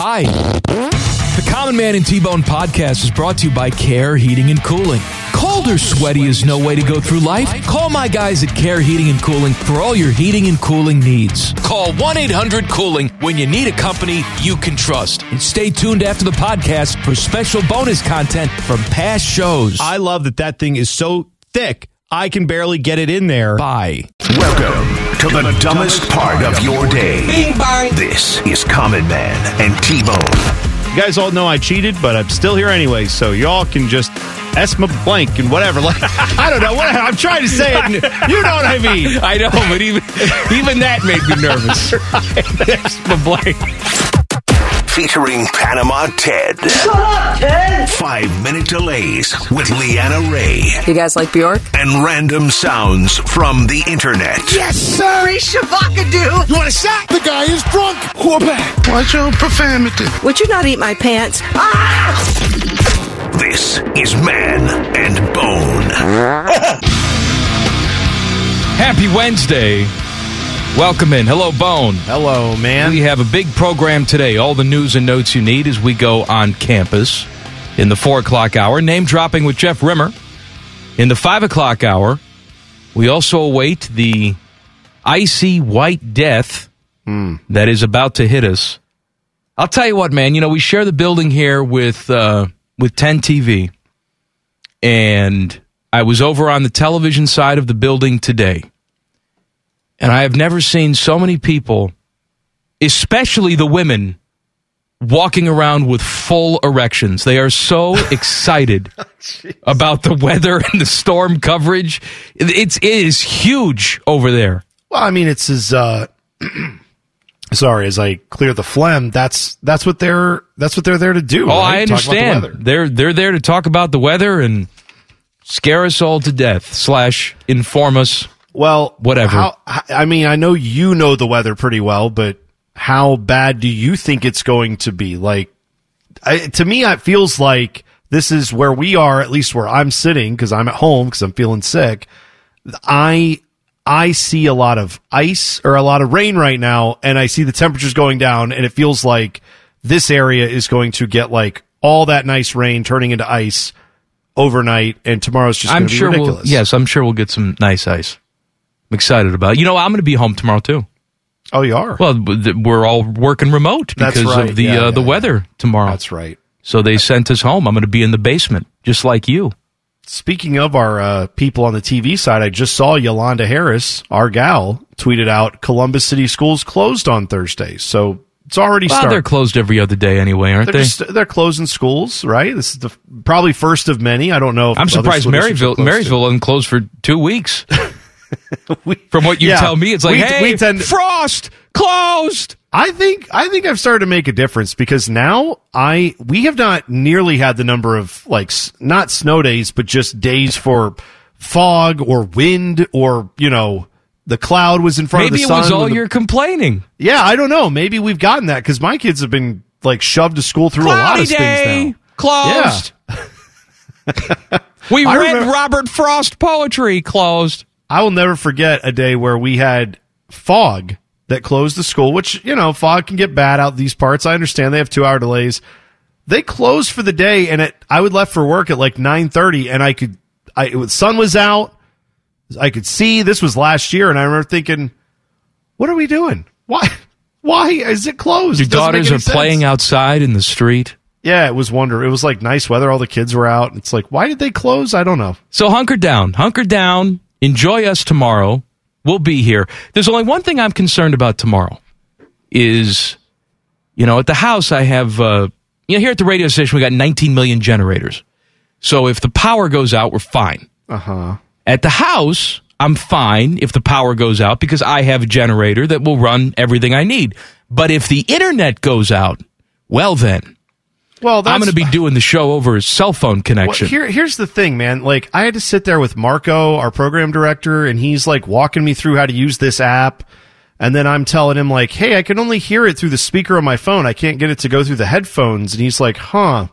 Hi. The Common Man and T-Bone podcast is brought to you by Care Heating and Cooling. Cold or sweaty is no way to go through life. Call my guys at Care Heating and Cooling for all your heating and cooling needs. Call 1-800-COOLING when you need a company you can trust. And stay tuned after the podcast for special bonus content from past shows. I love that that thing is so thick, I can barely get it in there. Bye. Welcome to the dumbest part of your day. Bing bang. This is Common Man and T-Bone. You guys all know I cheated, but I'm still here anyway, so y'all can just S my blank and whatever. Like I don't know what I'm trying to say it. and You know what I mean? I know, but even even that made me nervous. S my blank. Featuring Panama Ted. Shut up, Ted. Five minute delays with Leanna Ray You guys like Bjork? and random sounds from the internet. Yes, sir. Shabakadoo. You want a shot? The guy is drunk. Whoop Watch your profanity. Would you not eat my pants? Ah! This is Man and Bone. Happy Wednesday. Welcome in. Hello, Bone. Hello, man. We have a big program today. All the news and notes you need as we go on campus in the four o'clock hour. Name dropping with Jeff Rimmer. In the five o'clock hour, we also await the icy white death that is about to hit us. I'll tell you what, man. You know, we share the building here with uh, with 10 TV, and I was over on the television side of the building today, and I have never seen so many people especially the women walking around with full erections. They are so excited about the weather and the storm coverage. It's it is huge over there. Well, I mean, it's as uh, sorry as I clear the phlegm. That's that's what they're that's what they're there to do. Oh, right? I about the understand. They're they're there to talk about the weather and scare us all to death slash inform us. Well, Whatever. How, I mean, I know you know the weather pretty well, but how bad do you think it's going to be? Like, I, to me, it feels like this is where we are, at least where I'm sitting, because I'm at home because I'm feeling sick. I I see a lot of ice or a lot of rain right now, and I see the temperatures going down, and it feels like this area is going to get like all that nice rain turning into ice overnight, and tomorrow's just I'm going to be sure we'll yes, I'm sure we'll get some nice ice. I'm excited about. it. You know, I'm going to be home tomorrow too. Oh, you are. Well, we're all working remote because right. of the Yeah, uh, yeah, the yeah. weather tomorrow. That's right. So they sent us home. I'm going to be in the basement, just like you. Speaking of our uh, people on the TV side, I just saw Yolanda Harris, our gal, tweeted out Columbus City schools closed on Thursday. So it's already Well, started. they're closed every other day anyway, aren't They're, they? just, they're closing schools, right? This is the probably first of many. I don't know. If I'm surprised school districts are Maryville closed Marysville isn't closed for two weeks. We- From what you Yeah. tell me, it's like, We- hey, we tend- frost closed. I think I think I've started to make a difference because now I we have not nearly had the number of like not snow days, but just days for fog or wind or you know the cloud was in front Maybe of it the sun. was all the- you're complaining. Yeah, I don't know. Maybe we've gotten that because my kids have been like shoved to school through a lot of day, things now. closed. we I read remember- Robert Frost poetry, closed. I will never forget a day where we had fog that closed the school, which, you know, fog can get bad out these parts. I understand they have two hour delays. They closed for the day and it, I would left for work at like 930 and I could, I, it was, sun was out. I could see this was last year. And I remember thinking, what are we doing? Why, why is it closed? Your It daughters are sense. playing outside in the street. Yeah, it was wonder. It was like nice weather. All the kids were out. It's like, why did they close? I don't know. So hunker down, hunker down. Enjoy us tomorrow. We'll be here. There's only one thing I'm concerned about tomorrow. Is you know at the house I have uh, you know here at the radio station we got 19 million generators. So if the power goes out, we're fine. Uh huh. At the house, I'm fine if the power goes out because I have a generator that will run everything I need. But if the internet goes out, well then Well, I'm going to be doing the show over a cell phone Well, connection. here, here's the thing, man. Like, I had to sit there with Marco, our program director, and he's like walking me through how to use this app. And then I'm telling him like, "Hey, I can only hear it through the speaker on my phone. I can't get it to go through the headphones." And he's like, "Huh?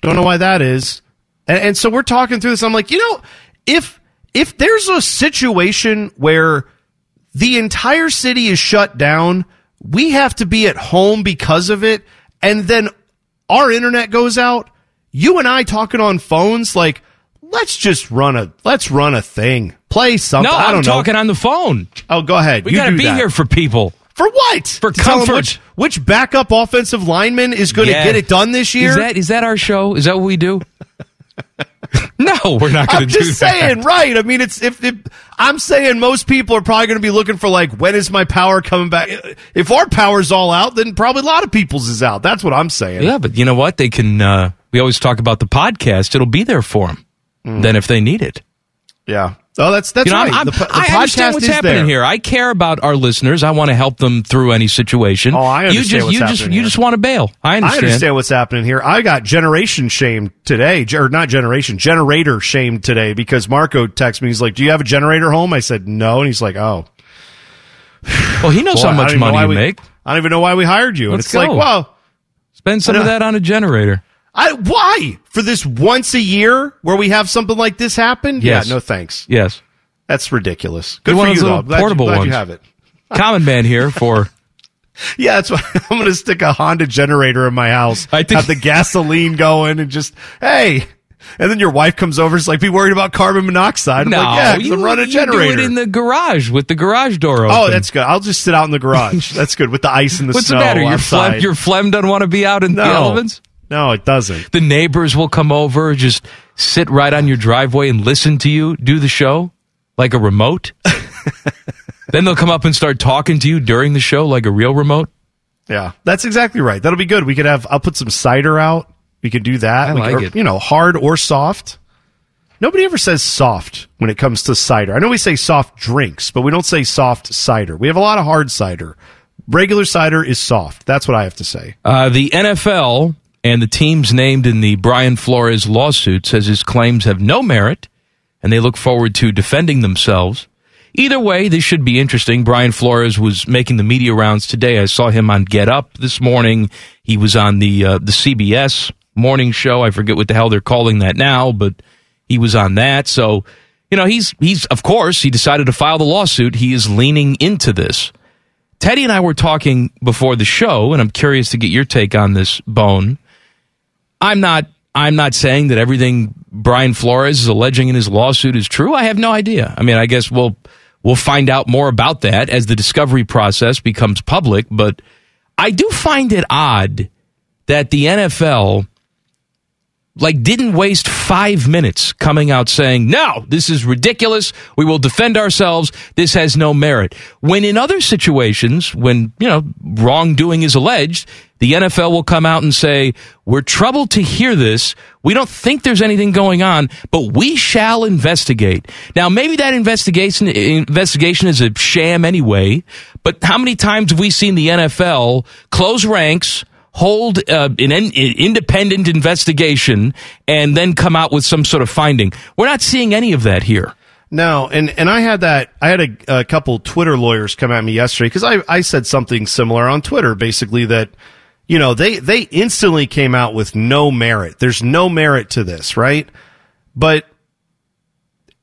Don't know why that is." And, and so we're talking through this. I'm like, you know, if if there's a situation where the entire city is shut down, we have to be at home because of it, and then our internet goes out. You and I talking on phones, like, let's just run a let's run a thing, play something. No, I I'm don't know. talking on the phone. Oh, go ahead. We You got to be that. here for people. for what? For To comfort. Which, which backup offensive lineman is going to Yeah. get it done this year? Is that is that our show? Is that what we do? no, we're not going to do just that. saying, right? I mean, it's if, if I'm saying most people are probably going to be looking for like when is my power coming back? If our power's all out, then probably a lot of people's is out. That's what I'm saying. Yeah, but you know what? They can. Uh, we always talk about the podcast. It'll be there for them. Then if they need it. Yeah. Oh, that's that's You know, right. I'm, the, the I understand what's is happening there. here. I care about our listeners. I want to help them through any situation. Oh, I you understand just, what's you just, happening you just want to bail. I understand. I understand. what's happening here. I got generation shamed today, or not generation, generator shamed today because Marco texted me. He's like, "Do you have a generator home?" I said, "No," and he's like, "Oh, Well, he knows boy, how much don't even know money you we- make. I don't even know why we hired you." And Let's it's like, well, Spend some of that on a generator. I why for this once a year where we have something like this happen? Yes. Yeah, no thanks. Yes. That's ridiculous. Good You're for you though. glad, portable you, glad ones. you have it. Common man here for. Yeah, that's why I'm going to stick a Honda generator in my house. I think- have the gasoline going and just hey. And then your wife comes over. It's like, be worried about carbon monoxide. I'm no, like, yeah, you, I'm running a generator. do it in the garage with the garage door oh, open. oh, that's good. I'll just sit out in the garage. that's good with the ice and the What's snow the matter? Your outside. phlegm, your phlegm doesn't want to be out in no, the elements. No, it doesn't. The neighbors will come over, just sit right on your driveway and listen to you do the show like a remote. then they'll come up and start talking to you during the show like a real remote. Yeah, that's exactly right. That'll be good. We could have. I'll put some cider out. We could do that. I We like could- or, it. You know, hard or soft. Nobody ever says soft when it comes to cider. I know we say soft drinks, but we don't say soft cider. We have a lot of hard cider. Regular cider is soft. That's what I have to say. Uh, the NFL and the teams named in the Brian Flores lawsuit says his claims have no merit, and they look forward to defending themselves. Either way, this should be interesting. Brian Flores was making the media rounds today. I saw him on Get Up this morning. He was on the uh, the CBS morning show. I forget what the hell they're calling that now, but he was on that. So, you know, he's he's of course he decided to file the lawsuit. He is leaning into this. Teddy and I were talking before the show, and I'm curious to get your take on this, Bone. I'm not. I'm not saying that everything Brian Flores is alleging in his lawsuit is true. I have no idea. I mean, I guess we'll we'll find out more about that as the discovery process becomes public. But I do find it odd that the NFL like didn't waste five minutes coming out saying no this is ridiculous. We will defend ourselves. This has no merit. When in other situations when you know wrongdoing is alleged the nfl will come out and say we're troubled to hear this. We don't think there's anything going on but we shall investigate. Now maybe that investigation investigation is a sham anyway but how many times have we seen the nfl close ranks hold uh, an in, independent investigation and then come out with some sort of finding. We're not seeing any of that here. No, and and I had that. I had a, a couple Twitter lawyers come at me yesterday because I I said something similar on Twitter, basically that you know they they instantly came out with no merit. There's no merit to this, right? But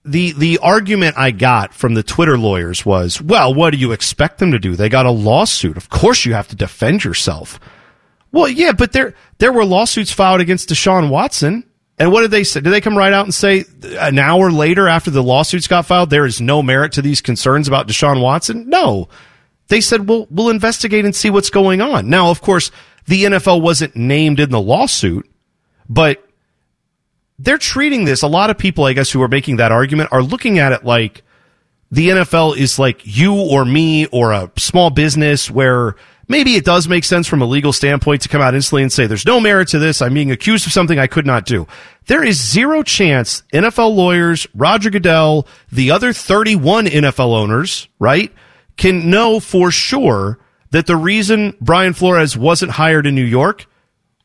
the the argument I got from the Twitter lawyers was, well, what do you expect them to do? They got a lawsuit. Of course, you have to defend yourself. Well, yeah, but there there were lawsuits filed against Deshaun Watson. And what did they say? Did they come right out and say an hour later after the lawsuits got filed, there is no merit to these concerns about Deshaun Watson? No. They said, well, we'll investigate and see what's going on. Now, of course, the NFL wasn't named in the lawsuit, but they're treating this. A lot of people, I guess, who are making that argument are looking at it like the NFL is like you or me or a small business where maybe it does make sense from a legal standpoint to come out instantly and say there's no merit to this. I'm being accused of something I could not do. There is zero chance NFL lawyers, Roger Goodell, the other 31 NFL owners, right, can know for sure that the reason Brian Flores wasn't hired in New York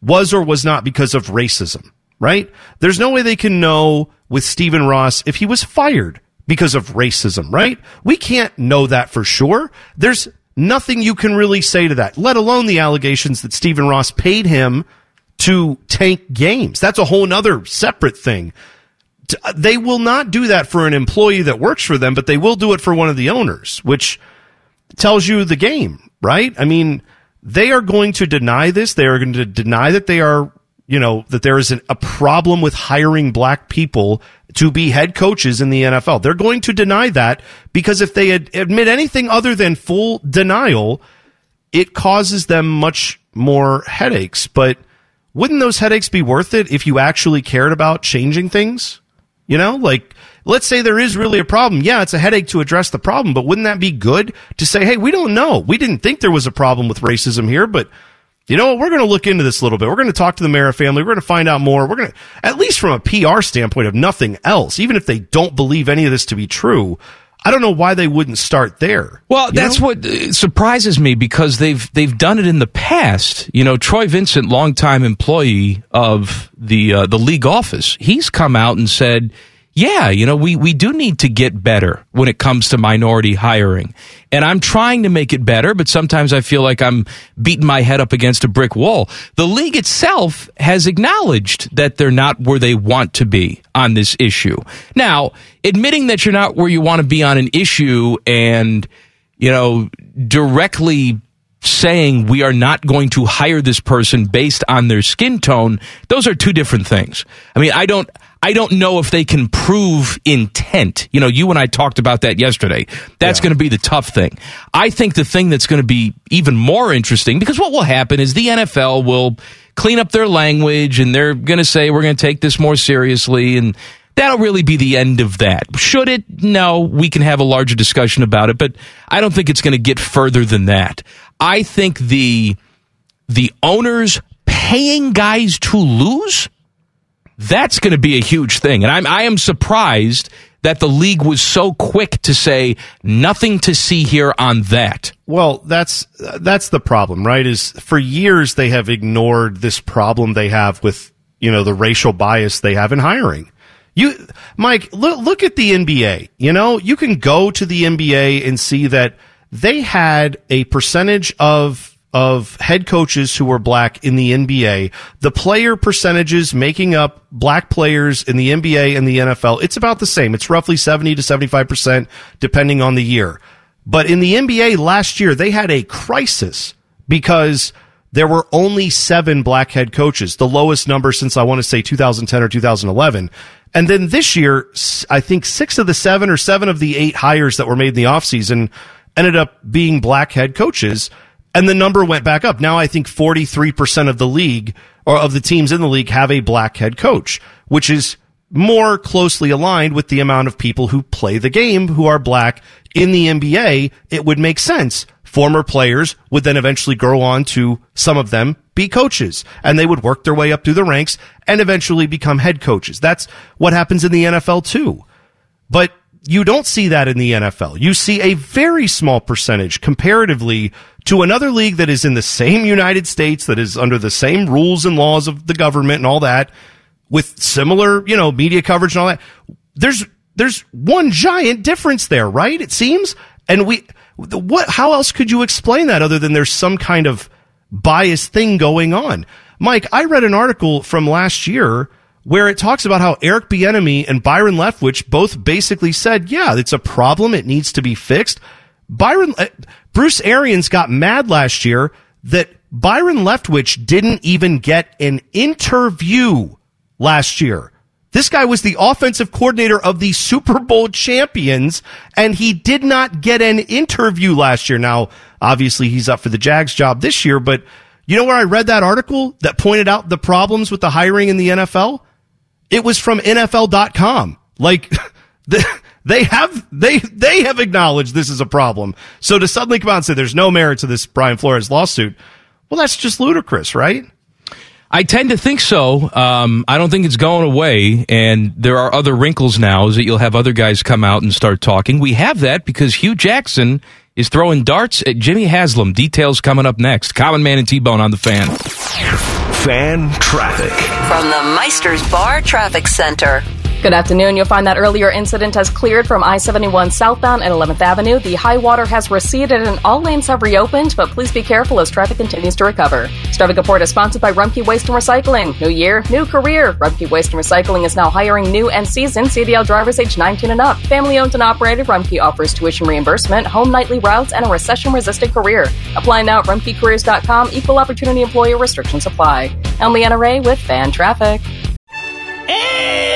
was or was not because of racism, right? There's no way they can know with Stephen Ross if he was fired because of racism, right? We can't know that for sure. There's nothing you can really say to that, let alone the allegations that Stephen Ross paid him to tank games. That's a whole nother separate thing. Uh, they will not do that for an employee that works for them, but they will do it for one of the owners, which tells you the game, right? I mean, they are going to deny this. They are going to deny that they are, you know, that there is an, a problem with hiring black people to be head coaches in the NFL. They're going to deny that because if they ad- admit anything other than full denial, it causes them much more headaches. But wouldn't those headaches be worth it if you actually cared about changing things? You know, like let's say there is really a problem. Yeah, it's a headache to address the problem, but wouldn't that be good to say, hey, we don't know. We didn't think there was a problem with racism here, but you know what? We're going to look into this a little bit. We're going to talk to the Mara family. We're going to find out more. We're going to, at least from a PR standpoint of nothing else, even if they don't believe any of this to be true, I don't know why they wouldn't start there. Well, that's know? what uh, surprises me because they've they've done it in the past. You know, Troy Vincent, longtime employee of the uh, the league office, he's come out and said, "Yeah, you know, we we do need to get better when it comes to minority hiring." And I'm trying to make it better, but sometimes I feel like I'm beating my head up against a brick wall. The league itself has acknowledged that they're not where they want to be on this issue. Now, admitting that you're not where you want to be on an issue and you know, directly saying we are not going to hire this person based on their skin tone, those are two different things. I mean, I don't I don't know if they can prove intent. You know, you and I talked about that yesterday. That's going to be the tough thing. I think the thing that's going to be even more interesting because what will happen is the NFL will clean up their language and they're going to say we're going to take this more seriously and That'll really be the end of that. Should it? No, we can have a larger discussion about it, but I don't think it's going to get further than that. I think the the owners paying guys to lose that's going to be a huge thing. And I'm I am surprised that the league was so quick to say nothing to see here on that. Well, that's that's the problem, right? Is for years they have ignored this problem they have with you know the racial bias they have in hiring. You, Mike, look look at the NBA. You know, you can go to the NBA and see that they had a percentage of of head coaches who were black in the NBA. The player percentages making up black players in the NBA and the NFL, it's about the same. It's roughly 70 to 75% depending on the year. But in the NBA last year, they had a crisis because there were only seven black head coaches, the lowest number since I want to say 2010 or 2011. And then this year, I think six of the seven or seven of the eight hires that were made in the offseason ended up being black head coaches. And the number went back up. Now I think 43% of the league or of the teams in the league have a black head coach, which is more closely aligned with the amount of people who play the game who are black in the NBA. It would make sense. Former players would then eventually grow on to some of them be coaches and they would work their way up through the ranks and eventually become head coaches. That's what happens in the NFL too. But you don't see that in the NFL. You see a very small percentage comparatively to another league that is in the same United States, that is under the same rules and laws of the government and all that, with similar, you know, media coverage and all that. There's, there's one giant difference there, right? It seems. And we, what, how else could you explain that other than there's some kind of bias thing going on? Mike, I read an article from last year where it talks about how Eric Bieniemy and Byron Leftwich both basically said, yeah, it's a problem. It needs to be fixed. Byron, uh, Bruce Arians got mad last year that Byron Leftwich didn't even get an interview last year. This guy was the offensive coordinator of the Super Bowl champions, and he did not get an interview last year. Now, obviously, he's up for the Jags job this year, but you know where I read that article that pointed out the problems with the hiring in the NFL? It was from NFL.com. Like, they have, they, they have acknowledged this is a problem. So to suddenly come out and say there's no merit to this Brian Flores lawsuit, well, that's just ludicrous, right? I tend to think so. Um, I don't think it's going away, and there are other wrinkles now. Is that you'll have other guys come out and start talking. We have that because Hue Jackson is throwing darts at Jimmy Haslam. Details coming up next. Common Man and T Bone on the fan. Fan traffic. From the Meister's Bar Traffic Center. Good afternoon. You'll find that earlier incident has cleared from I 71 southbound at 11th Avenue. The high water has receded and all lanes have reopened, but please be careful as traffic continues to recover. Traffic report is sponsored by Rumpke Waste and Recycling. New year, new career. Rumpke Waste and Recycling is now hiring new and seasoned CDL drivers age 19 and up. Family owned and operated, Rumpke offers tuition reimbursement, home nightly routes, and a recession resistant career. Apply now at rumpkecareers.com. Equal opportunity employer restrictions apply. I'm Leanna Ray with Fan Traffic. I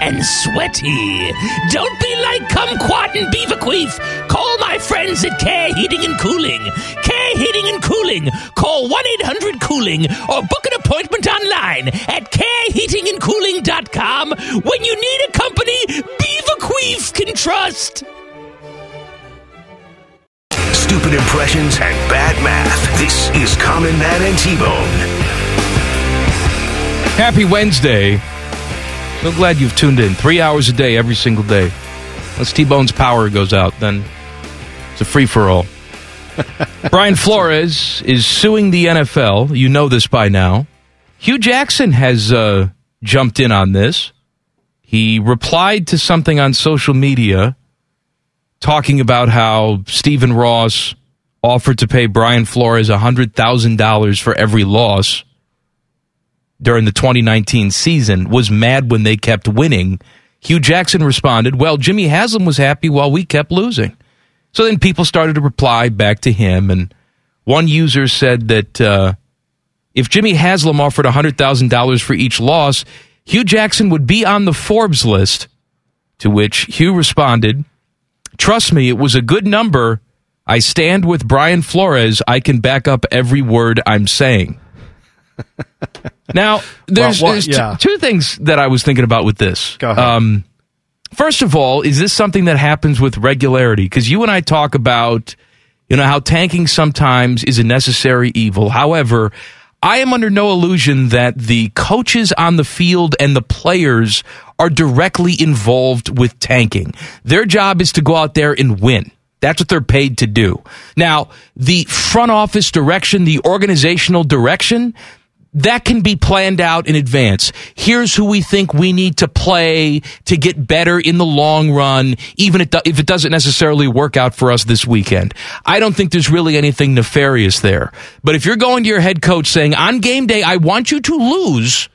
and sweaty. Don't be like Kumquat and Beaverqueef. Call my friends at Care Heating and Cooling. Care Heating and Cooling. Call 1 800 Cooling or book an appointment online at careheatingandcooling.com when you need a company Beaverqueef can trust. Stupid impressions and bad math. This is Common Man and T-Bone. Happy Wednesday. So glad you've tuned in. Three hours a day, every single day. Once T Bone's power goes out, then it's a free for all. Brian Flores is suing the NFL. You know this by now. Hue Jackson has uh, jumped in on this. He replied to something on social media talking about how Stephen Ross offered to pay Brian Flores $100,000 for every loss during the 2019 season was mad when they kept winning. Hue Jackson responded, Well, Jimmy Haslam was happy while we kept losing. So then people started to reply back to him, and one user said that uh, if Jimmy Haslam offered $100,000 for each loss, Hue Jackson would be on the Forbes list. To which Hue responded, Trust me, it was a good number. I stand with Brian Flores. I can back up every word I'm saying. now, there's, Well, what- there's t- two things that I was thinking about with this. Go ahead. Um, first of all, is this something that happens with regularity? Because you and I talk about, you know, how tanking sometimes is a necessary evil. However, I am under no illusion that the coaches on the field and the players are directly involved with tanking. Their job is to go out there and win. That's what they're paid to do. Now, the front office direction, the organizational direction, that can be planned out in advance. Here's who we think we need to play to get better in the long run, even if it doesn't necessarily work out for us this weekend. I don't think there's really anything nefarious there. But if you're going to your head coach saying, on game day, I want you to lose,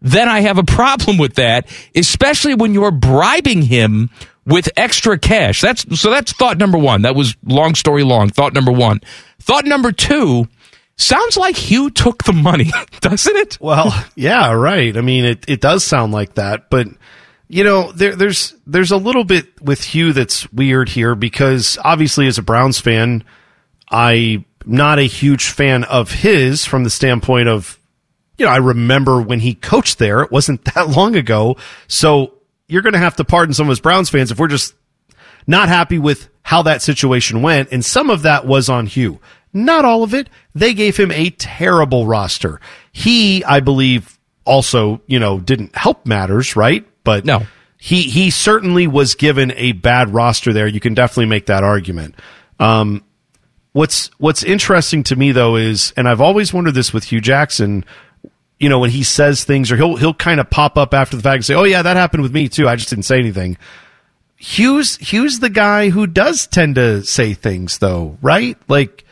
then I have a problem with that, especially when you're bribing him with extra cash. That's so that's thought number 1. That was long story long. Thought number 1. Thought number 2, sounds like Hue took the money, doesn't it? Well, yeah, right. I mean, it, it does sound like that, but you know, there, there's there's a little bit with Hue that's weird here because obviously, as a Browns fan, I'm not a huge fan of his from the standpoint of, you know, I remember when he coached there. It wasn't that long ago, so you're going to have to pardon some of his Browns fans if we're just not happy with how that situation went, and some of that was on Hue. Not all of it. They gave him a terrible roster. He, I believe, also, you know, didn't help matters, right? But No. he he certainly was given a bad roster there. You can definitely make that argument. Um, what's what's interesting to me though is, and I've always wondered this with Hue Jackson. You know, when he says things, or he'll he'll kind of pop up after the fact and say, "Oh yeah, that happened with me too. I just didn't say anything." Hue's Hue's the guy who does tend to say things though, right? Like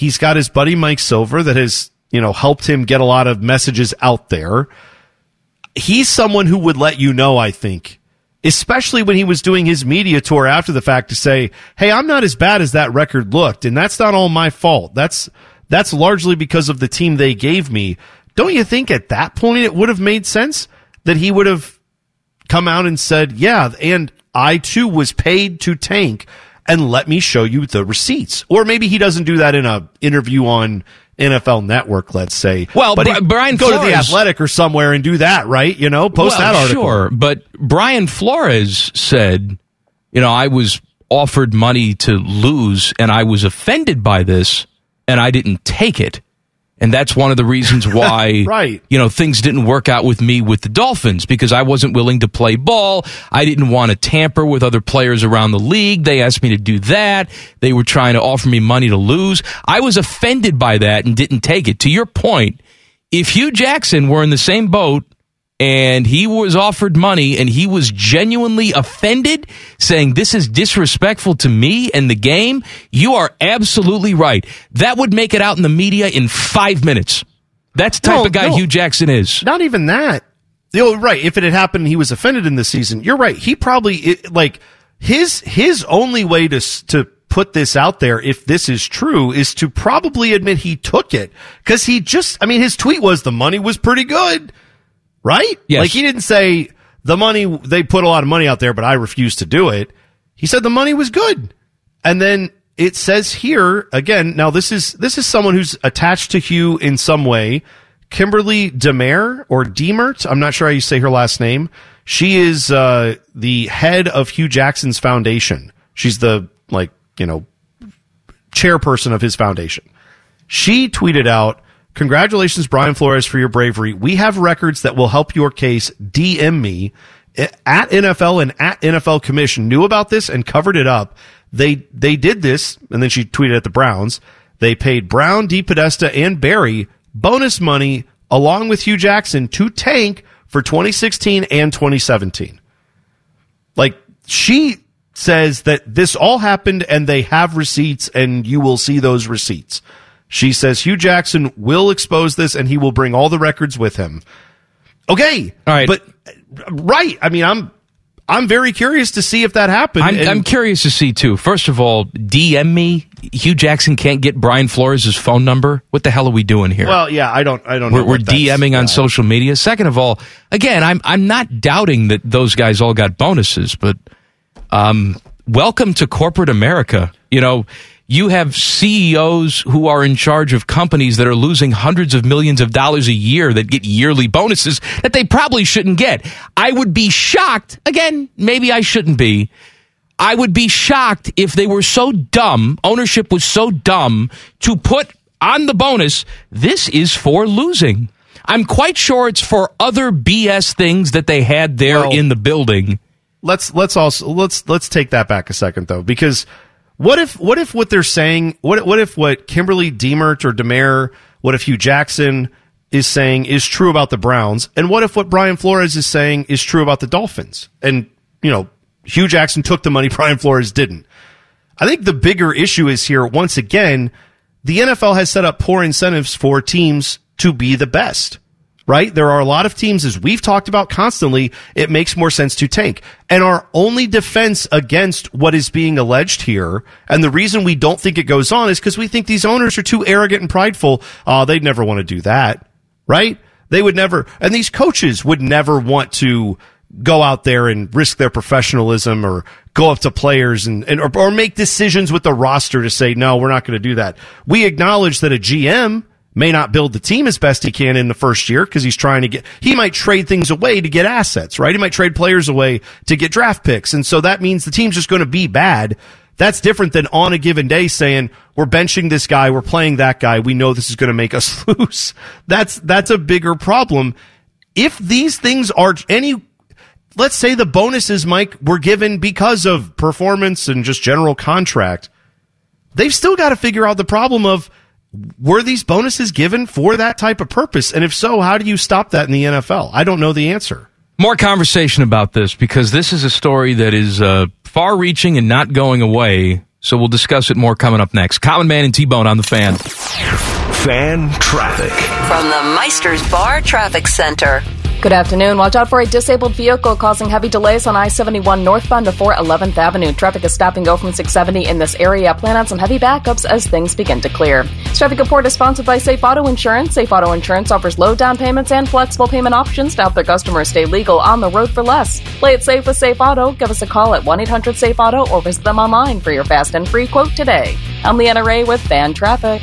he's got his buddy Mike Silver that has, you know, helped him get a lot of messages out there. He's someone who would let you know, I think, especially when he was doing his media tour after the fact to say, "Hey, I'm not as bad as that record looked, and that's not all my fault. That's that's largely because of the team they gave me." Don't you think at that point it would have made sense that he would have come out and said, "Yeah, and I too was paid to tank, and let me show you the receipts." Or maybe he doesn't do that in a interview on NFL Network, let's say. Well, but Bri- Brian go to the Athletic or somewhere and do that, right? You know, post well, that article. Sure, but Brian Flores said, you know, I was offered money to lose, and I was offended by this, and I didn't take it. And that's one of the reasons why, Right. you know, things didn't work out with me with the Dolphins because I wasn't willing to play ball. I didn't want to tamper with other players around the league. They asked me to do that. They were trying to offer me money to lose. I was offended by that and didn't take it. To your point, if Hue Jackson were in the same boat and he was offered money and he was genuinely offended, saying this is disrespectful to me and the game, you are absolutely right. That would make it out in the media in five minutes. That's the type No, of guy no. Hue Jackson is. Not even that. You know, right. If it had happened, he was offended in this season. You're right. He probably it, like his his only way to s- to put this out there, if this is true, is to probably admit he took it because he just. I mean, his tweet was the money was pretty good, right? Yes. Like he didn't say the money they put a lot of money out there, but I refused to do it. He said the money was good, and then it says here again. Now this is this is someone who's attached to Hue in some way. Kimberly Demare or Demert. I'm not sure how you say her last name. She is uh, the head of Hue Jackson's foundation. She's the like you know chairperson of his foundation. She tweeted out, Congratulations, Brian Flores, for your bravery. We have records that will help your case. DM me eh, at NFL and at NFL Commission knew about this and covered it up. They they did this, and then she tweeted at the Browns. They paid Brown, DePodesta, and Berry bonus money along with Hue Jackson to tank for 2016 and 2017. Like she says that this all happened and they have receipts and you will see those receipts. She says Hue Jackson will expose this and he will bring all the records with him. Okay. All right. But right. I mean, I'm I'm very curious to see if that happened. I'm, And- I'm curious to see too. First of all, DM me. Hue Jackson can't get Brian Flores' phone number. What the hell are we doing here? well, yeah, I don't I don't we're, know. we're DMing on yeah. social media. Second of all, again, I'm I'm not doubting that those guys all got bonuses, but um, welcome to corporate America. You know, you have CEOs who are in charge of companies that are losing hundreds of millions of dollars a year that get yearly bonuses that they probably shouldn't get. I would be shocked. Again, maybe I shouldn't be. I would be shocked if they were so dumb, ownership was so dumb to put on the bonus, this is for losing. I'm quite sure it's for other BS things that they had there Well- in the building. let's let's also let's let's take that back a second though because what if what if what they're saying what what if what Kimberly Demert or Demare what if Hue Jackson is saying is true about the Browns? And what if what Brian Flores is saying is true about the Dolphins? And you know Hue Jackson took the money Brian Flores didn't. I think the bigger issue is here once again the NFL has set up poor incentives for teams to be the best right? There are a lot of teams, as we've talked about constantly, it makes more sense to tank. And our only defense against what is being alleged here, and the reason we don't think it goes on is because we think these owners are too arrogant and prideful. Oh, they'd never want to do that, right? They would never, and these coaches would never want to go out there and risk their professionalism or go up to players and, and or, or make decisions with the roster to say, no, we're not going to do that. We acknowledge that a GM may not build the team as best he can in the first year because he's trying to get, he might trade things away to get assets, right? He might trade players away to get draft picks. And so that means the team's just going to be bad. That's different than on a given day saying, we're benching this guy, we're playing that guy, we know this is going to make us lose. That's, that's a bigger problem. If these things are any, let's say the bonuses, Mike, were given because of performance and just general contract, they've still got to figure out the problem of were these bonuses given for that type of purpose? And if so, how do you stop that in the NFL? I don't know the answer. More conversation about this because this is a story that is uh, far reaching and not going away. So we'll discuss it more coming up next. Common Man and T Bone on the fan. Fan traffic. From the Meister's Bar Traffic Center. Good afternoon. Watch out for a disabled vehicle causing heavy delays on I 71 northbound before 11th Avenue. Traffic is stop and go from 670 in this area. Plan on some heavy backups as things begin to clear. This traffic report is sponsored by Safe Auto Insurance. Safe Auto Insurance offers low down payments and flexible payment options to help their customers stay legal on the road for less. Play it safe with Safe Auto. Give us a call at 1 800 Safe Auto or visit them online for your fast and free quote today. I'm Leanna Ray with Fan Traffic.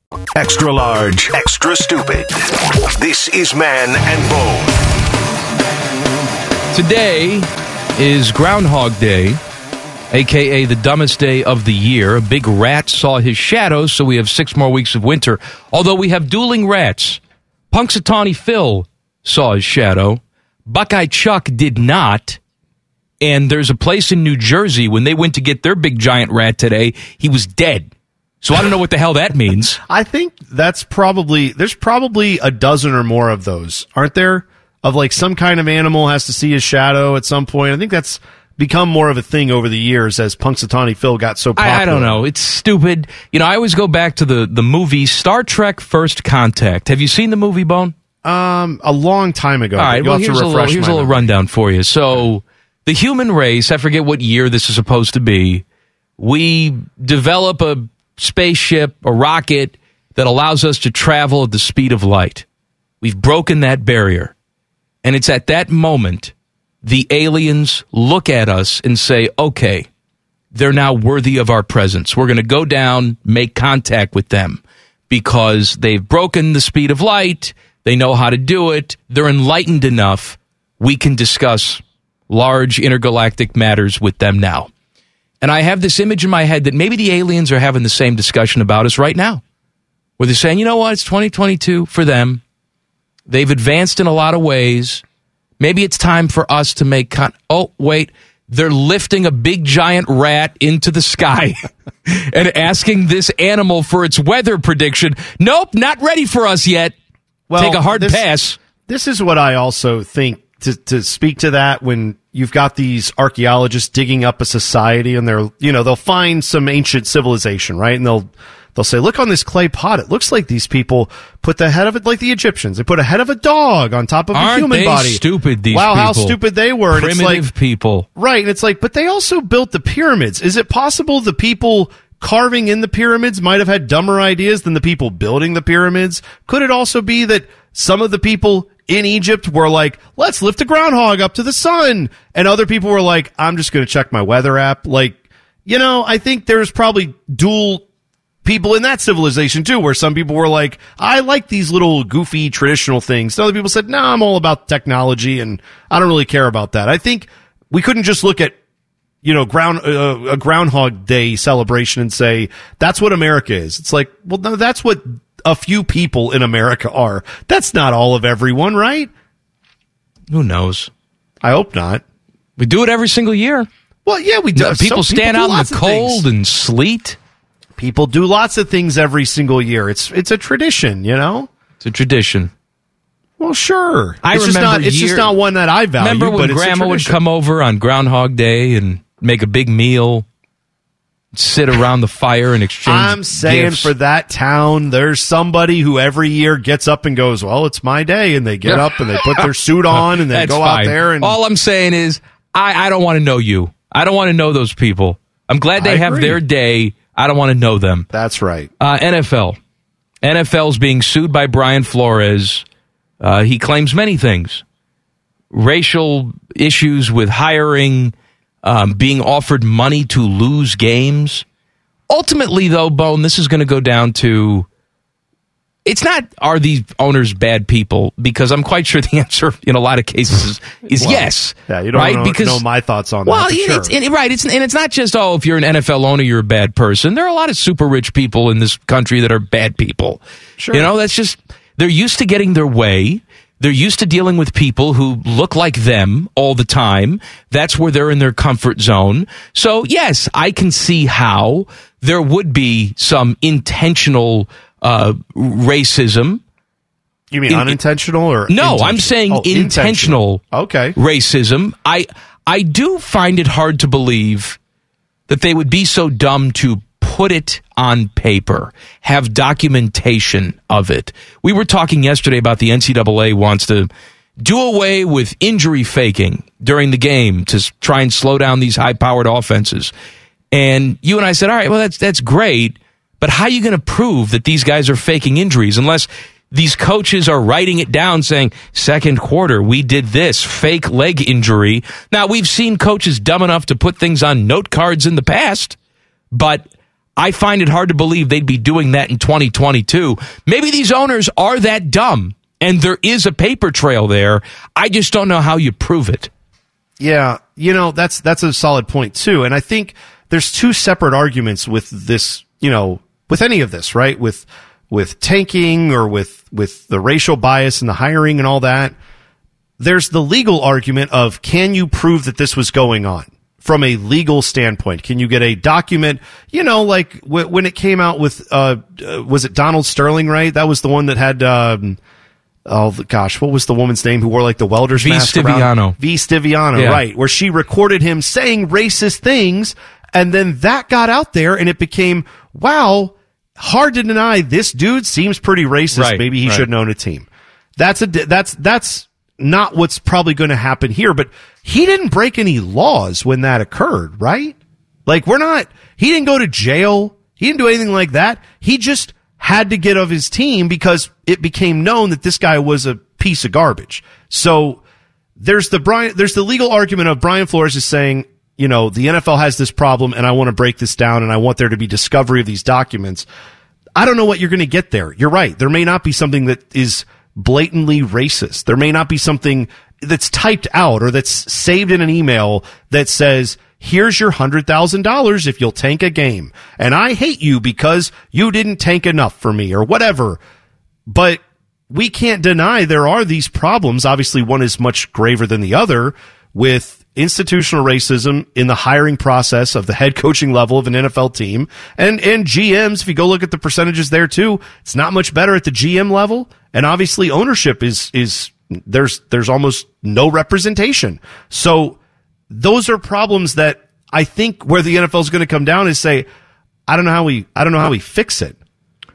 Extra large, extra stupid. This is Man and Bone. Today is Groundhog Day, aka the dumbest day of the year. A big rat saw his shadow, so we have six more weeks of winter. Although we have dueling rats. Punxsutawney Phil saw his shadow. Buckeye Chuck did not. And there's a place in New Jersey when they went to get their big giant rat today, he was dead. So I don't know what the hell that means. I think that's probably there's probably a dozen or more of those, aren't there? Of like some kind of animal has to see his shadow at some point. I think that's become more of a thing over the years as Punxsutawney Phil got so popular. I, I don't know. It's stupid. You know, I always go back to the the movie Star Trek: First Contact. Have you seen the movie, Bone? Um, a long time ago. All right. Well, here's a little, here's a little rundown for you. So, the human race. I forget what year this is supposed to be. We develop a spaceship, a rocket that allows us to travel at the speed of light. We've broken that barrier. And it's at that moment the aliens look at us and say, okay, they're now worthy of our presence. We're going to go down, make contact with them because they've broken the speed of light. They know how to do it. They're enlightened enough. We can discuss large intergalactic matters with them now. And I have this image in my head that maybe the aliens are having the same discussion about us right now, where they're saying, you know what, it's 2022 for them. They've advanced in a lot of ways. Maybe it's time for us to make con- oh wait, they're lifting a big giant rat into the sky and asking this animal for its weather prediction. Nope, not ready for us yet. Well, Take a hard this- pass. This is what I also think to, to speak to that when you've got these archaeologists digging up a society and they're, you know, they'll find some ancient civilization, right? And they'll, they'll say, look on this clay pot. It looks like these people put the head of it like the Egyptians. They put a head of a dog on top of a Aren't human they body. stupid, these wow, how stupid they were. And it's Primitive like, people. Right. And it's like, but they also built the pyramids. Is it possible the people carving in the pyramids might have had dumber ideas than the people building the pyramids? Could it also be that some of the people in Egypt were like, let's lift a groundhog up to the sun. And other people were like, I'm just going to check my weather app. Like, you know, I think there's probably dual people in that civilization too, where some people were like, I like these little goofy traditional things. And other people said, no, I'm all about technology and I don't really care about that. I think we couldn't just look at, you know, ground, uh, a Groundhog Day celebration and say, that's what America is. It's like, well, no, that's what a few people in America are. That's not all of everyone, right? Who knows? I hope not. We do it every single year. Well, yeah, we do. No, people Some stand do out in the cold and sleet. People do lots of things every single year. It's it's a tradition, you know. It's a tradition. Well, sure. I it's just remember not. It's just not one that I value. Remember when but it's a Grandma would come over on Groundhog Day and make a big meal, sit around the fire and exchange. I'm saying gifts? for that town, there's somebody who every year gets up and goes, "Well, it's my day," and they get up and they put their suit on and they go fine. out there and all I'm saying is, I, I don't want to know you. I don't want to know those people. I'm glad they I have agree. their day. I don't want to know them. that's right. Uh, NFL. NFL's being sued by Brian Flores. Uh, he claims many things racial issues with hiring, um, being offered money to lose games. Ultimately, though, Bone, this is going to go down to it's not are these owners bad people because I'm quite sure the answer in a lot of cases is, is Well, yes. Yeah, you don't right? know, because know my thoughts on well, that. and sure. and, right. It's and it's not just oh, if you're an NFL owner, you're a bad person. There are a lot of super rich people in this country that are bad people. Sure. you know that's just they're used to getting their way. They're used to dealing with people who look like them all the time. That's where they're in their comfort zone. So yes, I can see how there would be some intentional uh, racism you mean in- unintentional or no. I'm saying Oh, intentional. Okay. racism. I I do find it hard to believe that they would be so dumb to put it on paper, have documentation of it. We were talking yesterday about the NCAA wants to do away with injury faking during the game to try and slow down these high powered offenses. And you and I said, all right, well, that's, that's great, but how are you going to prove that these guys are faking injuries unless these coaches are writing it down saying, second quarter, we did this fake leg injury. Now, we've seen coaches dumb enough to put things on note cards in the past, but I find it hard to believe they'd be doing that in 2022. Maybe these owners are that dumb and there is a paper trail there. I just don't know how you prove it. Yeah, you know that's that's a solid point too, and I think there's two separate arguments with this. You know, with any of this, right? With with tanking or with with the racial bias and the hiring and all that. There's the legal argument of can you prove that this was going on from a legal standpoint? Can you get a document? You know, like w- when it came out with uh, uh, was it Donald Sterling? Right, that was the one that had. Um, Oh gosh, what was the woman's name who wore like the welder's V. mask? Stiviano. V. Stiviano, Yeah. right? Where she recorded him saying racist things, and then that got out there, and it became wow, hard to deny. This dude seems pretty racist. Right, Maybe he right. shouldn't own a team. That's a that's that's not what's probably going to happen here. But he didn't break any laws when that occurred, right? Like we're not. He didn't go to jail. He didn't do anything like that. He just had to get of his team because it became known that this guy was a piece of garbage. So there's the Brian, there's the legal argument of Brian Flores is saying, you know, the NFL has this problem and I want to break this down and I want there to be discovery of these documents. I don't know what you're going to get there. You're right. There may not be something that is blatantly racist. There may not be something that's typed out or that's saved in an email that says, here's your hundred thousand dollars if you'll tank a game. And I hate you because you didn't tank enough for me or whatever. But we can't deny there are these problems. Obviously, one is much graver than the other with institutional racism in the hiring process of the head coaching level of an NFL team and, and GMs. If you go look at the percentages there too, it's not much better at the GM level. And obviously ownership is, is there's, there's almost no representation. So those are problems that I think where the NFL is going to come down is say, I don't know how we, I don't know how we fix it.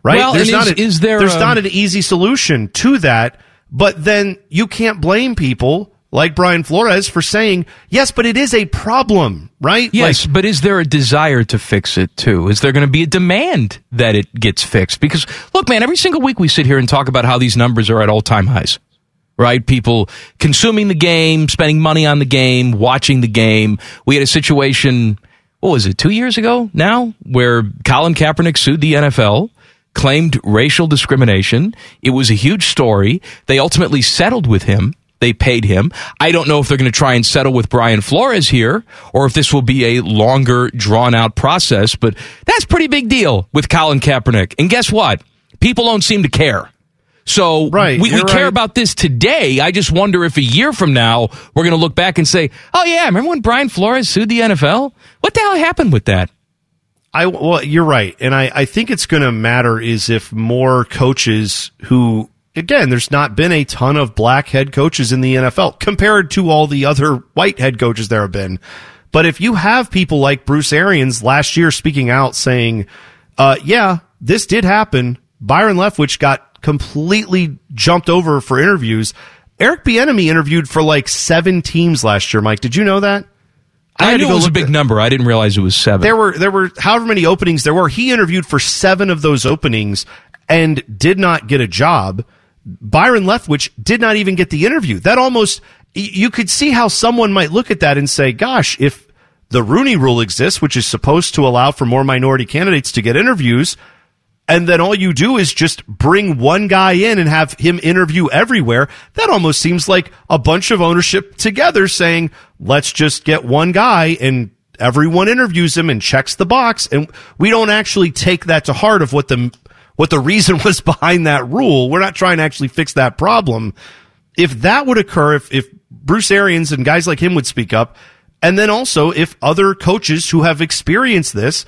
Right? Well, there's not is- a, is there there's a- not an easy solution to that, but then you can't blame people like Brian Flores for saying, yes, but it is a problem, right? Yes, but is there a desire to fix it too? Is there going to be a demand that it gets fixed? Because look, man, every single week we sit here and talk about how these numbers are at all time highs. Right? People consuming the game, spending money on the game, watching the game. We had a situation, what was it, two years ago now, where Colin Kaepernick sued the NFL, claimed racial discrimination. It was a huge story. They ultimately settled with him. They paid him. I don't know if they're going to try and settle with Brian Flores here or if this will be a longer, drawn out process, but that's pretty big deal with Colin Kaepernick. And guess what? People don't seem to care. So Right, we, we care right. about this today. I just wonder if a year from now we're going to look back and say, "Oh yeah, remember when Brian Flores sued the NFL? What the hell happened with that?" I well, you're right, and I I think it's going to matter is if more coaches who again, there's not been a ton of black head coaches in the NFL compared to all the other white head coaches there have been. But if you have people like Bruce Arians last year speaking out saying, uh, yeah, this did happen. Byron Leftwich got completely jumped over for interviews. Eric Bieniemy interviewed for like seven teams last year. Mike, did you know that? I, to knew it was a big at- number. I didn't realize it was seven. there were there were however many openings there were. He interviewed for seven of those openings and did not get a job. Byron Leftwich did not even get the interview. That almost, you could see how someone might look at that and say, "Gosh, if the Rooney Rule exists, which is supposed to allow for more minority candidates to get interviews." And then all you do is just bring one guy in and have him interview everywhere. That almost seems like a bunch of ownership together saying, let's just get one guy and everyone interviews him and checks the box. And we don't actually take that to heart of what the, what the reason was behind that rule. We're not trying to actually fix that problem. If that would occur, if, if Bruce Arians and guys like him would speak up, and then also if other coaches who have experienced this,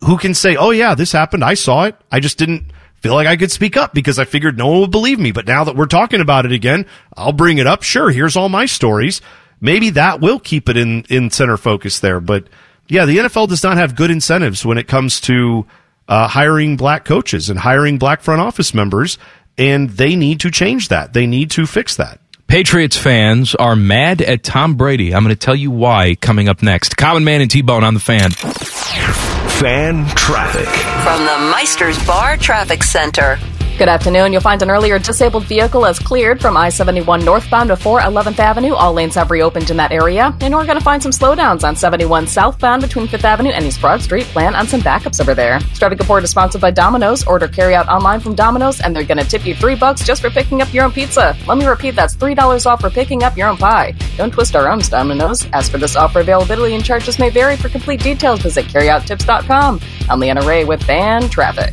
who can say, "Oh yeah, this happened. I saw it. I just didn't feel like I could speak up because I figured no one would believe me. But now that we're talking about it again, I'll bring it up. Sure, here's all my stories. Maybe that will keep it in in center focus there. But Yeah, the NFL does not have good incentives when it comes to uh, hiring black coaches and hiring black front office members, and they need to change that. They need to fix that. Patriots fans are mad at Tom Brady. I'm going to tell you why coming up next. Common Man and T Bone on the fan. Fan traffic. From the Meisters Bar Traffic Center. Good afternoon. You'll find an earlier disabled vehicle has cleared from I 71 northbound 4 11th Avenue. All lanes have reopened in that area. And we're going to find some slowdowns on 71 southbound between 5th Avenue and East Broad Street. Plan on some backups over there. This traffic report is sponsored by Domino's. Order carry out online from Domino's, and they're going to tip you 3 bucks just for picking up your own pizza. Let me repeat that's $3 off for picking up your own pie. Don't twist our arms, Domino's. As for this offer, availability and charges may vary. For complete details, visit carryouttips.com. I'm Leanna Ray with Fan Traffic.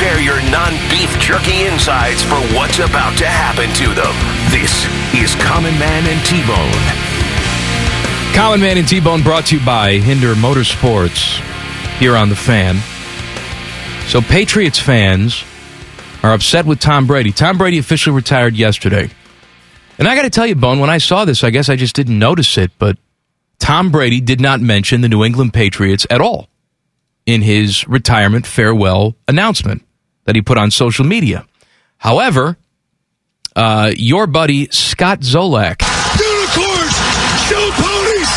Prepare your non beef jerky insides for what's about to happen to them. This is Common Man and T Bone. Common Man and T Bone brought to you by Hinder Motorsports here on the fan. So, Patriots fans are upset with Tom Brady. Tom Brady officially retired yesterday. And I got to tell you, Bone, when I saw this, I guess I just didn't notice it, but Tom Brady did not mention the New England Patriots at all in his retirement farewell announcement that he put on social media. However, uh, your buddy Scott Zolak. Unicorns! Show ponies!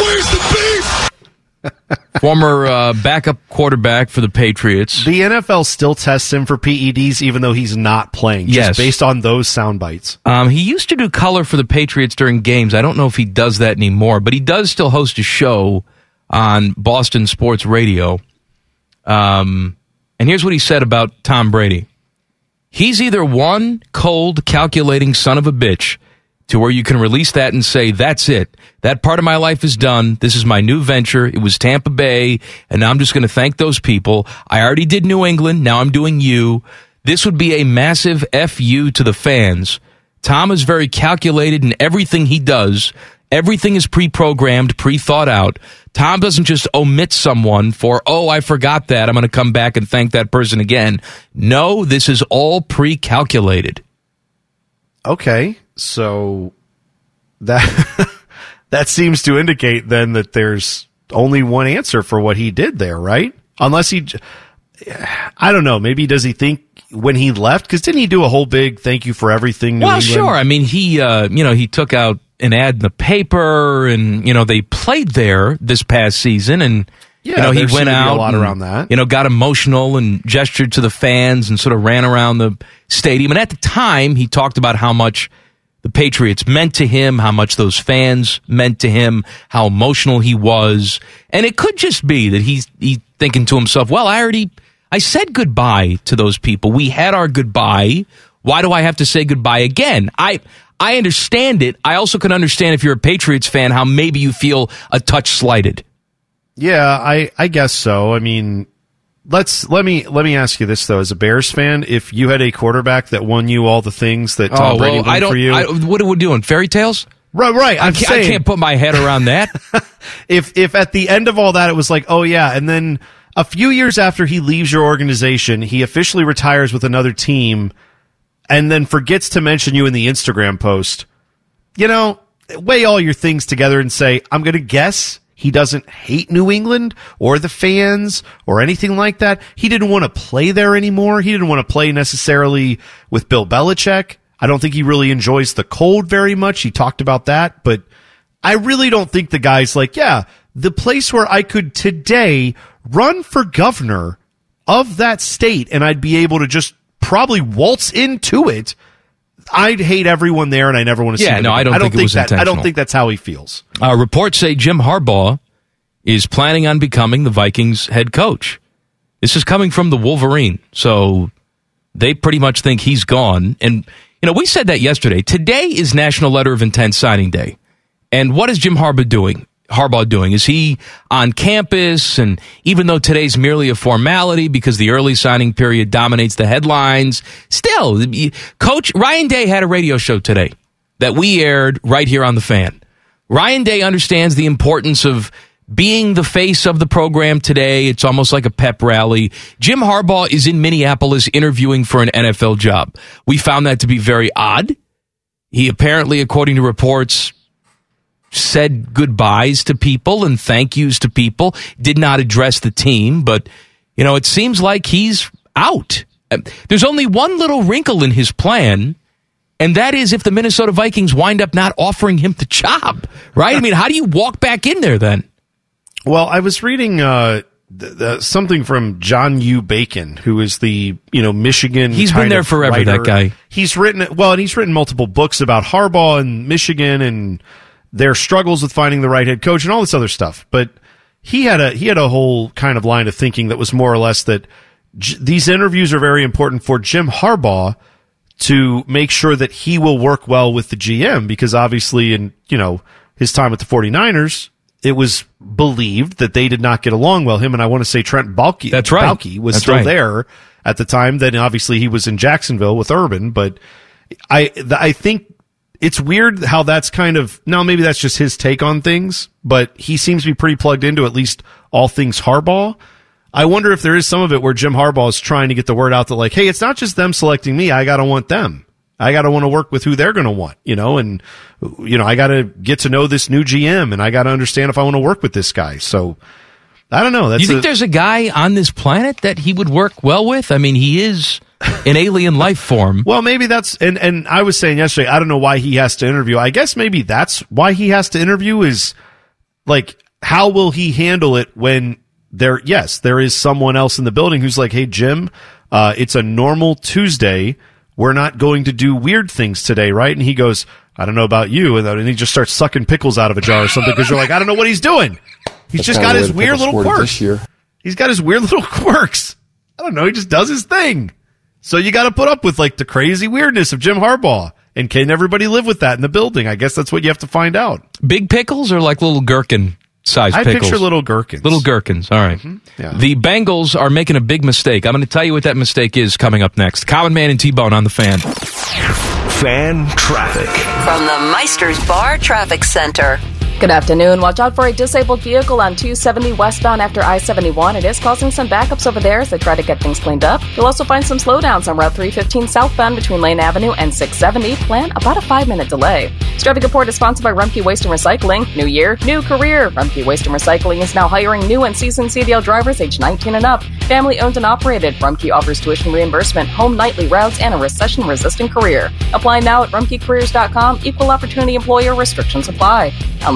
Where's the beef? former uh, backup quarterback for the Patriots. The NFL still tests him for PEDs even though he's not playing, just Yes. based on those sound bites. Um, he used to do color for the Patriots during games. I don't know if he does that anymore, but he does still host a show on Boston Sports Radio. Um, and here's what he said about Tom Brady. He's either one cold, calculating son of a bitch to where you can release that and say, that's it. That part of my life is done. This is my new venture. It was Tampa Bay, and now I'm just going to thank those people. I already did New England. Now I'm doing you. This would be a massive FU to the fans. Tom is very calculated in everything he does. Everything is pre programmed, pre thought out. Tom doesn't just omit someone for, oh, I forgot that. I'm going to come back and thank that person again. No, this is all pre calculated. Okay, so that that seems to indicate then that there's only one answer for what he did there, right? Unless he, I don't know. Maybe does he think when he left? Because didn't he do a whole big thank you for everything? New well, England? sure. I mean, he, uh, you know, he took out an ad in the paper, and you know, they played there this past season, and Yeah, you know, he went be a out lot and, around that. You know, got emotional and gestured to the fans, and sort of ran around the stadium. And at the time, he talked about how much the Patriots meant to him, how much those fans meant to him, how emotional he was, and it could just be that he's he thinking to himself, "Well, I already." I said goodbye to those people. We had our goodbye. Why do I have to say goodbye again? I I understand it. I also can understand if you're a Patriots fan how maybe you feel a touch slighted. Yeah, I I guess so. I mean, let's let me let me ask you this though: as a Bears fan, if you had a quarterback that won you all the things that Tom oh, Brady won Oh, I don't. for you, I, what are we doing? Fairy tales? right, right. I I'm can't, I can't put my head around that. if if at the end of all that it was like, oh yeah, and then a few years after he leaves your organization, he officially retires with another team, and then forgets to mention you in the Instagram post. You know, weigh all your things together and say, I'm going to guess he doesn't hate New England or the fans or anything like that. He didn't want to play there anymore. He didn't want to play necessarily with Bill Belichick. I don't think he really enjoys the cold very much. He talked about that, but I really don't think the guy's like, yeah, the place where I could today run for governor of that state and I'd be able to just probably waltz into it. I'd hate everyone there and I never want to see Yeah, no, I again. don't think it was that, I don't think that's how he feels. Uh, reports say Jim Harbaugh is planning on becoming the Vikings head coach. This is coming from the Wolverine, so they pretty much think he's gone. And you know, we said that yesterday. Today is National Letter of Intent signing day, and what is Jim Harbaugh doing? Harbaugh doing? Is he on campus? And even though today's merely a formality because the early signing period dominates the headlines, still, Coach Ryan Day had a radio show today that we aired right here on the fan. Ryan Day understands the importance of being the face of the program today. It's almost like a pep rally. Jim Harbaugh is in Minneapolis interviewing for an NFL job. We found that to be very odd. He apparently, according to reports, said goodbyes to people and thank yous to people, did not address the team, but, you know, it seems like he's out. There's only one little wrinkle in his plan, and that is if the Minnesota Vikings wind up not offering him the job, right? I mean, how do you walk back in there then? Well, I was reading uh, th- th- something from John U. Bacon, who is the you know Michigan. He's been there forever. Writer. That guy. He's written well, and he's written multiple books about Harbaugh and Michigan and their struggles with finding the right head coach and all this other stuff. But he had a he had a whole kind of line of thinking that was more or less that j- these interviews are very important for Jim Harbaugh to make sure that he will work well with the GM because obviously in you know his time with the 49ers it was believed that they did not get along well. Him and I want to say Trent Baalke. That's right. Baalke was That's still right. there at the time. Then obviously he was in Jacksonville with Urban, but I I think it's weird how that's kind of now maybe that's just his take on things, but he seems to be pretty plugged into at least all things Harbaugh. I wonder if there is some of it where Jim Harbaugh is trying to get the word out that like, hey, it's not just them selecting me. I got to want them. I got to want to work with who they're going to want, you know, and, you know, I got to get to know this new GM and I got to understand if I want to work with this guy. So I don't know. That's you think a- there's a guy on this planet that he would work well with? I mean, he is an alien life form. Well, maybe that's and and I was saying yesterday. I don't know why he has to interview. I guess maybe that's why he has to interview is like how will he handle it when there? Yes, there is someone else in the building who's like, "Hey, Jim, uh, it's a normal Tuesday. We're not going to do weird things today, right?" And he goes, "I don't know about you," and then he just starts sucking pickles out of a jar or something because you're like, "I don't know what he's doing." He's That's just got his weird little quirks. this year. He's got his weird little quirks. I don't know. He just does his thing. So you got to put up with like the crazy weirdness of Jim Harbaugh. And can everybody live with that in the building? I guess that's what you have to find out. Big pickles or like little gherkin sized I pickles? picture little gherkins. Little gherkins. All right. Mm-hmm. Yeah. The Bengals are making a big mistake. I'm going to tell you what that mistake is coming up next. Common Man and T Bone on the fan. Fan traffic. From the Meisters Bar Traffic Center. Good afternoon. Watch out for a disabled vehicle on 270 westbound after I 71. It is causing some backups over there as they try to get things cleaned up. You'll also find some slowdowns on Route 315 southbound between Lane Avenue and 670. Plan about a five minute delay. This report is sponsored by Rumpke Waste and Recycling. New year, new career. Rumpke Waste and Recycling is now hiring new and seasoned CDL drivers age 19 and up. Family owned and operated. Rumpke offers tuition reimbursement, home nightly routes, and a recession resistant career. Apply now at rumpkecareers.com. Equal opportunity employer restrictions apply. I'm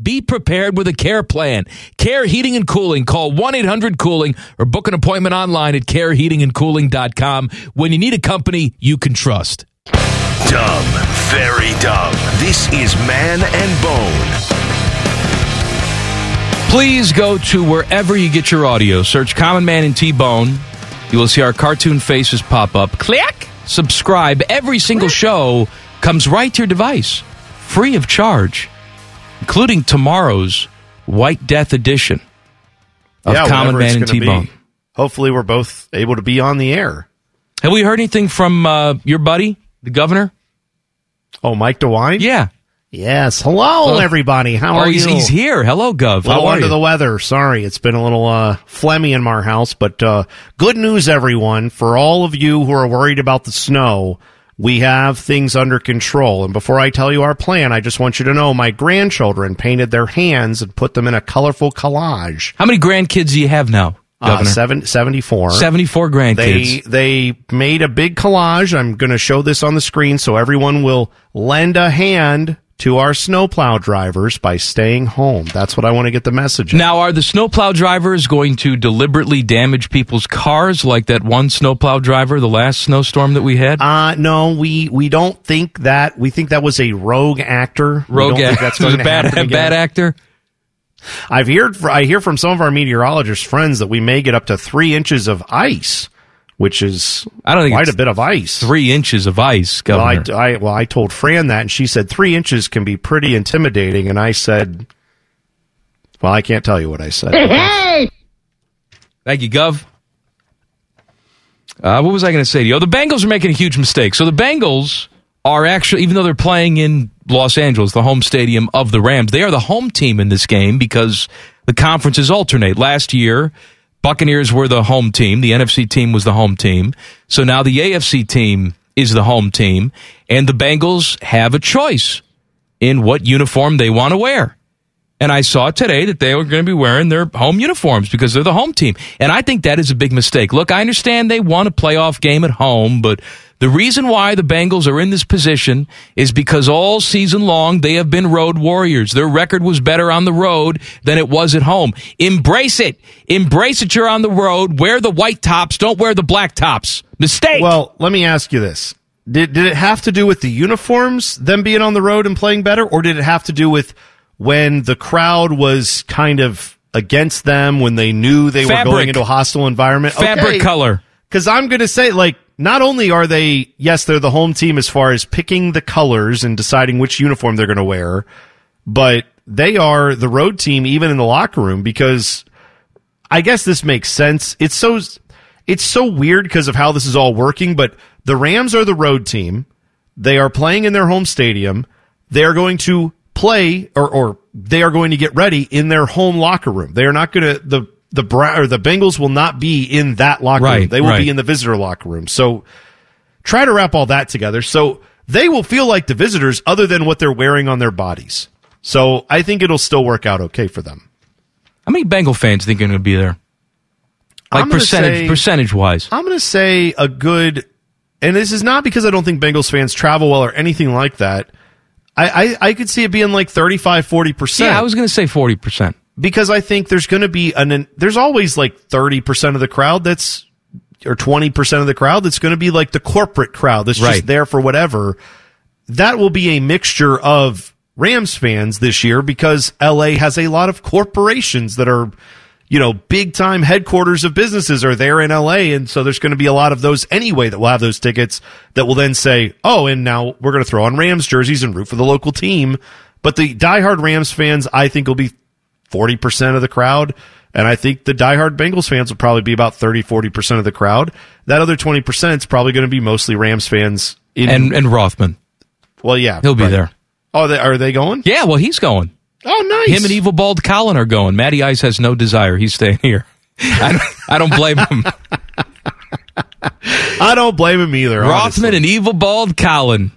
Be prepared with a care plan. Care Heating and Cooling. Call 1 800 Cooling or book an appointment online at careheatingandcooling.com when you need a company you can trust. Dumb. Very dumb. This is Man and Bone. Please go to wherever you get your audio. Search Common Man and T Bone. You will see our cartoon faces pop up. Click. Subscribe. Every single show comes right to your device, free of charge, including tomorrow's White Death edition of Yeah, Common Man and T Bone. Hopefully, we're both able to be on the air. Have we heard anything from uh, your buddy, the governor? Oh, Mike DeWine? Yeah. Yes. Hello, Oh. everybody. How oh, are he's, you? he's here. Hello, Gov. How are under you? the weather. Sorry, it's been a little uh, phlegmy in our house, but uh, good news, everyone. For all of you who are worried about the snow, we have things under control. And before I tell you our plan, I just want you to know my grandchildren painted their hands and put them in a colorful collage. How many grandkids do you have now, Uh, Governor? seven, 74. 74 grandkids. They they made a big collage. I'm going to show this on the screen so everyone will lend a hand to our snowplow drivers by staying home. That's what I want to get the message. Now, are the snowplow drivers going to deliberately damage people's cars like that one snowplow driver the last snowstorm that we had? Uh, no, we, we don't think that. We think that was a rogue actor. Rogue don't think actor. that's a bad, a bad actor? I've heard, I hear from some of our meteorologist friends that we may get up to three inches of ice, which is I don't think quite it's a bit of ice. Three inches of ice, Well I, Governor. I, well, I told Fran that, and she said three inches can be pretty intimidating. And I said, well, I can't tell you what I said. Thank you, Gov. Uh, what was I going to say to you? Oh, the Bengals are making a huge mistake. So the Bengals are actually, even though they're playing in Los Angeles, the home stadium of the Rams, they are the home team in this game because the conferences alternate. Last year, Buccaneers were the home team. The NFC team was the home team. So now the AFC team is the home team, and the Bengals have a choice in what uniform they want to wear. And I saw today that they were going to be wearing their home uniforms because they're the home team. And I think that is a big mistake. Look, I understand they won a playoff game at home, but the reason why the Bengals are in this position is because all season long they have been road warriors. Their record was better on the road than it was at home. Embrace it. Embrace it. You're on the road. Wear the white tops. Don't wear the black tops. Mistake. well, let me ask you this. Did, did it have to do with the uniforms, them being on the road and playing better, or did it have to do with when the crowd was kind of against them, when they knew they were going into a hostile environment? Fabric color. Because I'm going to say, like, not only are they, yes, they're the home team as far as picking the colors and deciding which uniform they're going to wear, but they are the road team even in the locker room because I guess this makes sense. It's so it's so weird because of how this is all working, but the Rams are the road team. They are playing in their home stadium. They are going to play or or they are going to get ready in their home locker room. They are not going to the the Bra- or the Bengals will not be in that locker room. They will right. be in the visitor locker room. So try to wrap all that together. So they will feel like the visitors other than what they're wearing on their bodies. So I think it'll still work out okay for them. How many Bengal fans think are going to be there? Like percentage say- percentage wise. I'm going to say a good, and this is not because I don't think Bengals fans travel well or anything like that. I, I, I could see it being like 35, 40%. Yeah, I was going to say 40%. Because I think there's going to be an, an there's always like 30% of the crowd that's or 20% of the crowd that's going to be like the corporate crowd that's Right. just there for whatever. That will be a mixture of Rams fans this year because LA has a lot of corporations that are you know, big time headquarters of businesses are there in LA. And so there's going to be a lot of those anyway that will have those tickets that will then say, oh, and now we're going to throw on Rams jerseys and root for the local team. But the diehard Rams fans, I think, will be 40% of the crowd. And I think the diehard Bengals fans will probably be about 30, 40% of the crowd. That other 20% is probably going to be mostly Rams fans. In, And and Rothman. well, yeah. He'll be right. there. Oh, they, are they going? Yeah, well, he's going. Oh, nice. Him and Evil Bald Colin are going. Matty Ice has no desire. He's staying here. I don't, I don't blame him. I don't blame him either. honestly. Rothman and Evil Bald Colin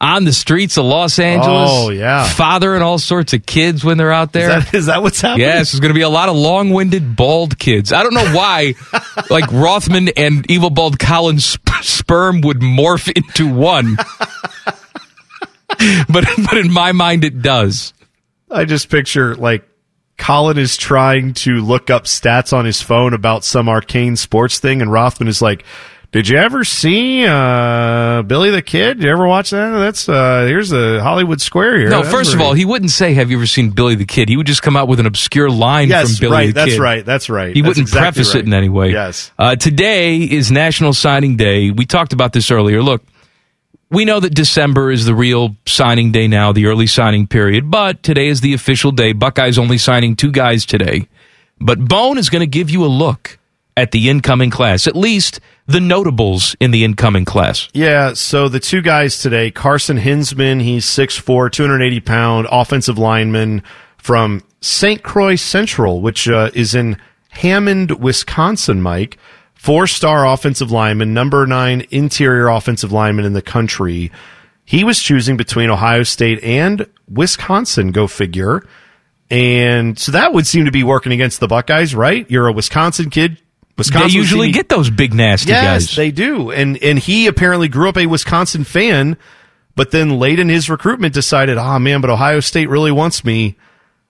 on the streets of Los Angeles. Oh, yeah. Fathering all sorts of kids when they're out there. Is that, is that what's happening? Yes, there's going to be a lot of long-winded bald kids. I don't know why, like Rothman and evil bald Colin sp- sperm would morph into one, but but in my mind it does. I just picture like Colin is trying to look up stats on his phone about some arcane sports thing, and Rothman is like, "Did you ever see uh, Billy the Kid? Did you ever watch that? That's uh, here's the Hollywood Square here." No, That's first of all, he wouldn't say, "Have you ever seen Billy the Kid?" He would just come out with an obscure line yes, from Billy right. the That's Kid. That's right. That's right. He That's wouldn't exactly preface right. it in any way. Yes. Uh, today is National Signing Day. We talked about this earlier. Look, we know that December is the real signing day now, the early signing period, but today is the official day. Buckeyes only signing two guys today. But Bone is going to give you a look at the incoming class, at least the notables in the incoming class. Yeah, so the two guys today, Carson Hinsman, he's 6'4", 280 pound offensive lineman from St. Croix Central, which uh, is in Hammond, Wisconsin, Mike. Four-star offensive lineman, number nine interior offensive lineman in the country. He was choosing between Ohio State and Wisconsin, go figure. And so that would seem to be working against the Buckeyes, right? You're a Wisconsin kid. Wisconsin they usually get those big nasty yes, guys. they do. And and he apparently grew up a Wisconsin fan, but then late in his recruitment decided, oh man, but Ohio State really wants me.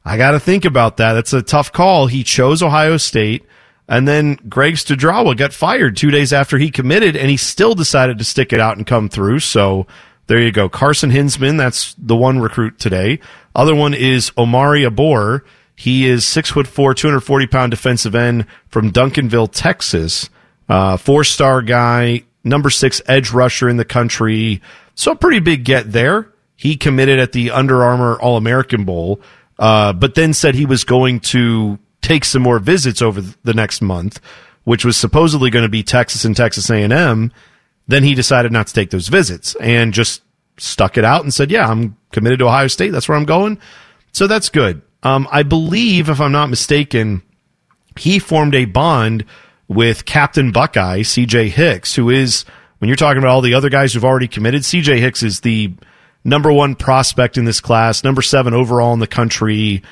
I got to think about that. That's a tough call. He chose Ohio State. And then Greg Studrawa got fired two days after he committed, and he still decided to stick it out and come through. So there you go. Carson Hinsman, that's the one recruit today. Other one is Omari Abor. He is six foot four, 240 pound defensive end from Duncanville, Texas. Uh, four star guy, number six edge rusher in the country. So a pretty big get there. He committed at the Under Armour All American Bowl, uh, but then said he was going to take some more visits over the next month, which was supposedly going to be Texas and Texas A&M. Then he decided not to take those visits and just stuck it out and said, "Yeah, I'm committed to Ohio State. That's where I'm going." So that's good. Um, I believe, if I'm not mistaken, he formed a bond with Captain Buckeye, CJ Hicks, who is, when you're talking about all the other guys who've already committed, CJ Hicks is the number one prospect in this class, number seven overall in the country,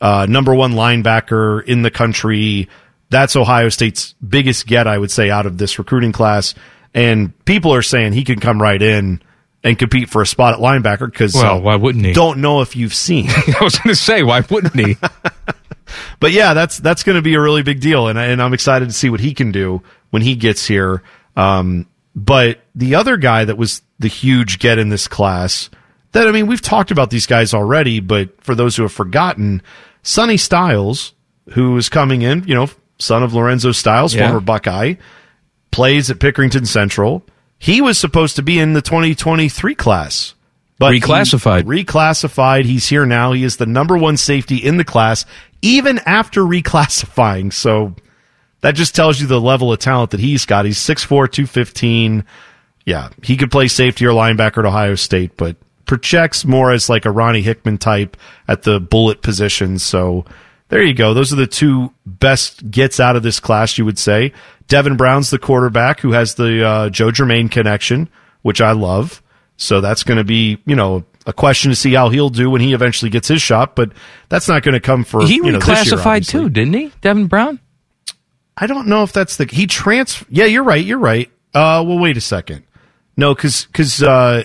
uh, number one linebacker in the country. That's Ohio State's biggest get, I would say, out of this recruiting class. And people are saying he can come right in and compete for a spot at linebacker because well, why wouldn't he? Don't know if you've seen. I was going to say, why wouldn't he? but yeah, that's that's going to be a really big deal, and and I'm excited to see what he can do when he gets here. Um, but the other guy that was the huge get in this class, that I mean, we've talked about these guys already, but for those who have forgotten, Sonny Styles, who is coming in, you know, son of Lorenzo Styles, Yeah. former Buckeye, plays at Pickerington Central. He was supposed to be in the 2023 class. But he Reclassified. reclassified. He's here now. He is the number one safety in the class, even after reclassifying. So that just tells you the level of talent that he's got. He's 6'4, 215. Yeah, he could play safety or linebacker at Ohio State, but projects more as like a Ronnie Hickman type at the bullet position. So there you go. Those are the two best gets out of this class, you would say. Devin Brown's the quarterback who has the uh, Joe Germaine connection, which I love. So that's going to be, you know, a question to see how he'll do when he eventually gets his shot, but that's not going to come for he you know, this year, reclassified too, didn't he, Devin Brown? I don't know if that's the he trans. Yeah, you're right. You're right. Uh, well, wait a second. No, because because uh,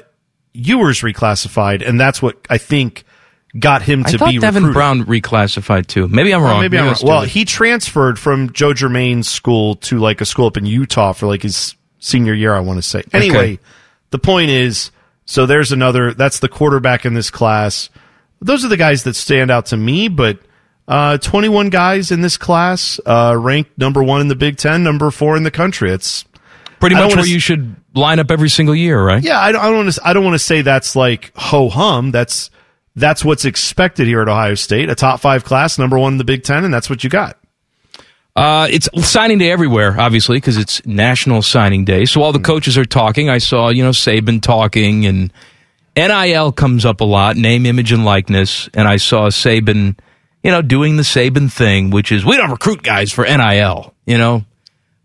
Ewers reclassified, and that's what I think got him I to thought be Devin recruited. Brown reclassified too. Maybe I'm Oh, wrong. maybe I'm wrong. Well, he transferred from Joe Germaine's school to like a school up in Utah for like his senior year, I want to say. Anyway, the point is, so there's another, that's the quarterback in this class. Those are the guys that stand out to me, but uh, 21 guys in this class, uh, ranked number one in the Big Ten, number four in the country. It's pretty much where s- you should line up every single year, right? yeah, I don't, I don't want to. I don't want to say that's like ho hum. That's that's what's expected here at Ohio State. A top five class, number one in the Big Ten, and that's what you got. Uh, it's signing day everywhere, obviously, because it's National Signing Day. So all the coaches are talking. I saw, you know, Saban talking, and NIL comes up a lot, name, image, and likeness. And I saw Saban, you know, doing the Saban thing, which is we don't recruit guys for NIL. You know,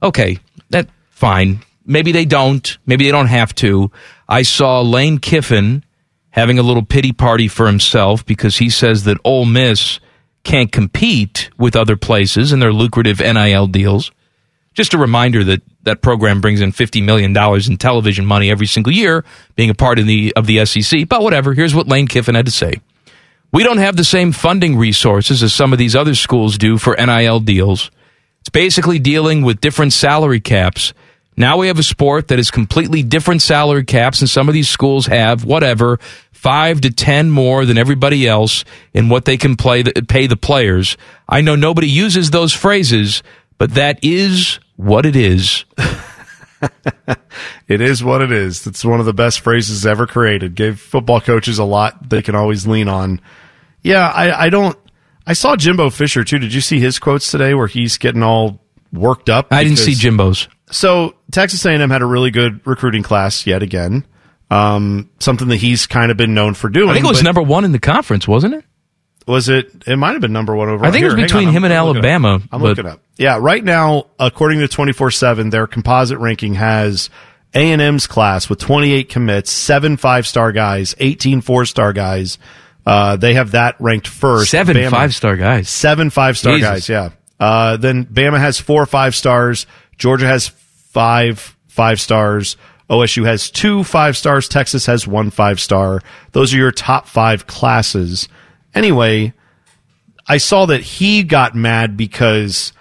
okay, that fine. Maybe they don't. Maybe they don't have to. I saw Lane Kiffin having a little pity party for himself because he says that Ole Miss can't compete with other places and their lucrative NIL deals. Just a reminder that that program brings in $50 million in television money every single year, being a part of the, of the SEC. But whatever, here's what Lane Kiffin had to say. We don't have the same funding resources as some of these other schools do for NIL deals. It's basically dealing with different salary caps. Now we have a sport that is completely different salary caps, and some of these schools have whatever five to ten more than everybody else in what they can play the, pay the players. I know nobody uses those phrases, but that is what it is. It is what it is. It's one of the best phrases ever created. Gave football coaches a lot they can always lean on. Yeah, I, I don't. I saw Jimbo Fisher too. Did you see his quotes today where he's getting all worked up? I didn't see Jimbo's. So Texas A&M had a really good recruiting class yet again. Um, something that he's kind of been known for doing. I think it was number one in the conference, wasn't it? Was it? It might have been number one over. I think it was between on, him and looking it up. Alabama, I'm but- looking up. Yeah, right now, according to 24/7, their composite ranking has A&M's class with 28 commits, seven five-star guys, 18 four-star guys. Uh, they have that ranked first. Seven Bama- five-star guys. Seven five-star Jesus. guys. Yeah. Uh, then Bama has four five stars. Georgia has five five stars. OSU has two five stars. Texas has one five star. Those are your top five classes. Anyway, I saw that he got mad because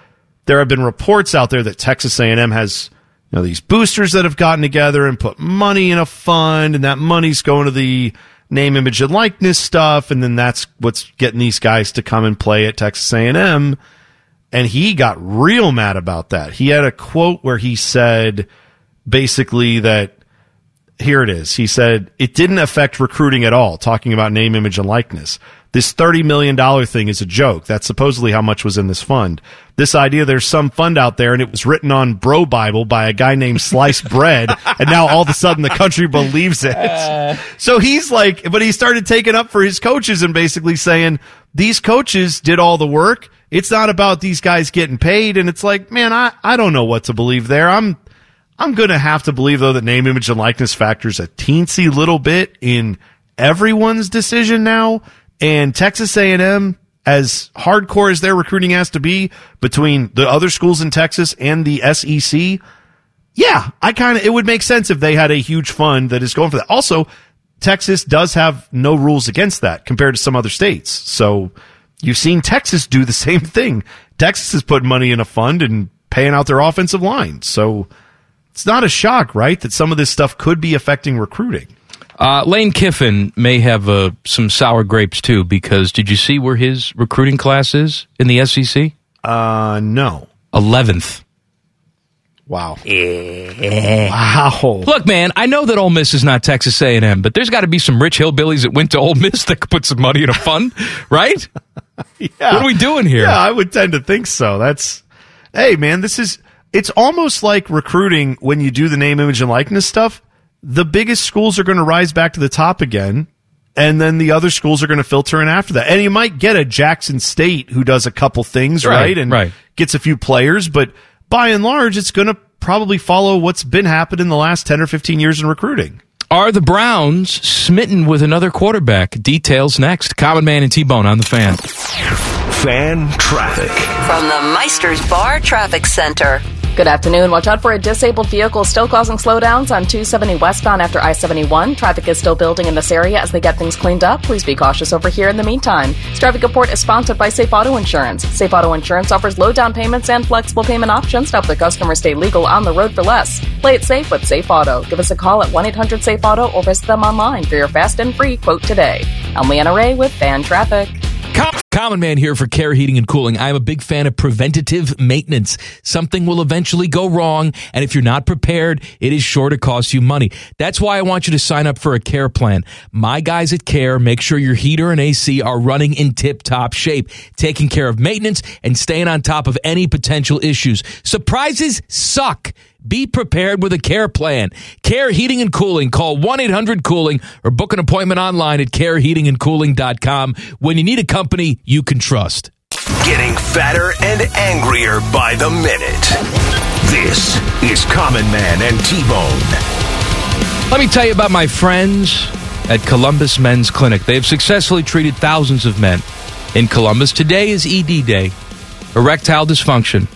there have been reports out there that Texas A&M has you know these boosters that have gotten together and put money in a fund, and that money's going to the name, image, and likeness stuff, and then that's what's getting these guys to come and play at Texas A&M. And he got real mad about that. He had a quote where he said basically that here it is. He said it didn't affect recruiting at all, talking about name, image, and likeness. This $30 million thing is a joke. That's supposedly how much was in this fund. This idea there's some fund out there and it was written on Bro Bible by a guy named Sliced Bread, and now all of a sudden the country believes it. Uh. So he's like, but he started taking up for his coaches and basically saying, these coaches did all the work. It's not about these guys getting paid. And it's like, man, I, I don't know what to believe there. I'm, I'm going to have to believe though that name, image, and likeness factors a teensy little bit in everyone's decision now. And Texas A&M, as hardcore as their recruiting has to be between the other schools in Texas and the SEC, yeah, I kind of, it would make sense if they had a huge fund that is going for that. Also, Texas does have no rules against that compared to some other states. So you've seen Texas do the same thing. Texas has put money in a fund and paying out their offensive line. So it's not a shock, right, that some of this stuff could be affecting recruiting. Uh, Lane Kiffin may have uh, some sour grapes too, because did you see where his recruiting class is in the SEC? Uh, no. 11th. Wow. Wow. Look, man, I know that Ole Miss is not Texas A&M, but there's got to be some rich hillbillies that went to Ole Miss that could put some money in a fund, right? Yeah. What are we doing here? Yeah, I would tend to think so. That's, hey, man, this is, it's almost like recruiting when you do the name, image, and likeness stuff. The biggest schools are going to rise back to the top again, and then the other schools are going to filter in after that. And you might get a Jackson State who does a couple things, Right, right? And right. gets a few players, but by and large, it's going to probably follow what's been happening the last 10 or 15 years in recruiting. Are the Browns smitten with another quarterback? Details next. Common Man and T-Bone on the fan. Fan traffic. From the Meisters Bar Traffic Center. Good afternoon. Watch out for a disabled vehicle still causing slowdowns on 270 westbound after I 71. Traffic is still building in this area as they get things cleaned up. Please be cautious over here in the meantime. This traffic report is sponsored by Safe Auto Insurance. Safe Auto Insurance offers low down payments and flexible payment options to help their customers stay legal on the road for less. Play it safe with Safe Auto. Give us a call at 1 800 Safe Auto or visit them online for your fast and free quote today. I'm Leanna Ray with Fan Traffic. Common Man here for Care Heating and Cooling. I'm a big fan of preventative maintenance. Something will eventually go wrong, and if you're not prepared, it is sure to cost you money. That's why I want you to sign up for a care plan. My guys at Care make sure your heater and AC are running in tip top shape, taking care of maintenance and staying on top of any potential issues. Surprises suck. Be prepared with a care plan. Care Heating and Cooling. Call 1 800 Cooling or book an appointment online at careheatingandcooling.com when you need a company you can trust. Getting fatter and angrier by the minute. This is Common Man and T-Bone. Let me tell you about my friends at Columbus Men's Clinic. They have successfully treated thousands of men in Columbus. Today is ED Day. Erectile dysfunction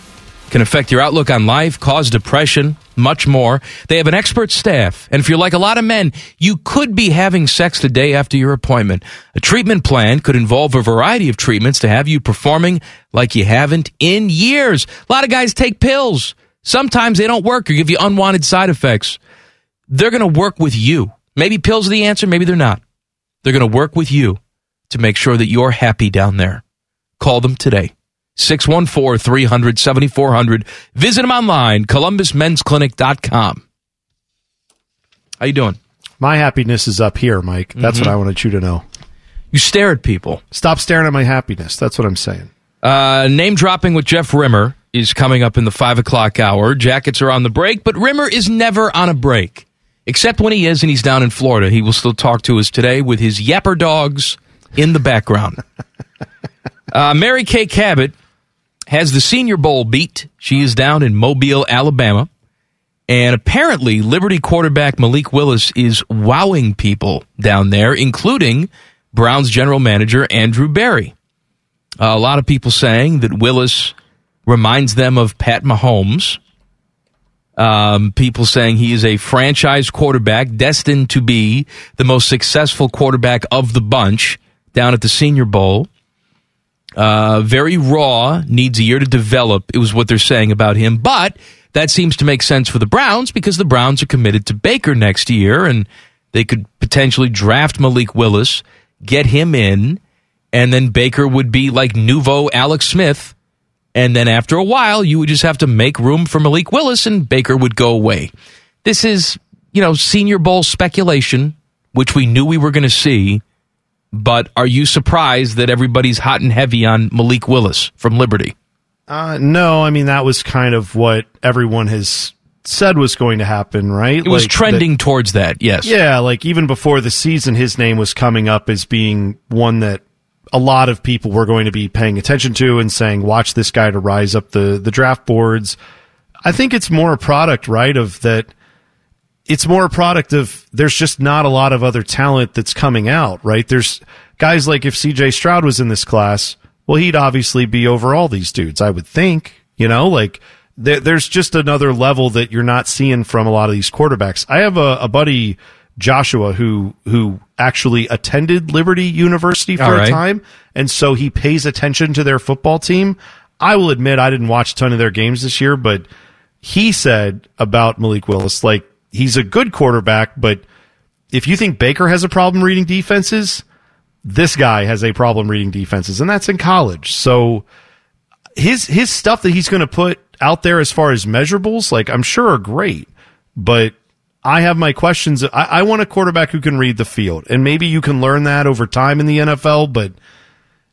can affect your outlook on life, cause depression, much more. They have an expert staff, and if you're like a lot of men, you could be having sex the day after your appointment. A treatment plan could involve a variety of treatments to have you performing like you haven't in years. A lot of guys take pills. Sometimes they don't work or give you unwanted side effects. They're going to work with you. Maybe pills are the answer, maybe they're not. They're going to work with you to make sure that you're happy down there. Call them today. 614 300 7400. Visit them online, columbusmensclinic.com. How you doing? My happiness is up here, Mike. That's Mhm. what I wanted you to know. You stare at people. Stop staring at my happiness. That's what I'm saying. Uh, name dropping with Jeff Rimmer is coming up in the five o'clock hour. Jackets are on the break, but Rimmer is never on a break. Except when he is and he's down in Florida. He will still talk to us today with his yapper dogs in the background. uh, Mary Kay Cabot has the Senior Bowl beat. She is down in Mobile, Alabama. And apparently, Liberty quarterback Malik Willis is wowing people down there, including Browns general manager Andrew Berry. Uh, a lot of people saying that Willis reminds them of Pat Mahomes. Um, people saying he is a franchise quarterback destined to be the most successful quarterback of the bunch down at the Senior Bowl. Uh, very raw, needs a year to develop, it was what they're saying about him. But that seems to make sense for the Browns because the Browns are committed to Baker next year and they could potentially draft Malik Willis, get him in, and then Baker would be like nouveau Alex Smith and then after a while, you would just have to make room for Malik Willis and Baker would go away. This is, you know, Senior Bowl speculation, which we knew we were going to see. But are you surprised that everybody's hot and heavy on Malik Willis from Liberty? Uh, no, I mean, that was kind of what everyone has said was going to happen, right? It was trending that, towards that, yes. Yeah, like even before the season, his name was coming up as being one that a lot of people were going to be paying attention to and saying, watch this guy to rise up the, the draft boards. I think it's more a product, right, of that it's more a product of there's just not a lot of other talent that's coming out, right? There's guys like if CJ Stroud was in this class, well, he'd obviously be over all these dudes, I would think, you know, like there, there's just another level that you're not seeing from a lot of these quarterbacks. I have a, a buddy, Joshua, who, who actually attended Liberty University for right. a time, and so he pays attention to their football team. I will admit I didn't watch a ton of their games this year, but he said about Malik Willis, like he's a good quarterback, but if you think Baker has a problem reading defenses, this guy has a problem reading defenses, and that's in college. So his his stuff that he's going to put out there as far as measurables, like I'm sure are great, but I have my questions. I, I, want a quarterback who can read the field, and maybe you can learn that over time in the NFL. But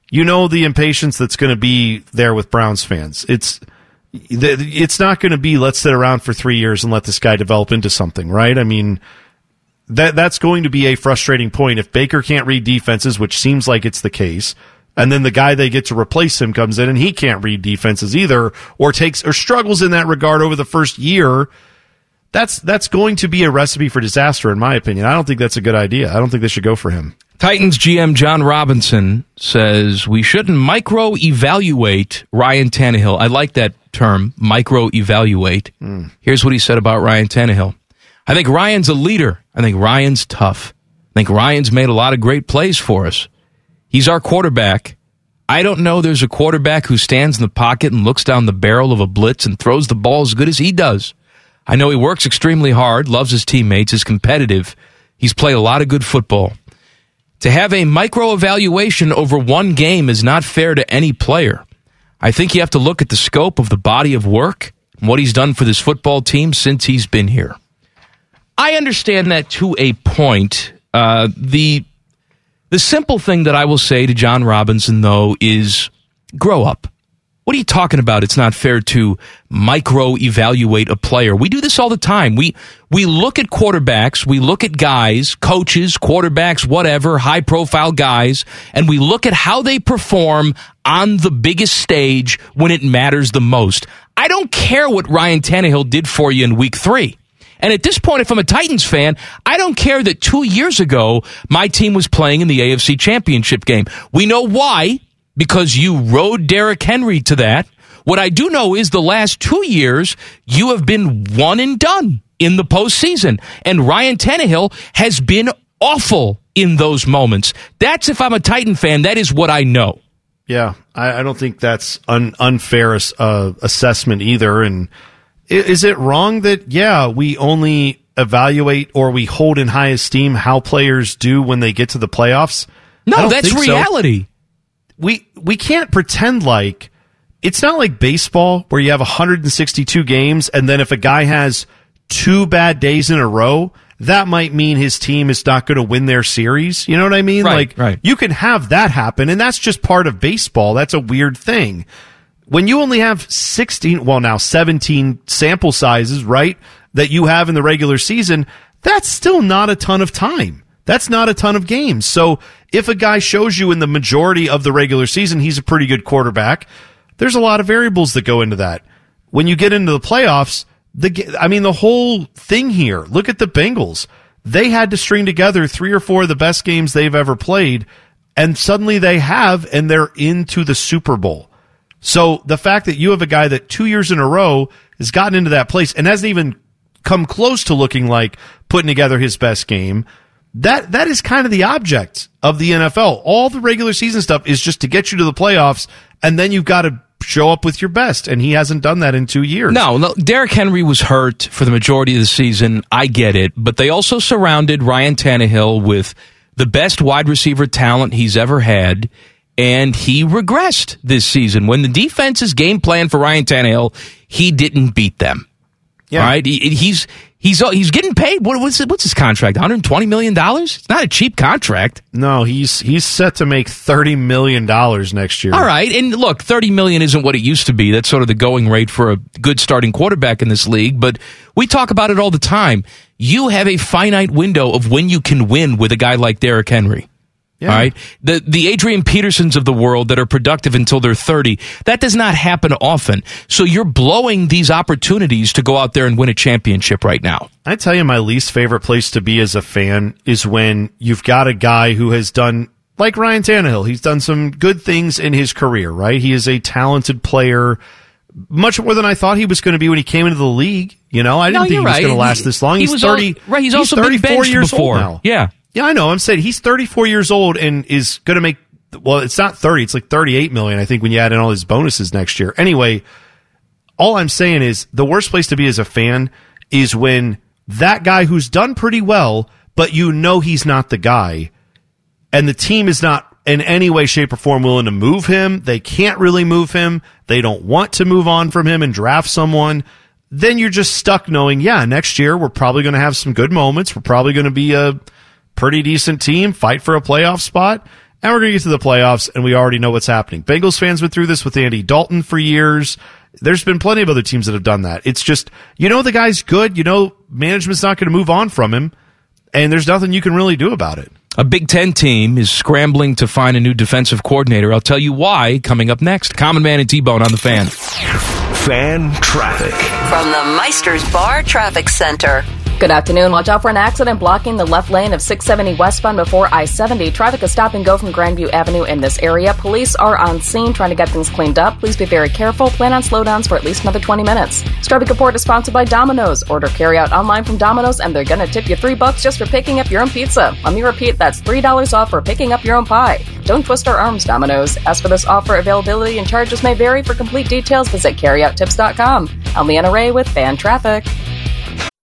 you know the impatience that's going to be there with Browns fans. It's it's not going to be let's sit around for three years and let this guy develop into something, right? I mean that that's going to be a frustrating point if Baker can't read defenses, which seems like it's the case. And then the guy they get to replace him comes in and he can't read defenses either, or takes or struggles in that regard over the first year that's that's going to be a recipe for disaster, in my opinion. I don't think that's a good idea. I don't think they should go for him. Titans GM Jon Robinson says we shouldn't micro evaluate Ryan Tannehill. I like that term, micro evaluate. Mm. Here's what he said about Ryan Tannehill. I think Ryan's a leader. I think Ryan's tough. I think Ryan's made a lot of great plays for us. He's our quarterback. I don't know there's a quarterback who stands in the pocket and looks down the barrel of a blitz and throws the ball as good as he does. I know he works extremely hard, loves his teammates, is competitive. He's played a lot of good football. To have a micro evaluation over one game is not fair to any player. I think you have to look at the scope of the body of work and what he's done for this football team since he's been here. I understand that to a point. Uh, the the simple thing that I will say to Jon Robinson though is grow up. What are you talking about? It's not fair to micro evaluate a player. We do this all the time. We we look at quarterbacks, we look at guys, coaches, quarterbacks, whatever, high profile guys, and we look at how they perform on the biggest stage when it matters the most. I don't care what Ryan Tannehill did for you in week 3. And at this point, if I'm a Titans fan, I don't care that two years ago, my team was playing in the AFC championship game. We know why because you rode Derrick Henry to that. What I do know is the last two years, you have been one and done in the postseason. And Ryan Tannehill has been awful in those moments. That's if I'm a Titan fan, that is what I know. Yeah, I, I don't think that's an unfair uh, assessment either. And is it wrong that, yeah, we only evaluate or we hold in high esteem how players do when they get to the playoffs? No, that's reality. So we we can't pretend like it's not like baseball where you have 162 games and then if a guy has two bad days in a row, that might mean his team is not going to win their series. You know what I mean? Right, like right. you can have that happen and that's just part of baseball. That's a weird thing. When you only have 16, well now 17 sample sizes, right? That you have in the regular season, that's still not a ton of time. That's not a ton of games. So if a guy shows you in the majority of the regular season he's a pretty good quarterback, there's a lot of variables that go into that. When you get into the playoffs, the I mean the whole thing here. Look at the Bengals. They had to string together three or four of the best games they've ever played, and suddenly they have, and they're into the Super Bowl. So the fact that you have a guy that two years in a row has gotten into that place and hasn't even come close to looking like putting together his best game, that that is kind of the object of the NFL. All the regular season stuff is just to get you to the playoffs, and then you've got to show up with your best, and he hasn't done that in two years. No, no, Derrick Henry was hurt for the majority of the season. I get it, but they also surrounded Ryan Tannehill with the best wide receiver talent he's ever had, and he regressed this season. When the defense's game plan for Ryan Tannehill, he didn't beat them. Yeah. All right, he, he's he's uh, he's getting paid. What, what's what's his contract? One hundred twenty million dollars. It's not a cheap contract. No, he's he's set to make thirty million dollars next year. All right, and look, thirty million isn't what it used to be. That's sort of the going rate for a good starting quarterback in this league. But we talk about it all the time. You have a finite window of when you can win with a guy like Derrick Henry. Yeah. All right. The the Adrian Petersons of the world that are productive until they're 30, that does not happen often. So you're blowing these opportunities to go out there and win a championship right now. I tell you, my least favorite place to be as a fan is when you've got a guy who has done, like Ryan Tannehill, he's done some good things in his career, right? He is a talented player, much more than I thought he was going to be when he came into the league. You know, I didn't No, think he was right. going to last this long. he He's was al- 30. right, he's also 34 benched years before. old now. Yeah. Yeah, I know. I'm saying he's 34 years old and is going to make, well, it's not 30. It's like 38 million, I think, when you add in all his bonuses next year. Anyway, all I'm saying is the worst place to be as a fan is when that guy who's done pretty well, but you know he's not the guy, and the team is not in any way, shape, or form willing to move him. They can't really move him. They don't want to move on from him and draft someone. Then you're just stuck knowing, yeah, next year we're probably going to have some good moments. We're probably going to be a pretty decent team, fight for a playoff spot, and we're going to get to the playoffs, and we already know what's happening. Bengals fans went through this with Andy Dalton for years. There's been plenty of other teams that have done that. It's just, you know, the guy's good. You know, management's not going to move on from him, and there's nothing you can really do about it. A Big Ten team is scrambling to find a new defensive coordinator. I'll tell you why coming up next. Common Man and T Bone on the fan. Fan traffic. From the Meisters Bar Traffic Center. Good afternoon. Watch out for an accident blocking the left lane of 670 westbound before I 70. Traffic is stop and go from Grandview Avenue in this area. Police are on scene trying to get things cleaned up. Please be very careful. Plan on slowdowns for at least another 20 minutes. Traffic report is sponsored by Domino's. Order carry out online from Domino's and they're going to tip you three bucks just for picking up your own pizza. Let me repeat, that's $3 off for picking up your own pie. Don't twist our arms, Domino's. As for this offer, availability and charges may vary. For complete details, visit carryouttips.com. I'm Leanna Ray with Fan Traffic.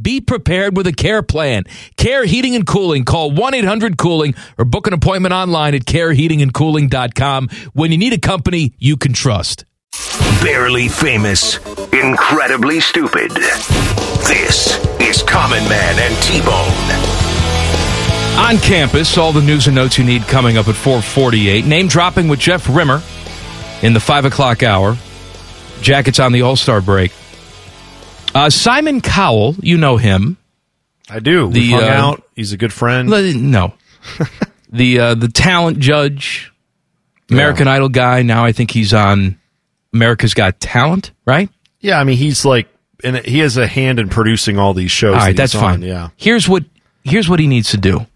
Be prepared with a care plan. Care Heating and Cooling. Call 1 800 Cooling or book an appointment online at careheatingandcooling.com when you need a company you can trust. Barely famous, incredibly stupid. This is Common Man and T Bone. On campus, all the news and notes you need coming up at 448. Name dropping with Jeff Rimmer in the 5 o'clock hour. Jackets on the All-Star break. Uh, Simon Cowell, you know him. I do. We The, hung uh, out. He's a good friend. Le- No. the uh, the talent judge, American Idol guy. Now I think he's on America's Got Talent, right? Yeah, I mean, he's like, and he has a hand in producing all these shows. All right, that that's on, fine. Yeah. Here's what here's what he needs to do.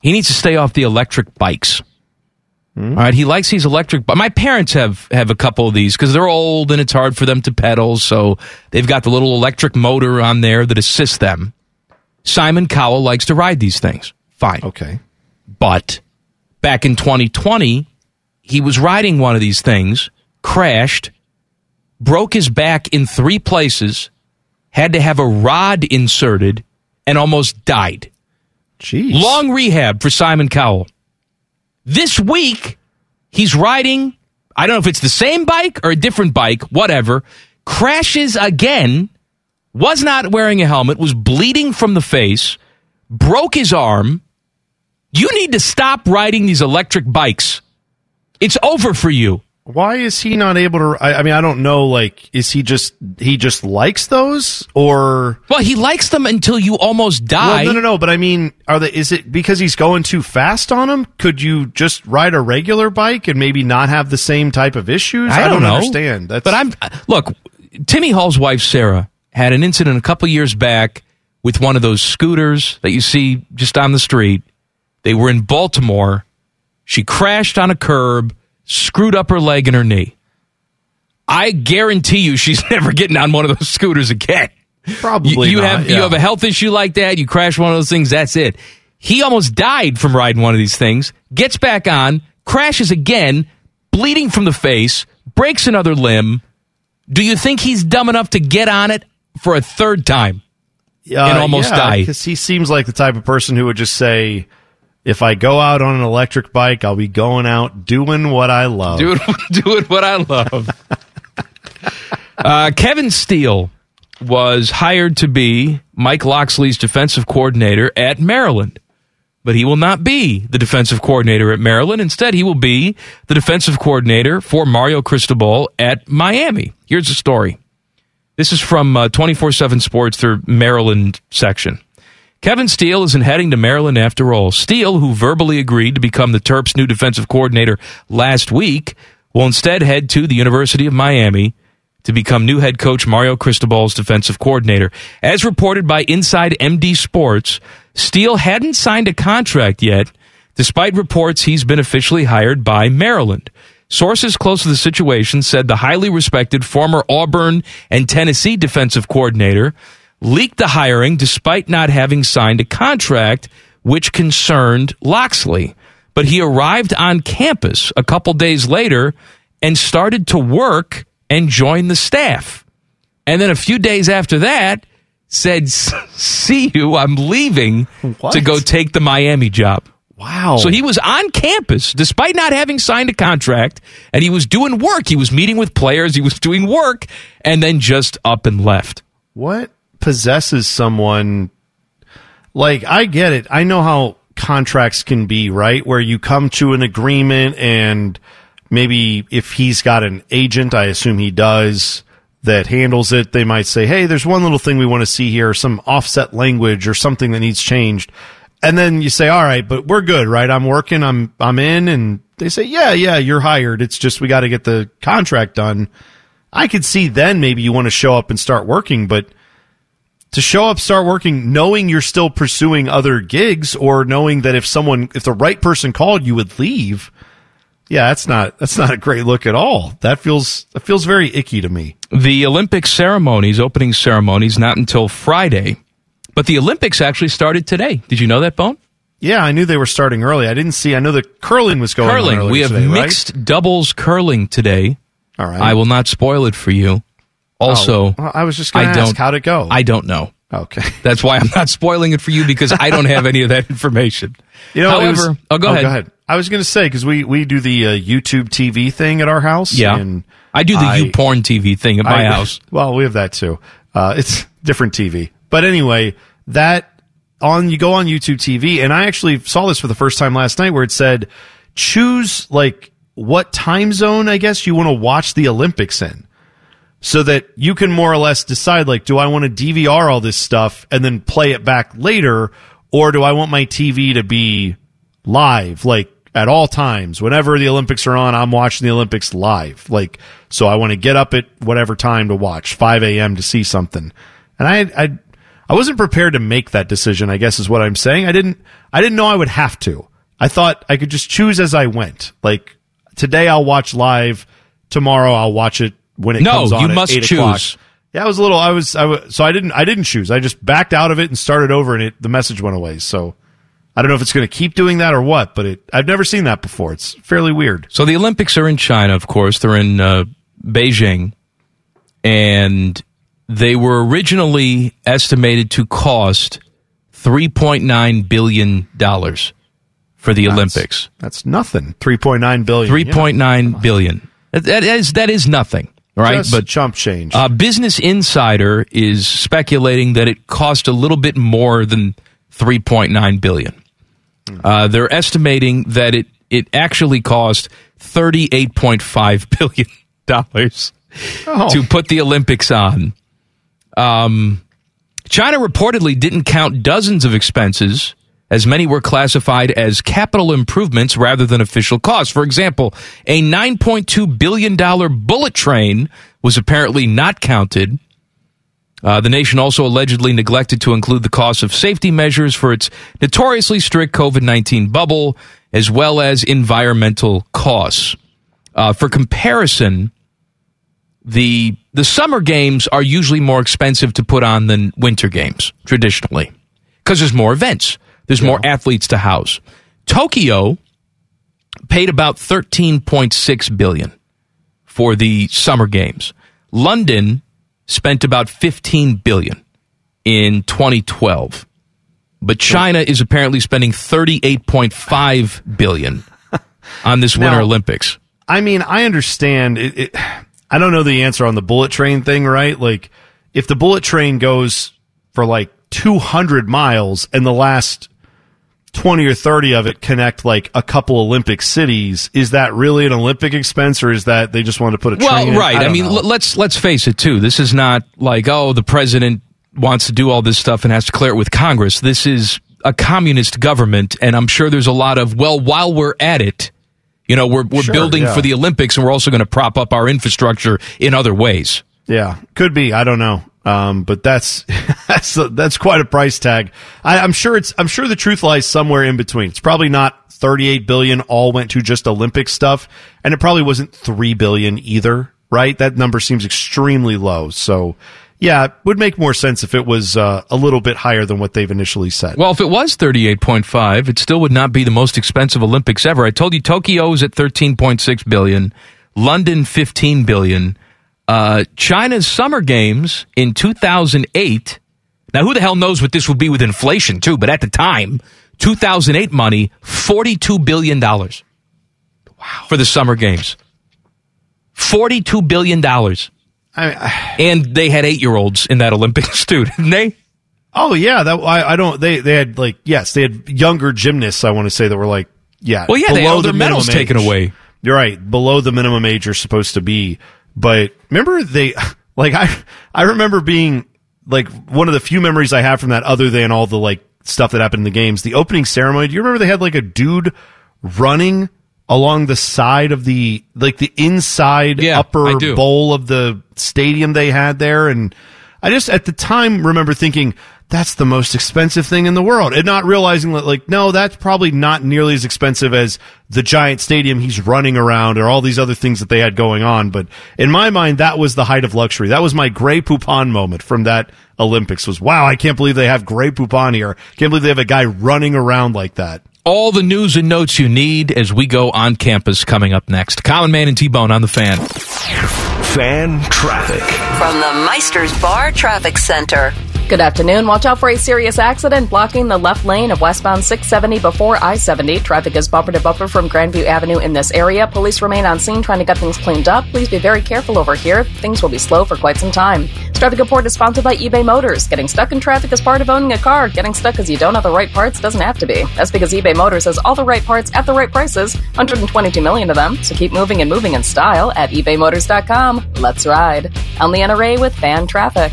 He needs to stay off the electric bikes. Hmm? All right, he likes these electric. But my parents have have a couple of these because they're old and it's hard for them to pedal. So they've got the little electric motor on there that assists them. Simon Cowell likes to ride these things. Fine. Okay. But back in 2020, he was riding one of these things, crashed, broke his back in three places, had to have a rod inserted, and almost died. Jeez. Long rehab for Simon Cowell. This week, he's riding, I don't know if it's the same bike or a different bike, whatever, crashes again, was not wearing a helmet, was bleeding from the face, broke his arm. You need to stop riding these electric bikes. It's over for you. Why is he not able to? I, I mean, I don't know. Like, is he just he just likes those, or Well, he likes them until you almost die. well, no, no, no. But I mean, are they? Is it because he's going too fast on them? Could you just ride a regular bike and maybe not have the same type of issues? I don't, know. understand. That's but I'm look. Timmy Hall's wife Sarah had an incident a couple years back with one of those scooters that you see just on the street. They were in Baltimore. She crashed on a curb, screwed up her leg and her knee. I guarantee you, she's never getting on one of those scooters again. Probably You, you not, have you have a health issue like that. You crash one of those things. That's it. He almost died from riding one of these things. Gets back on, crashes again, bleeding from the face, breaks another limb. Do you think he's dumb enough to get on it for a third time uh, and almost die? because he seems like the type of person who would just say, "If I go out on an electric bike, I'll be going out doing what I love." Doing, doing what I love. uh, Kevin Steele was hired to be Mike Locksley's defensive coordinator at Maryland. But he will not be the defensive coordinator at Maryland. Instead, he will be the defensive coordinator for Mario Cristobal at Miami. Here's the story. This is from uh, 24 7 Sports, their Maryland section. Kevin Steele isn't heading to Maryland after all. Steele, who verbally agreed to become the Terps' new defensive coordinator last week, will instead head to the University of Miami to become new head coach Mario Cristobal's defensive coordinator. As reported by Inside MD Sports, Steele hadn't signed a contract yet, despite reports he's been officially hired by Maryland. Sources close to the situation said the highly respected former Auburn and Tennessee defensive coordinator leaked the hiring despite not having signed a contract, which concerned Locksley. But he arrived on campus a couple days later and started to work and join the staff. And then a few days after that, said, See you, I'm leaving What? to go take the Miami job. wow. So he was on campus despite not having signed a contract and he was doing work. He was meeting with players, he was doing work, and then just up and left. what possesses someone like I get it. I know how contracts can be, right? Where you come to an agreement and maybe if he's got an agent, I assume he does, that handles it, they might say, "Hey, there's one little thing we want to see here, some offset language or something that needs changed." And then you say, "All right, but we're good, right? I'm working, I'm I'm in." And they say, "Yeah, yeah, you're hired. It's just we got to get the contract done." I could see then maybe you want to show up and start working, but to show up, start working, knowing you're still pursuing other gigs, or knowing that if someone, if the right person called, you would leave. Yeah, that's not that's not a great look at all. That feels that feels very icky to me. The Olympic ceremonies, opening ceremonies, not until Friday. But the Olympics actually started today. Did you know that, Bone? Yeah, I knew they were starting early. I didn't see. I know the curling was going. on curling. We have today, right? mixed doubles curling today. All right. I will not spoil it for you. Also, Oh, well, I was just going to ask how'd it go. I don't know. okay. That's why I'm not spoiling it for you because I don't have any of that information. You know, it was- However, oh, go ahead. I was going to say because we we do the uh, YouTube TV thing at our house. Yeah, and I do the U porn TV thing at my I- house. Well, we have that too. Uh, it's different TV, but anyway, that on you go on YouTube TV, and I actually saw this for the first time last night, where it said choose like what time zone I guess you want to watch the Olympics in. So that you can more or less decide, like, do I want to DVR all this stuff and then play it back later, or do I want my TV to be live, like at all times. Whenever the Olympics are on, I'm watching the Olympics live. Like, so I want to get up at whatever time to watch, 5 a.m. to see something. And I, I, I wasn't prepared to make that decision, I guess is what I'm saying. I didn't, I didn't know I would have to. I thought I could just choose as I went. Like, today I'll watch live. Tomorrow I'll watch it when it No, comes on you must 8 o'clock. choose. Yeah, I was a little. I was. I was. So I didn't. I didn't choose. I just backed out of it and started over, and it the message went away. So I don't know if it's going to keep doing that or what. But it. I've never seen that before. It's fairly weird. So the Olympics are in China, of course. They're in uh, Beijing, and they were originally estimated to cost three point nine billion dollars for the Olympics. That's nothing. Three point nine billion. Three point nine billion. That is that is nothing, right? Just but chump change. uh, Business Insider is speculating that it cost a little bit more than 3.9 billion. Uh, they're estimating that it it actually cost 38.5 billion dollars to put the Olympics on. Um, China reportedly didn't count dozens of expenses, as many were classified as capital improvements rather than official costs. For example, a $9.2 billion bullet train was apparently not counted. Uh, the nation also allegedly neglected to include the cost of safety measures for its notoriously strict COVID 19 bubble, as well as environmental costs. Uh, for comparison, the the summer games are usually more expensive to put on than winter games traditionally because there's more events there's more athletes to house tokyo paid about 13.6 billion for the summer games london spent about 15 billion in 2012 but china is apparently spending 38.5 billion on this winter Now- olympics I mean, I understand it, it. I don't know the answer on the bullet train thing, right? Like, if the bullet train goes for like 200 miles and the last 20 or 30 of it connect like a couple Olympic cities, is that really an Olympic expense or is that they just want to put a train well, right. I, don't mean, know. let's let's face it too. This is not like oh, the president wants to do all this stuff and has to clear it with Congress. This is a communist government, and I'm sure there's a lot of well, while we're at it, you know, we're we're Sure, building yeah. for the Olympics, and we're also going to prop up our infrastructure in other ways. Yeah, could be. I don't know. Um, but that's that's that's quite a price tag. I, I'm sure it's. I'm sure the truth lies somewhere in between. It's probably not 38 billion. All went to just Olympic stuff, and it probably wasn't three billion either. Right? That number seems extremely low. So, yeah, it would make more sense if it was uh, a little bit higher than what they've initially said. Well, if it was 38.5, it still would not be the most expensive Olympics ever. I told you Tokyo is at 13.6 billion, London 15 billion, uh, China's summer games in 2008. Now, who the hell knows what this would be with inflation too? But at the time, 2008 money, 42 billion dollars. Wow. For the summer games. 42 billion dollars. I, And they had 8-year-olds in that Olympics too, didn't they? oh yeah, that I, I don't. They they had like yes, they had younger gymnasts. I want to say that were like yeah. Well, yeah, they below had their the medals minimum taken age. away. You're right. Below the minimum age you're supposed to be. But remember they like I I remember being like one of the few memories I have from that other than all the like stuff that happened in the games. The opening ceremony, do you remember they had like a dude running along the side of the like the inside Yeah, upper bowl of the stadium they had there and I just at the time remember thinking that's the most expensive thing in the world and not realizing that like no that's probably not nearly as expensive as the giant stadium he's running around or all these other things that they had going on but in my mind that was the height of luxury that was my Grey Poupon moment from that olympics was wow i can't believe they have Grey Poupon here can't believe they have a guy running around like that all the news and notes you need as we go on campus coming up next. Common Man and T Bone on the fan. Fan traffic. From the Meister's Bar Traffic Center. Good afternoon. Watch out for a serious accident blocking the left lane of westbound 670 before I 70. Traffic is bumper to bumper from Grandview Avenue in this area. Police remain on scene trying to get things cleaned up. Please be very careful over here. Things will be slow for quite some time. This traffic report is sponsored by eBay Motors. Getting stuck in traffic is part of owning a car. Getting stuck because you don't have the right parts doesn't have to be. That's because eBay Motors has all the right parts at the right prices. 122 million of them. So keep moving and moving in style at ebaymotors.com. Let's ride. I'm Leanna Ray with Fan Traffic.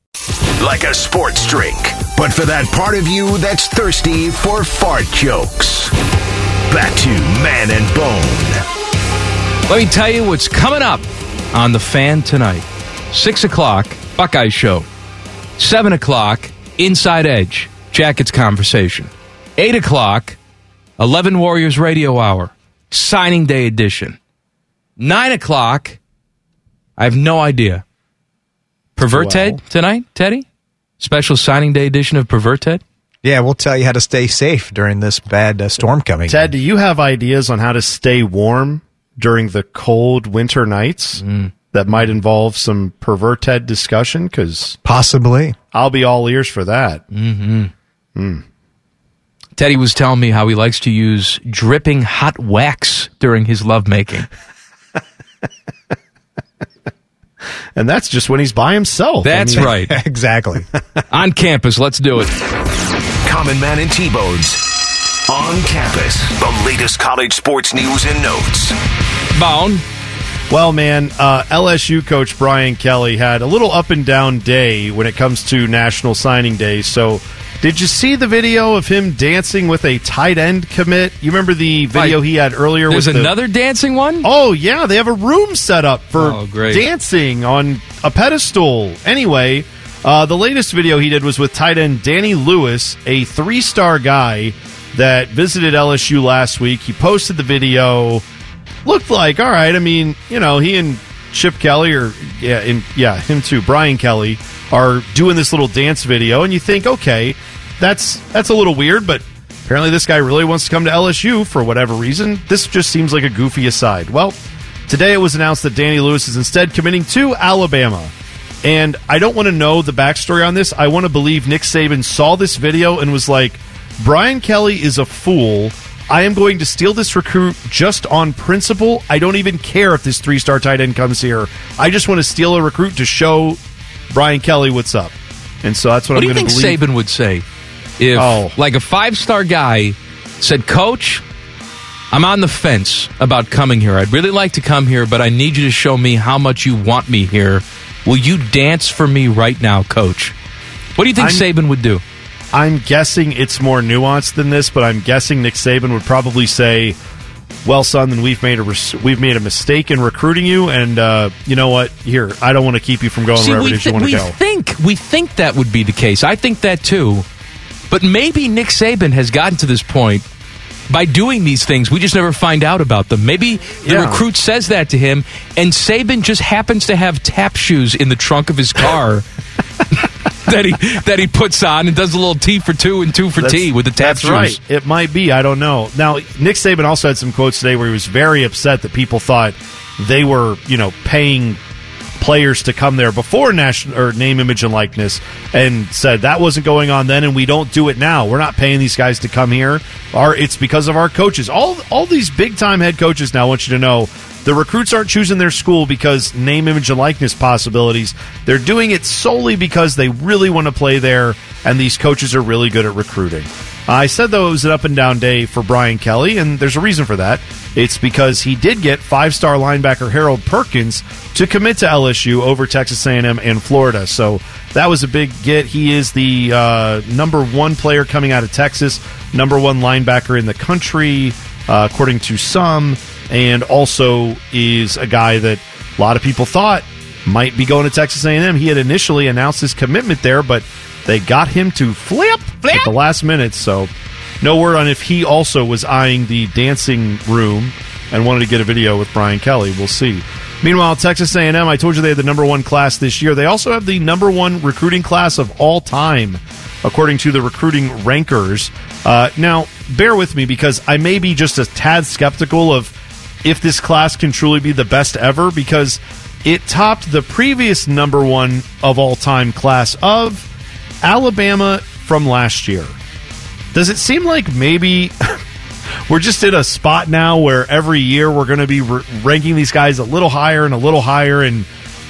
Like a sports drink, but for that part of you that's thirsty for fart jokes. Back to Man and Bone. Let me tell you what's coming up on the fan tonight. Six o'clock, Buckeye Show. Seven o'clock, Inside Edge, Jackets Conversation. Eight o'clock, 11 Warriors Radio Hour, Signing Day Edition. Nine o'clock, I have no idea. Perverted Well. tonight, Teddy? Special Signing Day edition of Perverted? Yeah, we'll tell you how to stay safe during this bad uh, storm coming. Ted, do you have ideas on how to stay warm during the cold winter nights that might involve some perverted discussion? Because Possibly. I'll be all ears for that. Mm-hmm. Teddy was telling me how he likes to use dripping hot wax during his lovemaking. And that's just when he's by himself. That's right. exactly. On campus, let's do it. Common Man and T-Bones. On campus, the latest college sports news and notes. Bone. Well, man, uh, LSU coach Brian Kelly had a little up and down day when it comes to National Signing Day. So, did you see the video of him dancing with a tight end commit? You remember the video Like, he had earlier? There's with the- another dancing one? Oh yeah, they have a room set up for Oh, dancing on a pedestal. Anyway, uh, the latest video he did was with tight end Danny Lewis, a three-star guy that visited LSU last week. He posted the video. Looked like all right. I mean, you know, he and Chip Kelly or yeah, and yeah, him too. Brian Kelly are doing this little dance video, and you think, okay, that's that's a little weird, but apparently this guy really wants to come to LSU for whatever reason. This just seems like a goofy aside. Well, today it was announced that Danny Lewis is instead committing to Alabama. And I don't want to know the backstory on this. I want to believe Nick Saban saw this video and was like, Brian Kelly is a fool. I am going to steal this recruit just on principle. I don't even care if this three star tight end comes here. I just want to steal a recruit to show Brian Kelly what's up. And so that's what, What I'm you going think to believe. Saban would say if, Oh. like, a five star guy said, Coach, I'm on the fence about coming here. I'd really like to come here, but I need you to show me how much you want me here. Will you dance for me right now, Coach? What do you think I'm- Saban would do? I'm guessing it's more nuanced than this, but I'm guessing Nick Saban would probably say, "Well, son, then we've made a res- we've made a mistake in recruiting you, and uh, you know what? Here, I don't want to keep you from going See, wherever we, it is you want to we go." think we think that would be the case. I think that too. But maybe Nick Saban has gotten to this point by doing these things. We just never find out about them. Maybe the Yeah. recruit says that to him, and Saban just happens to have tap shoes in the trunk of his car. that he that he puts on and does a little T for two and two for That's- T with the tap That's right. It might be. I don't know. Now, Nick Saban also had some quotes today where he was very upset that people thought they were, you know, paying players to come there before national or name, image, and likeness, and said that wasn't going on then, and we don't do it now. We're not paying these guys to come here. Our it's because of our coaches. All all these big time head coaches now want you to know. The recruits aren't choosing their school because name, image, and likeness possibilities. They're doing it solely because they really want to play there, and these coaches are really good at recruiting. I said, though, it was an up and down day for Brian Kelly, and there's a reason for that. It's because he did get five star linebacker Harold Perkins to commit to LSU over Texas A&M and Florida. So that was a big get. He is the uh, number one player coming out of Texas, number one linebacker in the country, uh, according to some, and also is a guy that a lot of people thought might be going to Texas A&M. He had initially announced his commitment there, but they got him to flip, flip. at the last minute. So no word on if he also was eyeing the dancing room and wanted to get a video with Brian Kelly. We'll see. Meanwhile, Texas A&M, I told you they had the number one class this year. They also have the number one recruiting class of all time, according to the recruiting rankers. Uh, now, bear with me because I may be just a tad skeptical of if this class can truly be the best ever because it topped the previous number one of all time class of Alabama from last year. Does it seem like maybe we're just in a spot now where every year we're going to be ranking these guys a little higher and a little higher and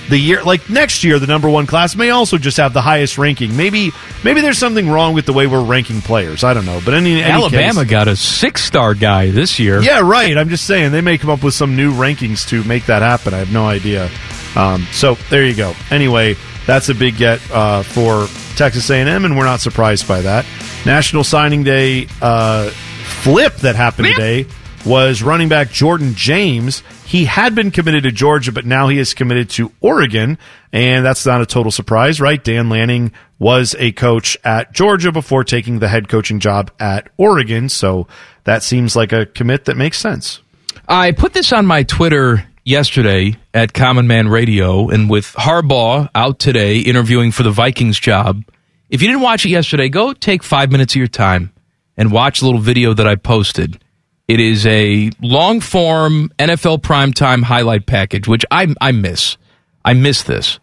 the year like next year the number 1 class may also just have the highest ranking. Maybe maybe there's something wrong with the way we're ranking players. I don't know. But in any, any Alabama case- got a six star guy this year. yeah, right. I'm just saying they may come up with some new rankings to make that happen. I have no idea. Um, so there you go. Anyway, that's a big get uh, for Texas A&M, and we're not surprised by that. National Signing Day uh, flip that happened today was running back Jordan James. He had been committed to Georgia, but now he is committed to Oregon, and that's not a total surprise, right? Dan Lanning was a coach at Georgia before taking the head coaching job at Oregon, so that seems like a commit that makes sense. I put this on my Twitter yesterday at Common Man Radio, and with Harbaugh out today interviewing for the Vikings job, If you didn't watch it yesterday, go take five minutes of your time and watch a little video that I posted. It is a long form NFL primetime highlight package, which I, I miss. I miss this.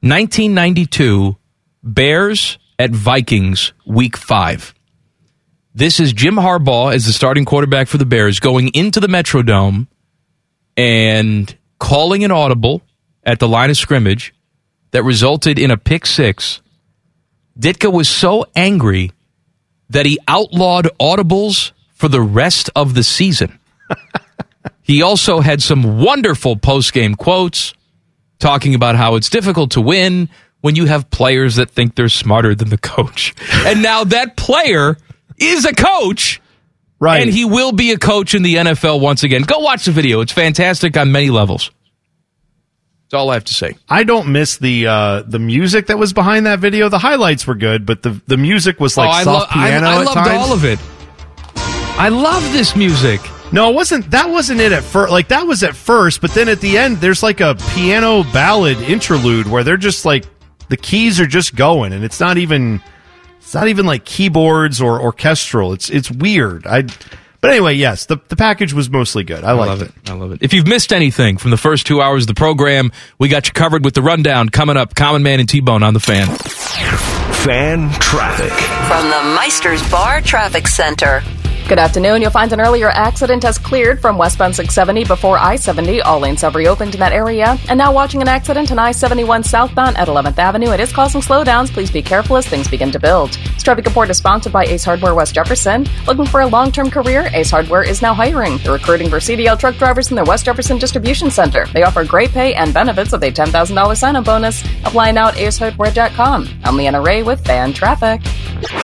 1992 Bears at Vikings, week five. This is Jim Harbaugh as the starting quarterback for the Bears going into the Metrodome and calling an audible at the line of scrimmage that resulted in a pick six. Ditka was so angry that he outlawed audibles for the rest of the season. he also had some wonderful post game quotes talking about how it's difficult to win when you have players that think they're smarter than the coach. and now that player is a coach. Right. And he will be a coach in the NFL once again. Go watch the video. It's fantastic on many levels. That's all I have to say. I don't miss the uh, the music that was behind that video. The highlights were good, but the the music was like oh, soft lo- piano I, I loved times. all of it. I love this music. No, it wasn't. That wasn't it at first. Like that was at first, but then at the end, there's like a piano ballad interlude where they're just like the keys are just going, and it's not even it's not even like keyboards or orchestral. It's it's weird. I. But anyway, yes, the the package was mostly good. I, I liked love it. I love it. If you've missed anything from the first two hours of the program, we got you covered with the rundown coming up. Common Man and T Bone on the fan. Fan traffic. From the Meisters Bar Traffic Center. Good afternoon. You'll find an earlier accident has cleared from westbound 670 before I 70. All lanes have reopened in that area. And now watching an accident on I 71 southbound at 11th Avenue. It is causing slowdowns. Please be careful as things begin to build. This traffic report is sponsored by Ace Hardware West Jefferson. Looking for a long term career? Ace Hardware is now hiring. They're recruiting for CDL truck drivers in their West Jefferson distribution center. They offer great pay and benefits with a $10,000 sign up bonus. Apply now at acehardware.com. I'm Leanna Ray with Fan Traffic.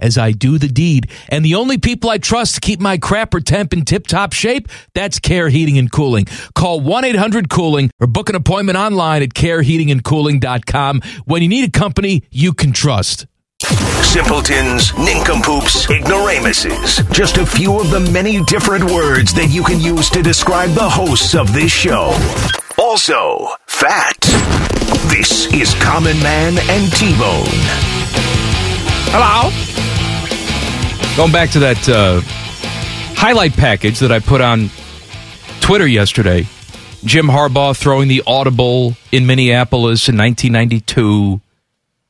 as I do the deed. And the only people I trust to keep my crapper temp in tip top shape, that's Care Heating and Cooling. Call 1 800 Cooling or book an appointment online at careheatingandcooling.com when you need a company you can trust. Simpletons, nincompoops, ignoramuses. Just a few of the many different words that you can use to describe the hosts of this show. Also, fat. This is Common Man and T-Bone. Hello. Going back to that uh, highlight package that I put on Twitter yesterday. Jim Harbaugh throwing the audible in Minneapolis in 1992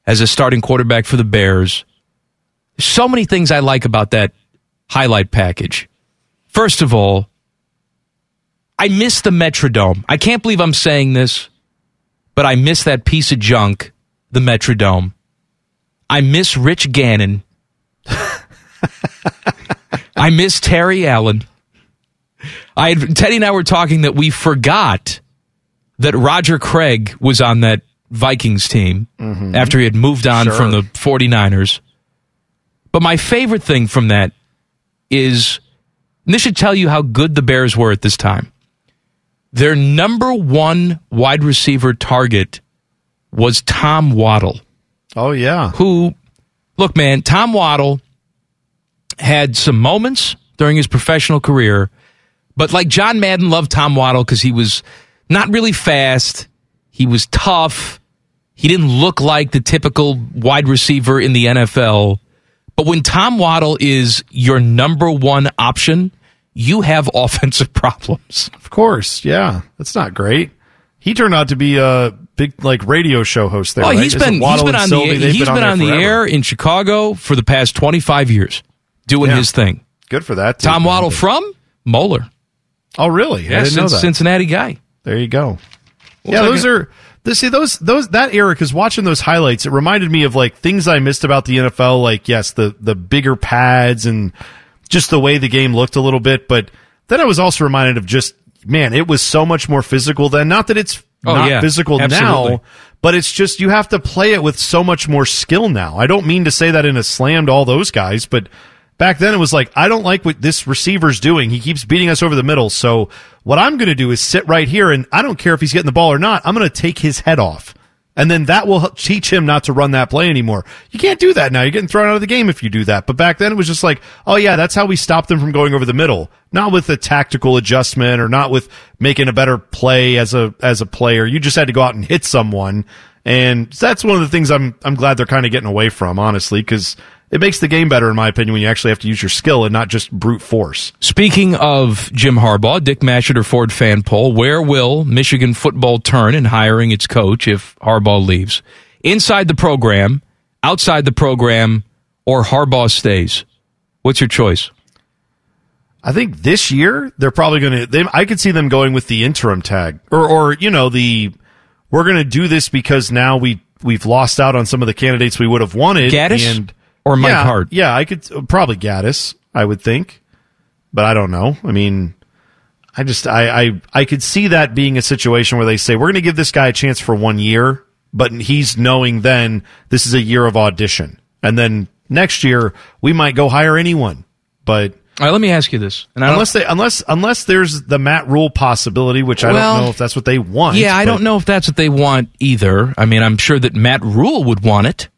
as a starting quarterback for the Bears. So many things I like about that highlight package. First of all, I miss the Metrodome. I can't believe I'm saying this, but I miss that piece of junk, the Metrodome. I miss Rich Gannon. I miss Terry Allen. I had, Teddy and I were talking that we forgot that Roger Craig was on that Vikings team mm-hmm. after he had moved on Sure. from the 49ers. But my favorite thing from that is and this should tell you how good the Bears were at this time. Their number one wide receiver target was Tom Waddle. Oh yeah. Who look, man, Tom Waddle had some moments during his professional career, but like John Madden loved Tom Waddle because he was not really fast. He was tough. He didn't look like the typical wide receiver in the NFL. But when Tom Waddle is your number one option, you have offensive problems. Of course, yeah. That's not great. He turned out to be a big like radio show host there. Oh, right? he's been he's been on Sylvie, the he's been, there on the air in Chicago for the past twenty five years, doing Yeah. his thing. Good for that. Tom. Waddle from Moeller. Oh, really? I Yeah, didn't know that. Cincinnati guy. There you go. We'll yeah, those it. are the see those those that era because watching those highlights, it reminded me of like things I missed about the NFL. Like yes, the the bigger pads and just the way the game looked a little bit. But then I was also reminded of just man, it was so much more physical then. Not that it's Oh, not yeah. physical Absolutely. now, but it's just you have to play it with so much more skill now. I don't mean to say that in a slam to all those guys, but Back then, it was like, I don't like what this receiver's doing. He keeps beating us over the middle. So what I'm going to do is sit right here, and I don't care if he's getting the ball or not. I'm going to take his head off. And then that will teach him not to run that play anymore. You can't do that now. You're getting thrown out of the game if you do that. But back then it was just like, oh yeah, that's how we stopped them from going over the middle. Not with a tactical adjustment or not with making a better play as a, as a player. You just had to go out and hit someone. And that's one of the things I'm, I'm glad they're kind of getting away from, honestly, because it makes the game better, in my opinion, when you actually have to use your skill and not just brute force. Speaking of Jim Harbaugh, Dick Masheter Ford fan poll, where will Michigan football turn in hiring its coach if Harbaugh leaves? Inside the program, outside the program, or Harbaugh stays? What's your choice? I think this year they're probably going to. I could see them going with the interim tag, or, or you know, the we're going to do this because now we we've lost out on some of the candidates we would have wanted. Gaddis? and Or Mike yeah, Hart? Yeah, I could probably Gaddis. I would think, but I don't know. I mean, I just I I I could see that being a situation where they say we're going to give this guy a chance for one year, but he's knowing then this is a year of audition, and then next year we might go hire anyone, but. All right, let me ask you this. And I unless they, unless unless there's the Matt Rhule possibility, which I Well, don't know if that's what they want. yeah, I but don't know if that's what they want either. I mean, I'm sure that Matt Rhule would want it.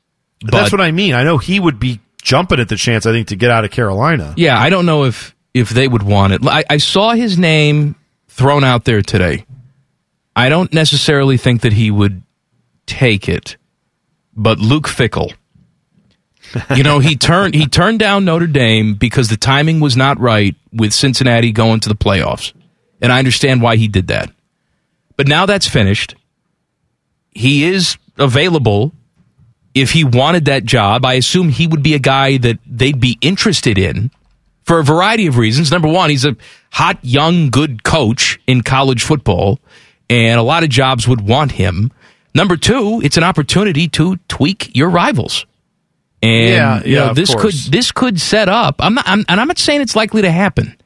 But That's what I mean. I know he would be jumping at the chance. I think to get out of Carolina. Yeah, I don't know if if they would want it. I, I saw his name thrown out there today. I don't necessarily think that he would take it, but Luke Fickell. you know, he turned he turned down Notre Dame because the timing was not right with Cincinnati going to the playoffs. And I understand why he did that. But now that's finished. He is available if he wanted that job, I assume he would be a guy that they'd be interested in for a variety of reasons. Number one, he's a hot, young, good coach in college football, and a lot of jobs would want him. Number two, it's an opportunity to tweak your rivals. And Yeah, you yeah, know, this could this could set up. I'm not, I'm, and I'm not saying it's likely to happen,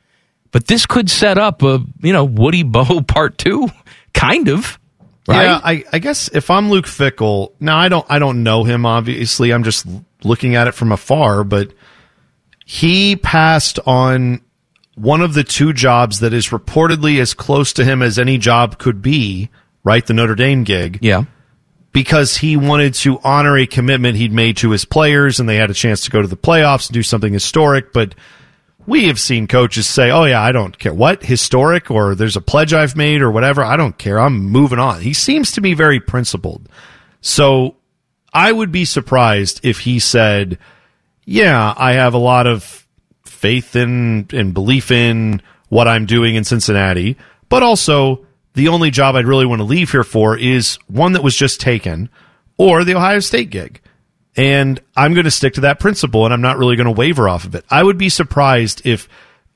but this could set up a you know Woody Bow part two, kind of. Right? Yeah, I, I guess if I'm Luke Fickell, now I don't I don't know him obviously. I'm just looking at it from afar, but he passed on one of the two jobs that is reportedly as close to him as any job could be, right? The Notre Dame gig. Yeah. Because he wanted to honor a commitment he'd made to his players and they had a chance to go to the playoffs and do something historic, but we have seen coaches say, "Oh yeah, I don't care what historic or there's a pledge I've made or whatever. I don't care. I'm moving on." He seems to be very principled. So I would be surprised if he said, "Yeah, I have a lot of faith in and belief in what I'm doing in Cincinnati, but also the only job I'd really want to leave here for is one that was just taken or the Ohio State gig." And I'm going to stick to that principle and I'm not really going to waver off of it. I would be surprised if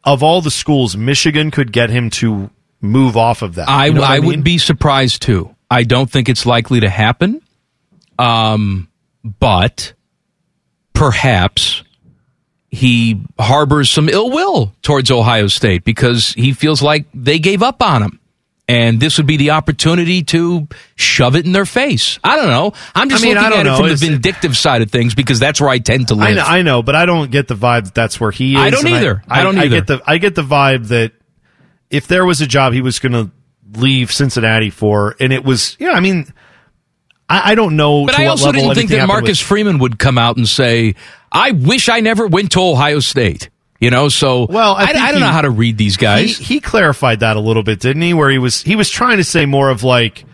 of all the schools Michigan could get him to move off of that. I, You know what I mean? would be surprised too. I don't think it's likely to happen. Um, but perhaps he harbors some ill will towards Ohio State because he feels like they gave up on him. And this would be the opportunity to shove it in their face. I don't know. I'm just I mean, I looking don't at it know. from the it- vindictive side of things because that's where I tend to live. I know, I know, but I don't get the vibe that that's where he is. I don't either. I don't I either. get the I get the vibe that if there was a job he was going to leave Cincinnati for, and it was, yeah, I mean, I, I don't know. But I also didn't think that Marcus with- Freeman would come out and say, "I wish I never went to Ohio State." You know, so Well, I, I, I don't he- know how to read these guys. He, he clarified that a little bit, didn't he? Where he was he was trying to say more of like,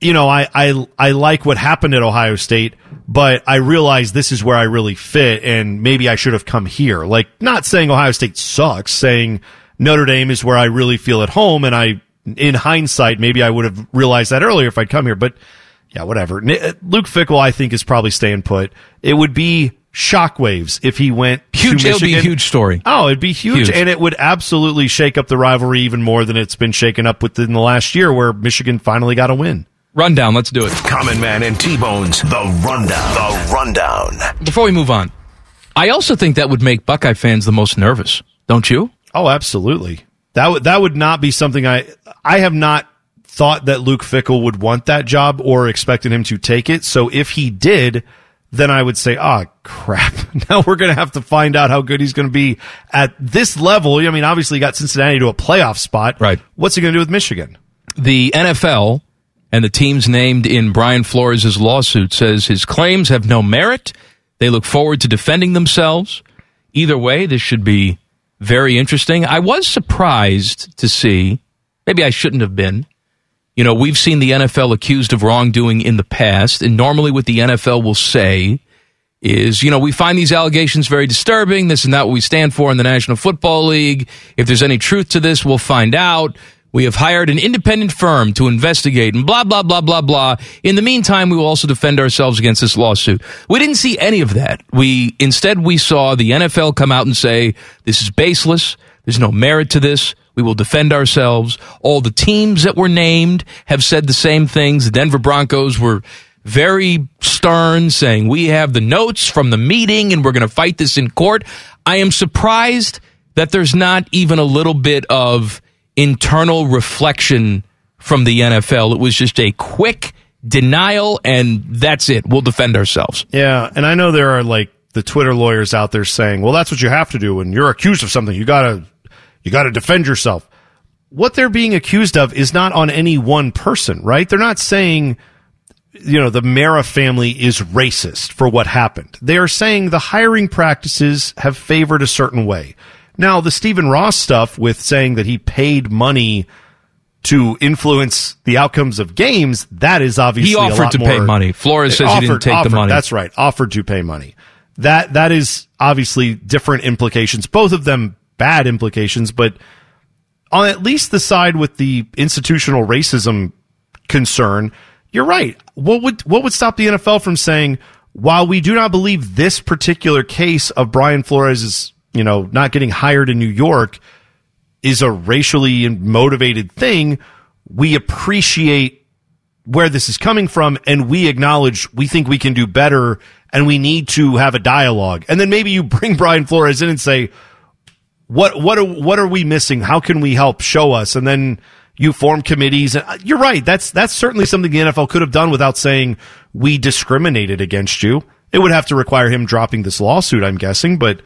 you know, I I I like what happened at Ohio State, but I realize this is where I really fit, and maybe I should have come here. Like, not saying Ohio State sucks, saying Notre Dame is where I really feel at home, and I, in hindsight, maybe I would have realized that earlier if I'd come here, but. Yeah, whatever. Luke Fickell, I think, is probably staying put. It would be shockwaves if he went Huge. To It'll be a huge story. Oh, it'd be huge, Huge. and it would absolutely shake up the rivalry even more than it's been shaken up within the last year, where Michigan finally got a win. Rundown. Let's do it. Common Man and T-Bones, The Rundown. The Rundown. Before we move on, I also think that would make Buckeye fans the most nervous. Don't you? Oh, absolutely. That would that would not be something I I have not thought that Luke Fickell would want that job or expected him to take it. So if he did, then I would say, ah, crap. Now we're going to have to find out how good he's going to be at this level. I mean, obviously, he got Cincinnati to a playoff spot. Right. What's he going to do with Michigan? The NFL and the teams named in Brian Flores' lawsuit says his claims have no merit. They look forward to defending themselves. Either way, this should be very interesting. I was surprised to see, maybe I shouldn't have been. You know, we've seen the NFL accused of wrongdoing in the past, and normally what the NFL will say is, you know, we find these allegations very disturbing. This is not what we stand for in the National Football League. If there's any truth to this, we'll find out. We have hired an independent firm to investigate and blah, blah, blah, blah, blah. In the meantime, we will also defend ourselves against this lawsuit. We didn't see any of that. We, instead, we saw the NFL come out and say, this is baseless. There's no merit to this. We will defend ourselves. All the teams that were named have said the same things. The Denver Broncos were very stern, saying, we have the notes from the meeting and we're going to fight this in court. I am surprised that there's not even a little bit of internal reflection from the NFL. It was just a quick denial, and that's it. We'll defend ourselves. Yeah, and I know there are like the Twitter lawyers out there saying, "Well, that's what you have to do when you're accused of something. You gotta, you gotta defend yourself." What they're being accused of is not on any one person, right? They're not saying, you know, the Mara family is racist for what happened. They are saying the hiring practices have favored a certain way. Now, the Stephen Ross stuff with saying that he paid money to influence the outcomes of games, that is obviously He offered to more, pay money. Flores says offered, he didn't take offered, the money. That's right. Offered to pay money. That that is obviously different implications. Both of them bad implications, but on at least the side with the institutional racism concern, you're right. What would what would stop the NFL from saying, while we do not believe this particular case of Brian Flores' you know, not getting hired in New York is a racially motivated thing. We appreciate where this is coming from and we acknowledge we think we can do better and we need to have a dialogue. And then maybe you bring Brian Flores in and say, what, what, are, what are we missing? How can we help show us? And then you form committees. And uh, you're right. That's, that's certainly something the NFL could have done without saying we discriminated against you. It would have to require him dropping this lawsuit, I'm guessing, but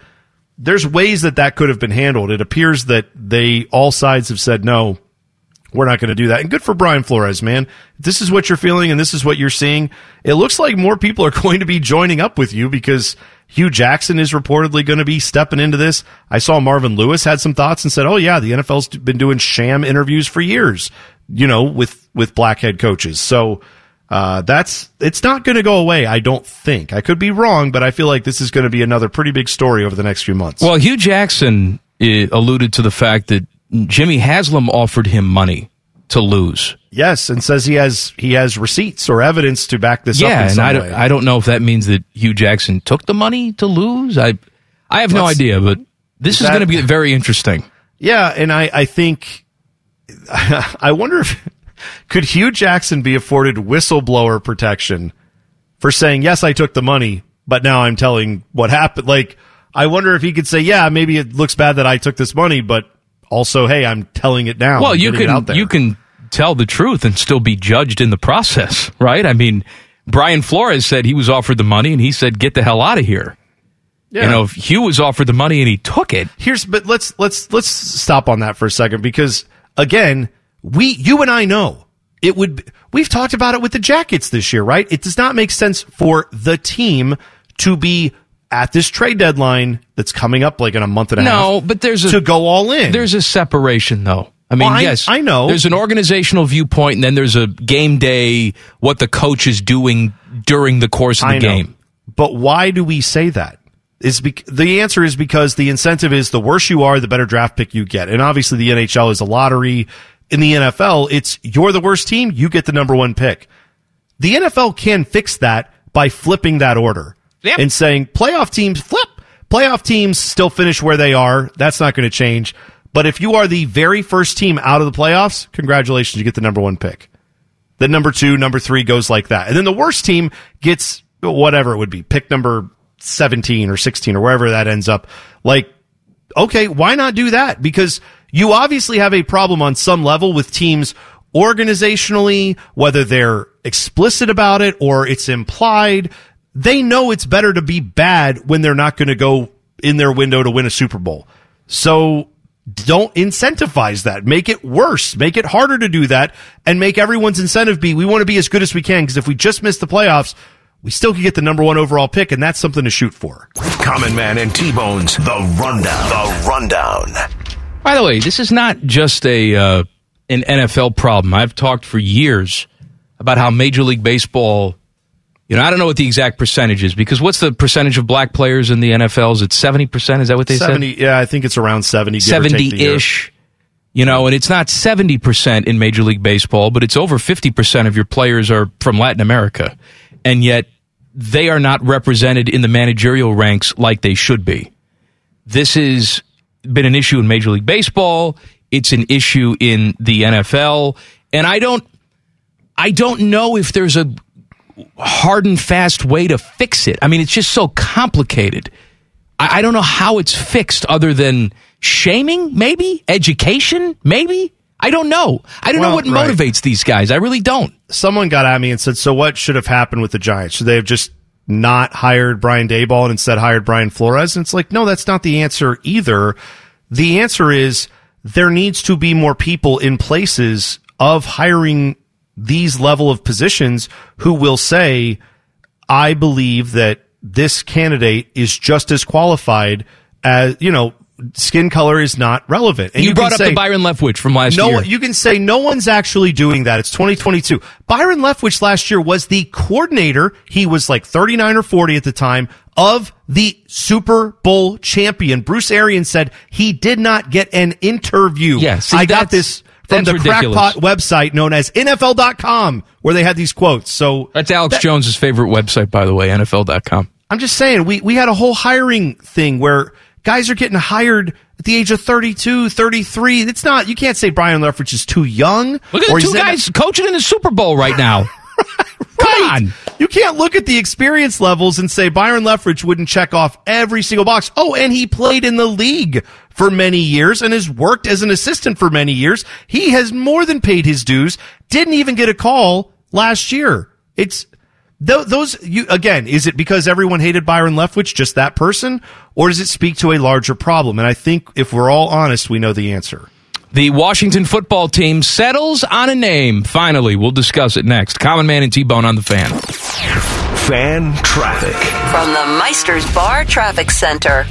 there's ways that that could have been handled. It appears that they all sides have said no. We're not going to do that. And good for Brian Flores, man. This is what you're feeling and this is what you're seeing. It looks like more people are going to be joining up with you because Hue Jackson is reportedly going to be stepping into this. I saw Marvin Lewis had some thoughts and said, "Oh yeah, the NFL's been doing sham interviews for years, you know, with with black head coaches." So uh, that's it's not going to go away. I don't think. I could be wrong, but I feel like this is going to be another pretty big story over the next few months. Well, Hue Jackson uh, alluded to the fact that Jimmy Haslam offered him money to lose. Yes, and says he has he has receipts or evidence to back this yeah, up. Yeah, and I don't, way. I don't know if that means that Hue Jackson took the money to lose. I I have no idea, but this is, that- going to be very interesting. Yeah, and I, I think I wonder if could Hue Jackson be afforded whistleblower protection for saying, Yes, I took the money, but now I'm telling what happened. Like, I wonder if he could say, Yeah, maybe it looks bad that I took this money, but also, hey, I'm telling it now. well, I'm you can there. you can tell the truth and still be judged in the process, right? I mean, Brian Flores said he was offered the money and he said, "Get the hell out of here." Yeah. You know, if Hue was offered the money and he took it, here's but let's let's let's stop on that for a second because again we you and i know it would we've talked about it with the jackets this year right it does not make sense for the team to be at this trade deadline that's coming up like in a month and a half No, but there's a to go all in There's a separation, though. I mean, Well, I- yes, I know. There's an organizational viewpoint, and then there's a game day, what the coach is doing during the course of the game. But why do we say that? Is bec- the answer is because the incentive is the worse you are, the better draft pick you get. And obviously the NHL is a lottery. In the NFL, it's you're the worst team, you get the number one pick. The NFL can fix that by flipping that order Yep. and saying playoff teams flip. Playoff teams still finish where they are. That's not going to change. But if you are the very first team out of the playoffs, congratulations, you get the number one pick. Then number two, number three goes like that. And then the worst team gets whatever it would be, pick number 17 or 16 or wherever that ends up. Like, okay, why not do that? Because you obviously have a problem on some level with teams organizationally, whether they're explicit about it or it's implied. They know it's better to be bad when they're not going to go in their window to win a Super Bowl. So don't incentivize that. Make it worse. Make it harder to do that and make everyone's incentive be we want to be as good as we can because if we just miss the playoffs, we still could get the number one overall pick, and that's something to shoot for. Common Man and T Bones, the rundown. The rundown. By the way, this is not just a uh, an NFL problem. I've talked for years about how Major League Baseball. You know, I don't know what the exact percentage is because what's the percentage of black players in the NFL? Is it seventy percent? Is that what they 70, said? Yeah, I think it's around 70. give or take the year. Seventy ish. You know, and it's not seventy percent in Major League Baseball, but it's over fifty percent of your players are from Latin America, and yet they are not represented in the managerial ranks like they should be. This has been an issue in Major League Baseball. It's an issue in the NFL, and I don't, I don't know if there's a hard and fast way to fix it. I mean, it's just so complicated. I, I don't know how it's fixed other than shaming, maybe education, maybe. I don't know. I don't know what right. motivates these guys. I really don't. Someone got at me and said, "So what should have happened with the Giants? Should they have just not hired Brian Daboll and instead hired Brian Flores?" And it's like, no, that's not the answer either. The answer is there needs to be more people in places of hiring these level of positions who will say, I believe that this candidate is just as qualified as, you know, skin color is not relevant. And you, can brought up say- the Byron Leftwich from last no, year. you can say no one's actually doing that. It's 2022. Byron Leftwich last year was the coordinator. He was like 39 or 40 at the time of the Super Bowl champion. Bruce Arians said he did not get an interview. Yeah, I got this from that's the ridiculous. crackpot website known as NFL.com where they had these quotes. So That's Alex Jones's favorite website, by the way, NFL.com. I'm just saying, we, we had a whole hiring thing where guys are getting hired at the age of 32, 33. It's not, you can't say Brian Leftwich is too young. Look at or the two guys coaching in the Super Bowl right now. Come on. You can't look at the experience levels and say Byron Leftwich wouldn't check off every single box. Oh, and he played in the league for many years and has worked as an assistant for many years. He has more than paid his dues. Didn't even get a call last year. It's th- those you again. Is it because everyone hated Byron Leftwich, just that person, or does it speak to a larger problem? And I think if we're all honest, we know the answer. The Washington football team settles on a name. Finally, we'll discuss it next. Common Man and T Bone on the fan. Fan traffic. From the Meisters Bar Traffic Center.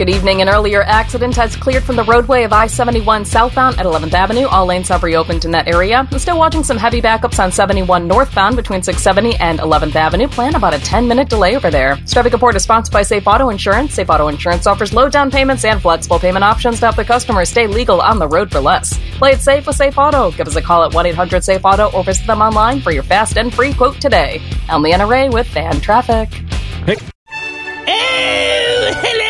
Good evening. An earlier accident has cleared from the roadway of I 71 southbound at 11th Avenue. All lanes have reopened in that area. I'm still watching some heavy backups on 71 northbound between 670 and 11th Avenue. Plan about a 10 minute delay over there. Traffic report is sponsored by Safe Auto Insurance. Safe Auto Insurance offers low down payments and flexible payment options to help the customer stay legal on the road for less. Play it safe with Safe Auto. Give us a call at 1 800 Safe Auto or visit them online for your fast and free quote today. I'm Leanna Ray with Fan Traffic. Hey. Oh, hello!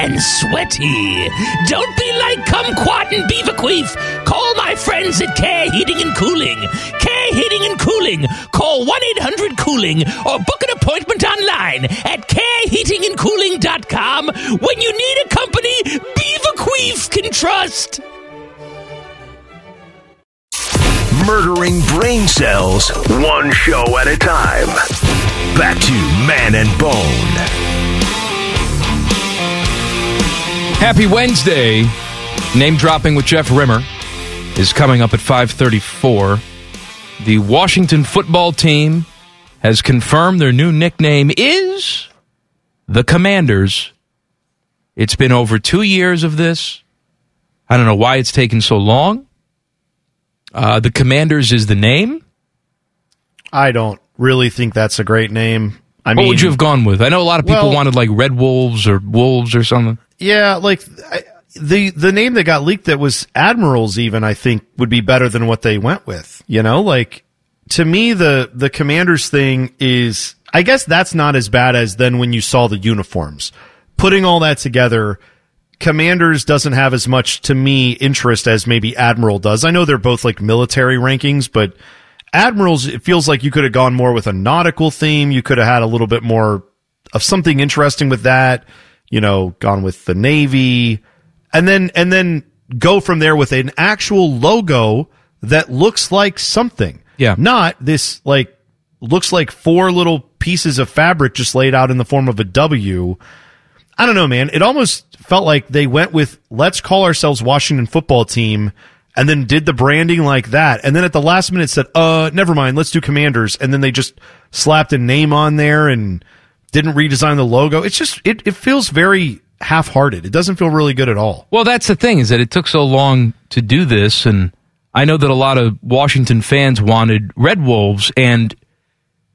and sweaty. Don't be like Kumquat and Beaverqueef. Call my friends at Care Heating and Cooling. Care Heating and Cooling. Call 1 800 Cooling or book an appointment online at careheatingandcooling.com when you need a company Beaverqueef can trust. Murdering brain cells, one show at a time. Back to Man and Bone. Happy Wednesday. Name dropping with Jeff Rimmer is coming up at 534. The Washington football team has confirmed their new nickname is the Commanders. It's been over two years of this. I don't know why it's taken so long. Uh, the Commanders is the name. I don't really think that's a great name. I what mean, would you have gone with? I know a lot of people Well- wanted like Red Wolves or Wolves or something. Yeah, like I, the the name that got leaked that was Admirals. Even I think would be better than what they went with. You know, like to me the the Commanders thing is. I guess that's not as bad as then when you saw the uniforms. Putting all that together, Commanders doesn't have as much to me interest as maybe Admiral does. I know they're both like military rankings, but Admirals it feels like you could have gone more with a nautical theme. You could have had a little bit more of something interesting with that. You know, gone with the Navy, and then and then go from there with an actual logo that looks like something. Yeah. Not this like looks like four little pieces of fabric just laid out in the form of a W. I don't know, man. It almost felt like they went with let's call ourselves Washington football team and then did the branding like that. And then at the last minute said, uh, never mind, let's do commanders. And then they just slapped a name on there and didn't redesign the logo. It's just, it, it feels very half hearted. It doesn't feel really good at all. Well, that's the thing is that it took so long to do this, and I know that a lot of Washington fans wanted Red Wolves, and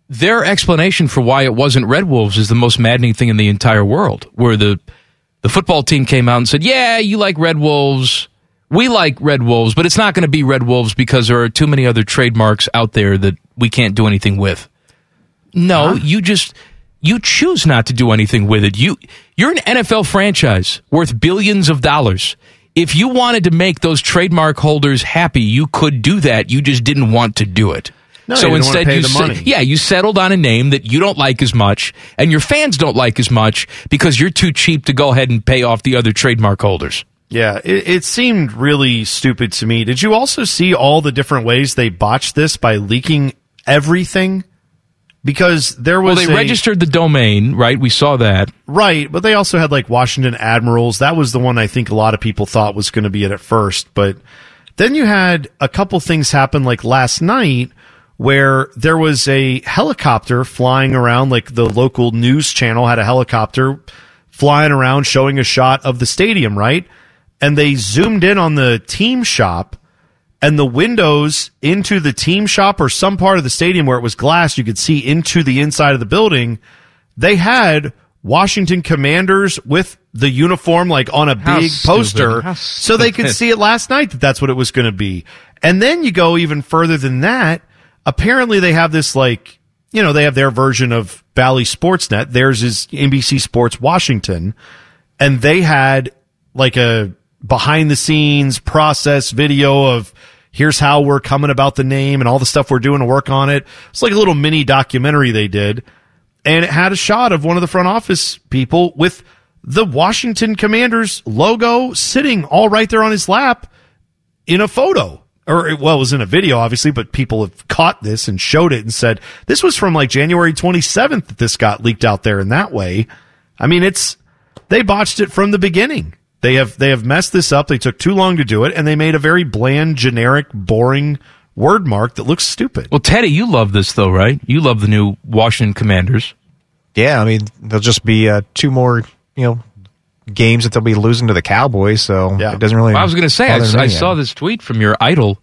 their explanation for why it wasn't Red Wolves is the most maddening thing in the entire world. Where the the football team came out and said, "Yeah, you like Red Wolves." We like Red Wolves, but it's not going to be Red Wolves because there are too many other trademarks out there that we can't do anything with. No, you just you choose not to do anything with it. You you're an NFL franchise worth billions of dollars. If you wanted to make those trademark holders happy, you could do that. You just didn't want to do it. No, so you didn't wanna instead, you se- yeah, you settled on a name that you don't like as much, and your fans don't like as much because you're too cheap to go ahead and pay off the other trademark holders. Yeah, it, it seemed really stupid to me. Did you also see all the different ways they botched this by leaking everything? Because there Well, was they a- registered the domain, right? We saw that. Right, but they also had like Washington Admirals. That was the one I think a lot of people thought was going to be it at first. But then you had a couple things happen like last night where there was a helicopter flying around, like the local news channel had a helicopter flying around showing a shot of the stadium, right? And they zoomed in on the team shop and the windows into the team shop or some part of the stadium where it was glass, you could see into the inside of the building. They had Washington Commanders with the uniform like on a How big stupid. poster so they could see it last night that that's what it was going to be. And then you go even further than that. Apparently they have this like, you know, they have their version of Bally Sportsnet. Theirs is NBC Sports Washington. And they had like a behind the scenes process video of here's how we're coming about the name and all the stuff we're doing to work on it. It's like a little mini documentary they did. And it had a shot of one of the front office people with the Washington Commanders logo sitting all right there on his lap in a photo. Or, well, it was in a video, obviously, but people have caught this and showed it and said, this was from like January 27th that this got leaked out there in that way. I mean, it's, they botched it from the beginning. They have, they have messed this up. They took too long to do it and they made a very bland, generic, boring word mark that looks stupid. Well, Teddy, you love this though, right? You love the new Washington Commanders. Yeah, I mean, there'll just be uh, two more, you know, games that they'll be losing to the Cowboys, so yeah. it doesn't really. Well, I was going to say, I, I saw this tweet from your idol,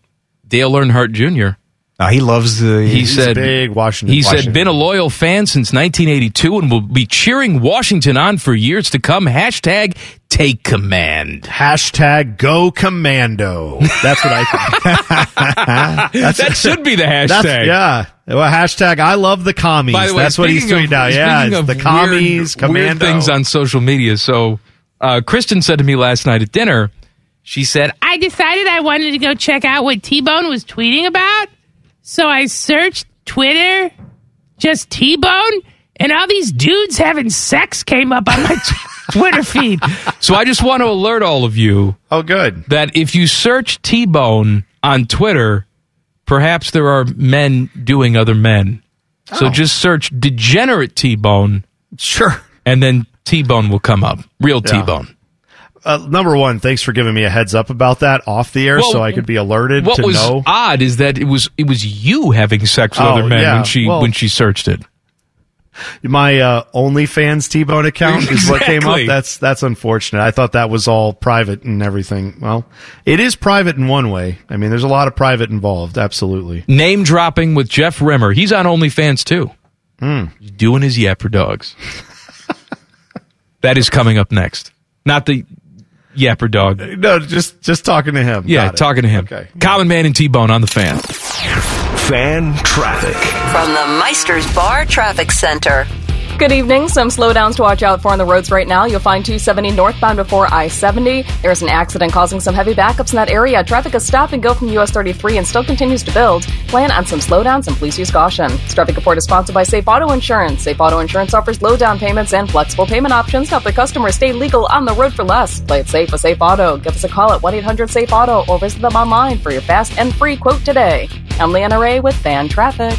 Dale Earnhardt Jr. Uh, he loves the. He said, big Washington. He said, been a loyal fan since 1982 and will be cheering Washington on for years to come. Hashtag take command. Hashtag go commando. That's what I think. that should be the hashtag. Yeah. Well, hashtag I love the commies. By the way, That's what he's doing of- now. Yeah. The commies, weird, weird things on social media. So, uh, Kristen said to me last night at dinner, she said, I decided I wanted to go check out what T Bone was tweeting about. So I searched Twitter, just T Bone, and all these dudes having sex came up on my t- Twitter feed. So I just want to alert all of you. Oh, good. That if you search T Bone on Twitter, perhaps there are men doing other men. So Oh. just search degenerate T Bone. Sure. And then T Bone will come up. Real Yeah. T Bone. Uh, number one, thanks for giving me a heads up about that off the air Well, so I could be alerted What was know. odd is that it was it was you having sex with Oh, other men yeah. when she Well- when she searched it. My uh, OnlyFans T-Bone account is what came up. That's that's unfortunate. I thought that was all private and everything. Well, it is private in one way. I mean, there's a lot of private involved. Absolutely. Name dropping with Jeff Rimmer. He's on OnlyFans too. He's doing his yapper dogs. that is coming up next. Not the yapper dog. Uh, no, just just talking to him. Yeah, talking to him. Okay. Common Man and T Bone on the fan. Fan traffic. From the Meister's Bar Traffic Center. Good evening. Some slowdowns to watch out for on the roads right now. You'll find 270 northbound before I 70. There's an accident causing some heavy backups in that area. Traffic is stop and go from US 33 and still continues to build. Plan on some slowdowns and please use caution. This traffic report is sponsored by Safe Auto Insurance. Safe Auto Insurance offers low down payments and flexible payment options to help their customers stay legal on the road for less. Play it safe with Safe Auto. Give us a call at 1 800 Safe Auto or visit them online for your fast and free quote today. I'm Leanna Ray with Fan Traffic.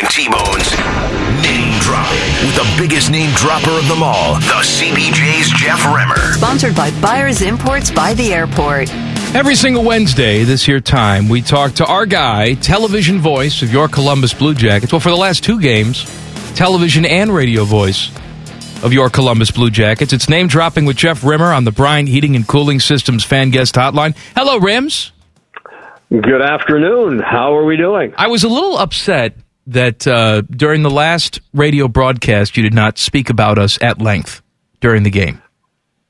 Common Man and T-Bones. Name dropping with the biggest name dropper of them all, the CBJ's Jeff Rimmer. Sponsored by Byers Imports by the Airport. Every single Wednesday this year time, we talk to our guy, television voice of your Columbus Blue Jackets. Well, for the last two games, television and radio voice of your Columbus Blue Jackets. It's name dropping with Jeff Rimmer on the Bryant Heating and Cooling Systems fan guest hotline. Hello, Rims. Good afternoon. How are we doing? I was a little upset that uh, during the last radio broadcast, you did not speak about us at length during the game.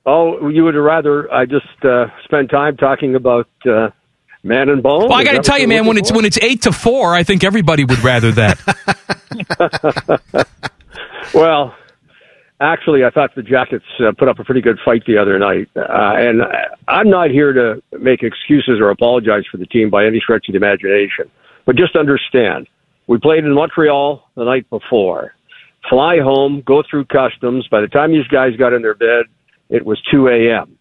Oh, you would rather I just uh, spend time talking about uh, Man and Bone? Well, I got to tell you, man, when it's for? when it's eight to four, I think everybody would rather that. well, actually, I thought the Jackets uh, put up a pretty good fight the other night, uh, and I'm not here to make excuses or apologize for the team by any stretch of the imagination, but just understand we played in Montreal the night before. Fly home, go through customs. By the time these guys got in their bed, it was 2 a.m.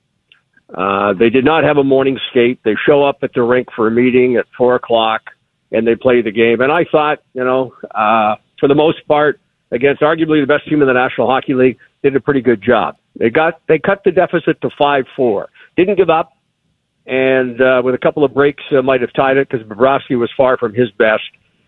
Uh, they did not have a morning skate. They show up at the rink for a meeting at four o'clock, and they play the game. And I thought, you know, uh, for the most part, against arguably the best team in the National Hockey League, did a pretty good job. They got they cut the deficit to five four. Didn't give up, and uh, with a couple of breaks, uh, might have tied it because Bobrovsky was far from his best.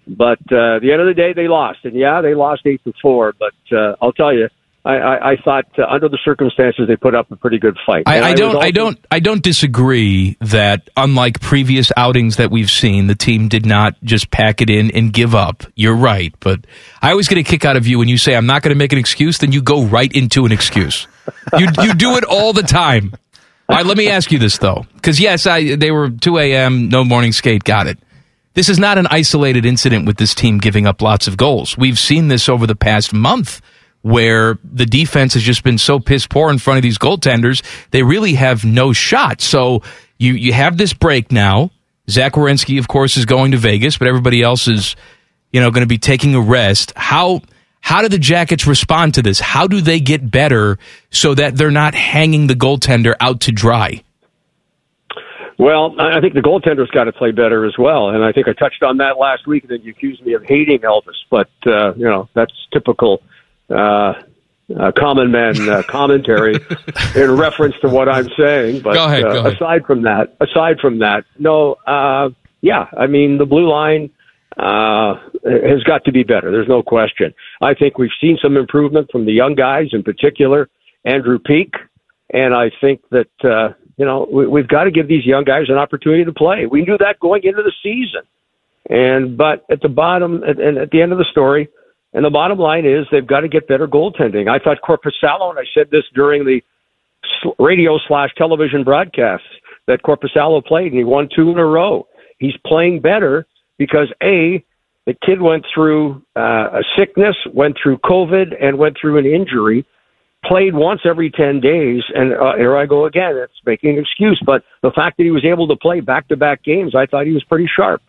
But uh, at the end of the day, they lost, and yeah, they lost eight to four. But uh, I'll tell you, I, I, I thought uh, under the circumstances they put up a pretty good fight. I, I don't, I don't, I don't disagree that unlike previous outings that we've seen, the team did not just pack it in and give up. You're right, but I always get a kick out of you when you say I'm not going to make an excuse, then you go right into an excuse. You you do it all the time. All right, let me ask you this though, because yes, I they were 2 a.m. no morning skate, got it. This is not an isolated incident with this team giving up lots of goals. We've seen this over the past month where the defense has just been so piss poor in front of these goaltenders, they really have no shot. So you, you have this break now. Zach Werenski, of course, is going to Vegas, but everybody else is, you know, going to be taking a rest. How, how do the Jackets respond to this? How do they get better so that they're not hanging the goaltender out to dry? Well, I think the goaltender's got to play better as well, and I think I touched on that last week. And then you accused me of hating Elvis, but uh, you know that's typical uh, uh, common man uh, commentary in reference to what I'm saying. But Go ahead, uh, go ahead. aside from that, aside from that, no, uh, yeah, I mean the blue line uh, has got to be better. There's no question. I think we've seen some improvement from the young guys, in particular Andrew Peeke, and I think that uh, you know we, we've got to give these young guys an opportunity to play. We knew that going into the season, and but at the bottom and and at the end of the story, and the bottom line is they've got to get better goaltending. I thought Korpisalo, and I said this during the radio slash television broadcasts that Korpisalo played, and he won two in a row. He's playing better because a the kid went through uh, a sickness, went through COVID, and went through an injury. Played once every ten days, and uh, here I go again. It's making an excuse, but the fact that he was able to play back to back games, I thought he was pretty sharp.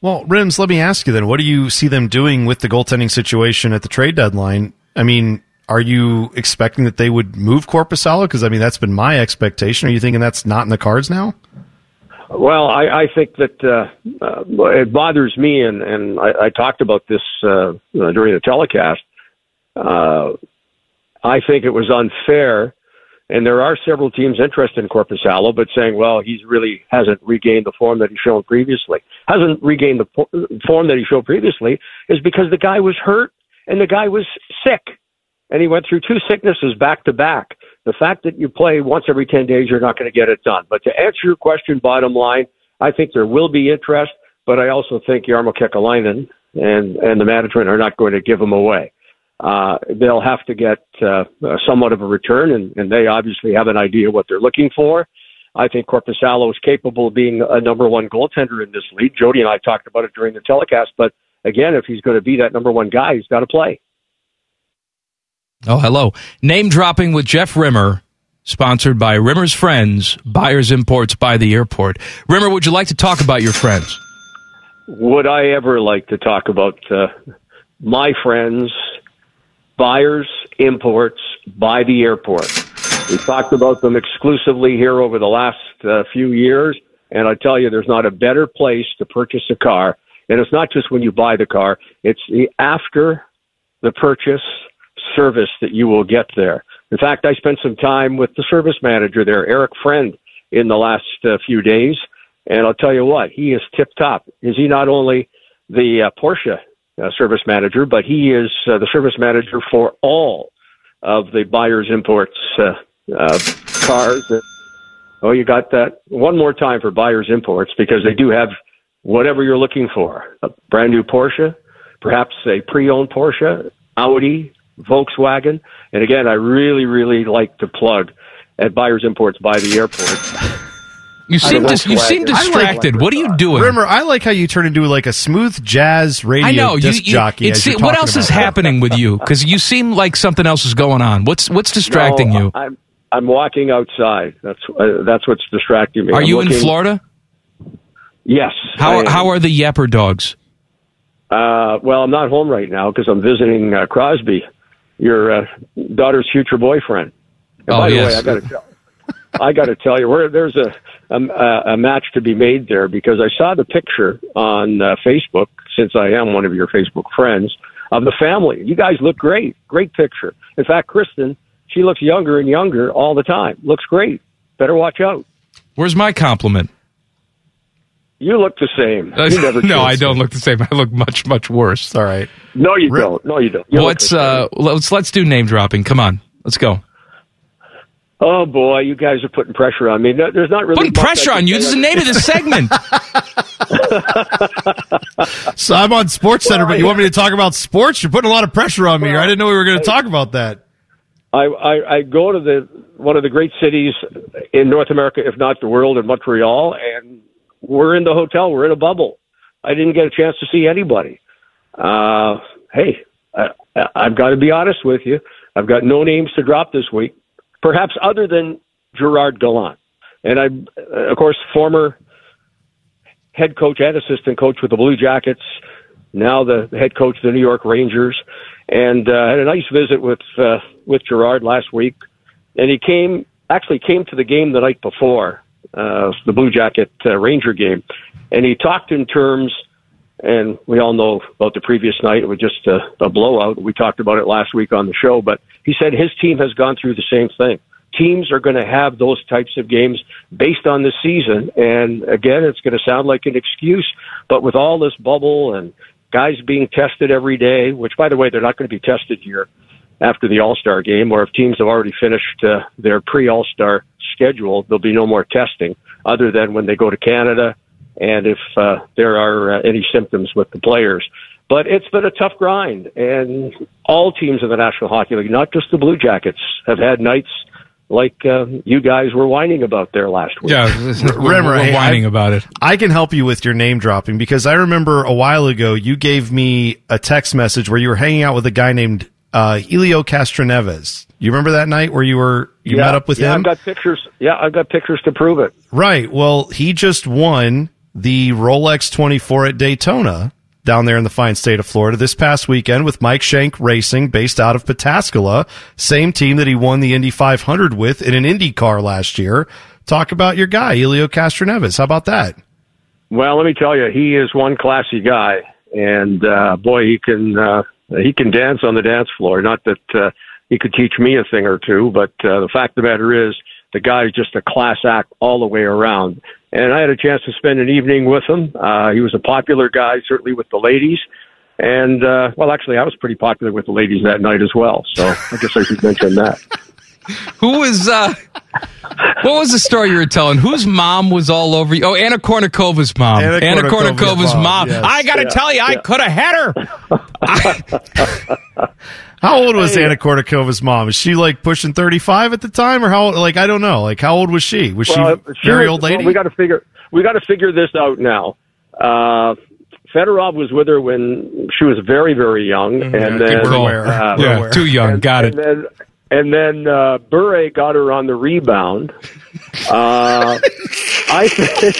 Well, Rims, let me ask you then, what do you see them doing with the goaltending situation at the trade deadline? I mean, are you expecting that they would move Korpisalo? Because, I mean, that's been my expectation. Are you thinking that's not in the cards now? Well, I, I think that uh, uh, it bothers me, and, and I, I talked about this uh, during the telecast. Uh, I think it was unfair, and there are several teams interested in Korpisalo, but saying, well, he's really hasn't regained the form that he's shown previously. Hasn't regained the form that he showed previously is because the guy was hurt and the guy was sick, and he went through two sicknesses back to back. The fact that you play once every 10 days, you're not going to get it done. But to answer your question, bottom line, I think there will be interest, but I also think Jarmo Kekalainen and, and the management are not going to give him away. Uh, they'll have to get uh, somewhat of a return, and, and they obviously have an idea what they're looking for. I think Korpisalo is capable of being a number one goaltender in this league. Jody and I talked about it during the telecast, but again, if he's going to be that number one guy, he's got to play. Oh, hello. Name dropping with Jeff Rimmer, sponsored by Rimmer's Friends, Byers Imports by the Airport. Rimmer, would you like to talk about your friends? Would I ever like to talk about uh, my friends, Byers Imports by the Airport? We talked about them exclusively here over the last uh, few years, and I tell you, there's not a better place to purchase a car. And it's not just when you buy the car; it's the after the purchase service that you will get there. In fact, I spent some time with the service manager there, Eric Friend, in the last uh, few days, and I'll tell you what, he is tip top. Is he not only the uh, Porsche uh, service manager, but he is uh, the service manager for all of the Byers imports uh, uh, cars. oh, you got that one more time for Byers imports because they do have whatever you're looking for: a brand new Porsche, perhaps a pre-owned Porsche, Audi, Volkswagen. And again, I really, really like to plug at Byers Imports by the airport. You seem dis- you seem distracted. what are you doing? Rimmer, I like how you turn into like a smooth jazz radio I know. You, disc you, jockey. it's- as you're what talking else is about that. happening with you? Because you seem like something else is going on. What's what's distracting No, you? I'm I'm walking outside. That's uh, that's what's distracting me. Are I'm you in Florida? Yes. How are, how are the Yapper dogs? Uh, well, I'm not home right now because I'm visiting uh, Crosby, your uh, daughter's future boyfriend. And Oh, by the yes. way, I got to tell, I got to tell you, where there's a, a a match to be made there because I saw the picture on uh, Facebook. Since I am one of your Facebook friends of the family, you guys look great. Great picture. In fact, Kristen, she looks younger and younger all the time. Looks great. Better watch out. Where's my compliment? You look the same. You never no, I don't look the same. I look much much worse. All right. No, you don't. No, you don't. You the uh? Let's let's do name dropping. Come on, let's go. Oh boy, you guys are putting pressure on me. No, there's not really Putting pressure on you. This is the name of the segment. So I'm on Sports Center, but you want me to talk about sports? You're putting a lot of pressure on me. I didn't know we were going to talk about that. I, I I go to the one of the great cities in North America, if not the world, in Montreal, and we're in the hotel. We're in a bubble. I didn't get a chance to see anybody. Uh, hey, I, I've got to be honest with you. I've got no names to drop this week, perhaps other than Gerard Gallant, and I'm uh, of course former head coach and assistant coach with the Blue Jackets, now the head coach of the New York Rangers, and uh, had a nice visit with uh, with Gerard last week. And he came actually came to the game the night before uh, the Blue Jacket uh, Ranger game, and he talked in terms. And we all know about the previous night; it was just a, a blowout. We talked about it last week on the show, but he said his team has gone through the same thing teams are going to have those types of games based on the season. And again, it's going to sound like an excuse, but with all this bubble and guys being tested every day, which by the way, they're not going to be tested here after the All Star game, or if teams have already finished uh, their pre All Star schedule, there'll be no more testing other than when they go to Canada and if uh, there are uh, any symptoms with the players. But it's been a tough grind, and all teams in the National Hockey League, not just the Blue Jackets, have had nights like uh, you guys were whining about there last week. Yeah, Rimmer, we're hey, whining I- about it. I can help you with your name dropping because I remember a while ago you gave me a text message where you were hanging out with a guy named uh, Helio Castroneves. You remember that night where you were you yeah, met up with yeah, him? I've got pictures. Yeah, I've got pictures to prove it. Right. Well, he just won the Rolex 24 at Daytona down there in the fine state of Florida this past weekend with Mike Shank Racing based out of Pataskala. Same team that he won the Indy 500 with in an Indy car last year. Talk about your guy, Helio Castroneves. How about that? Well, let me tell you, he is one classy guy, and uh, boy, he can uh, he can dance on the dance floor. Not that uh, he could teach me a thing or two, but uh, the fact of the matter is, the guy is just a class act all the way around. And I had a chance to spend an evening with him. Uh, he was a popular guy, certainly with the ladies. And uh, well, actually, I was pretty popular with the ladies that night as well. So I guess I should mention that. Who was? uh What was the story you were telling? Whose mom was all over you? Oh, Anna Kournikova's mom. Anna Anna, Kournikova's Kournikova's mom, mom. yes. I got to Yeah, tell you, I yeah. could have had her. How old was Anna Kournikova's mom? Is she like pushing 35 at the time or how like I don't know. Like how old was she? Was Well, she very was- old lady? well, we got to figure. We got to figure this out now. Uh, Fedorov was with her when she was very, very young, and I think then we're aware. uh, We're yeah, aware. too young. and, got and it. then and then uh, Bure got her on the rebound. Uh, I think.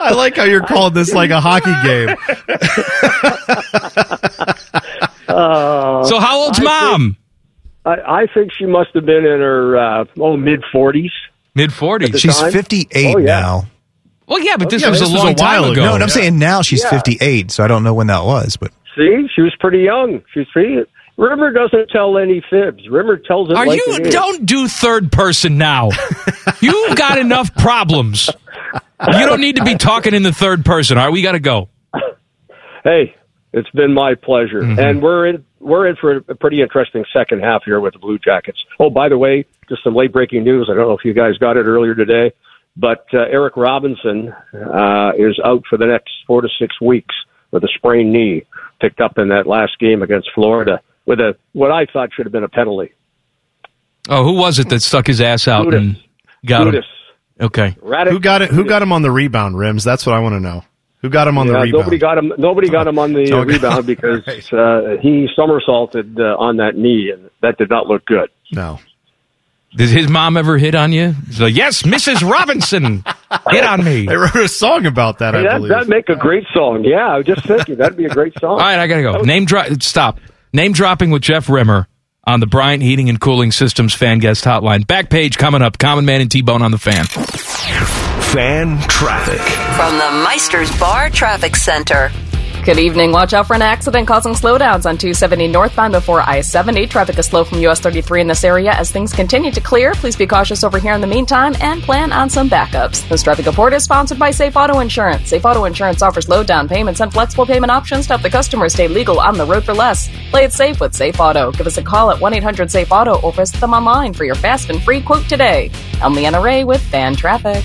I like how you're calling this like a hockey game. Uh, So how old's I mom? I, I think she must have been in her uh, oh mid forties. Mid forties. She's time? 58 Oh, yeah. now. Well, yeah, but this yeah, was this a was long a while time ago. ago. No, and I'm Yeah. saying now she's Yeah. 58, so I don't know when that was, but See, she was pretty young. She's pretty. Rimmer doesn't tell any fibs. Rimmer tells it Are like you? it is. Don't do third person now. You've got enough problems. You don't need to be talking in the third person. All right, we got to go. Hey, it's been my pleasure, Mm-hmm. and we're in we're in for a pretty interesting second half here with the Blue Jackets. Oh, by the way, just some late breaking news. I don't know if you guys got it earlier today, but uh, Eric Robinson uh, is out for the next four to six weeks with a sprained knee, picked up in that last game against Florida with a what I thought should have been a penalty. Oh, who was it that stuck his ass out Judas. and got him? Okay. Radic- Who got it? Who got him on the rebound rims? That's what I want to know. Who got him on the rebound? nobody got him. Nobody got him on the Okay. rebound because uh, he somersaulted uh, on that knee, and that did not look good. no. Did his mom ever hit on you? So, yes, Mrs. Robinson, hit on me. They wrote a song about that, Hey, I that, believe. that'd make a great song. Yeah, I was just thinking that'd be a great song. All right, I gotta go. Name drop. Stop. Name dropping with Jeff Rimmer on the Bryant Heating and Cooling Systems fan guest hotline. Back page coming up. Common Man and T Bone on the fan. Fan traffic. From the Meister's Bar Traffic Center. Good evening. Watch out for an accident causing slowdowns on 270 northbound before I 70. Traffic is slow from US 33 in this area as things continue to clear. Please be cautious over here in the meantime and plan on some backups. This traffic report is sponsored by Safe Auto Insurance. Safe Auto Insurance offers low down payments and flexible payment options to help the customer stay legal on the road for less. Play it safe with Safe Auto. Give us a call at 1 800 Safe Auto or visit them online for your fast and free quote today. I'm Leanna Ray with Fan Traffic.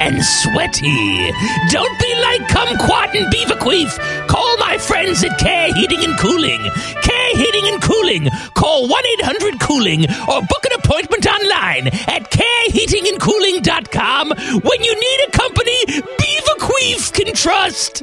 and sweaty. Don't be like Kumquat and Beaverqueef. Call my friends at Care Heating and Cooling. Care Heating and Cooling. Call 1 800 Cooling or book an appointment online at careheatingandcooling.com when you need a company Beaverqueef can trust.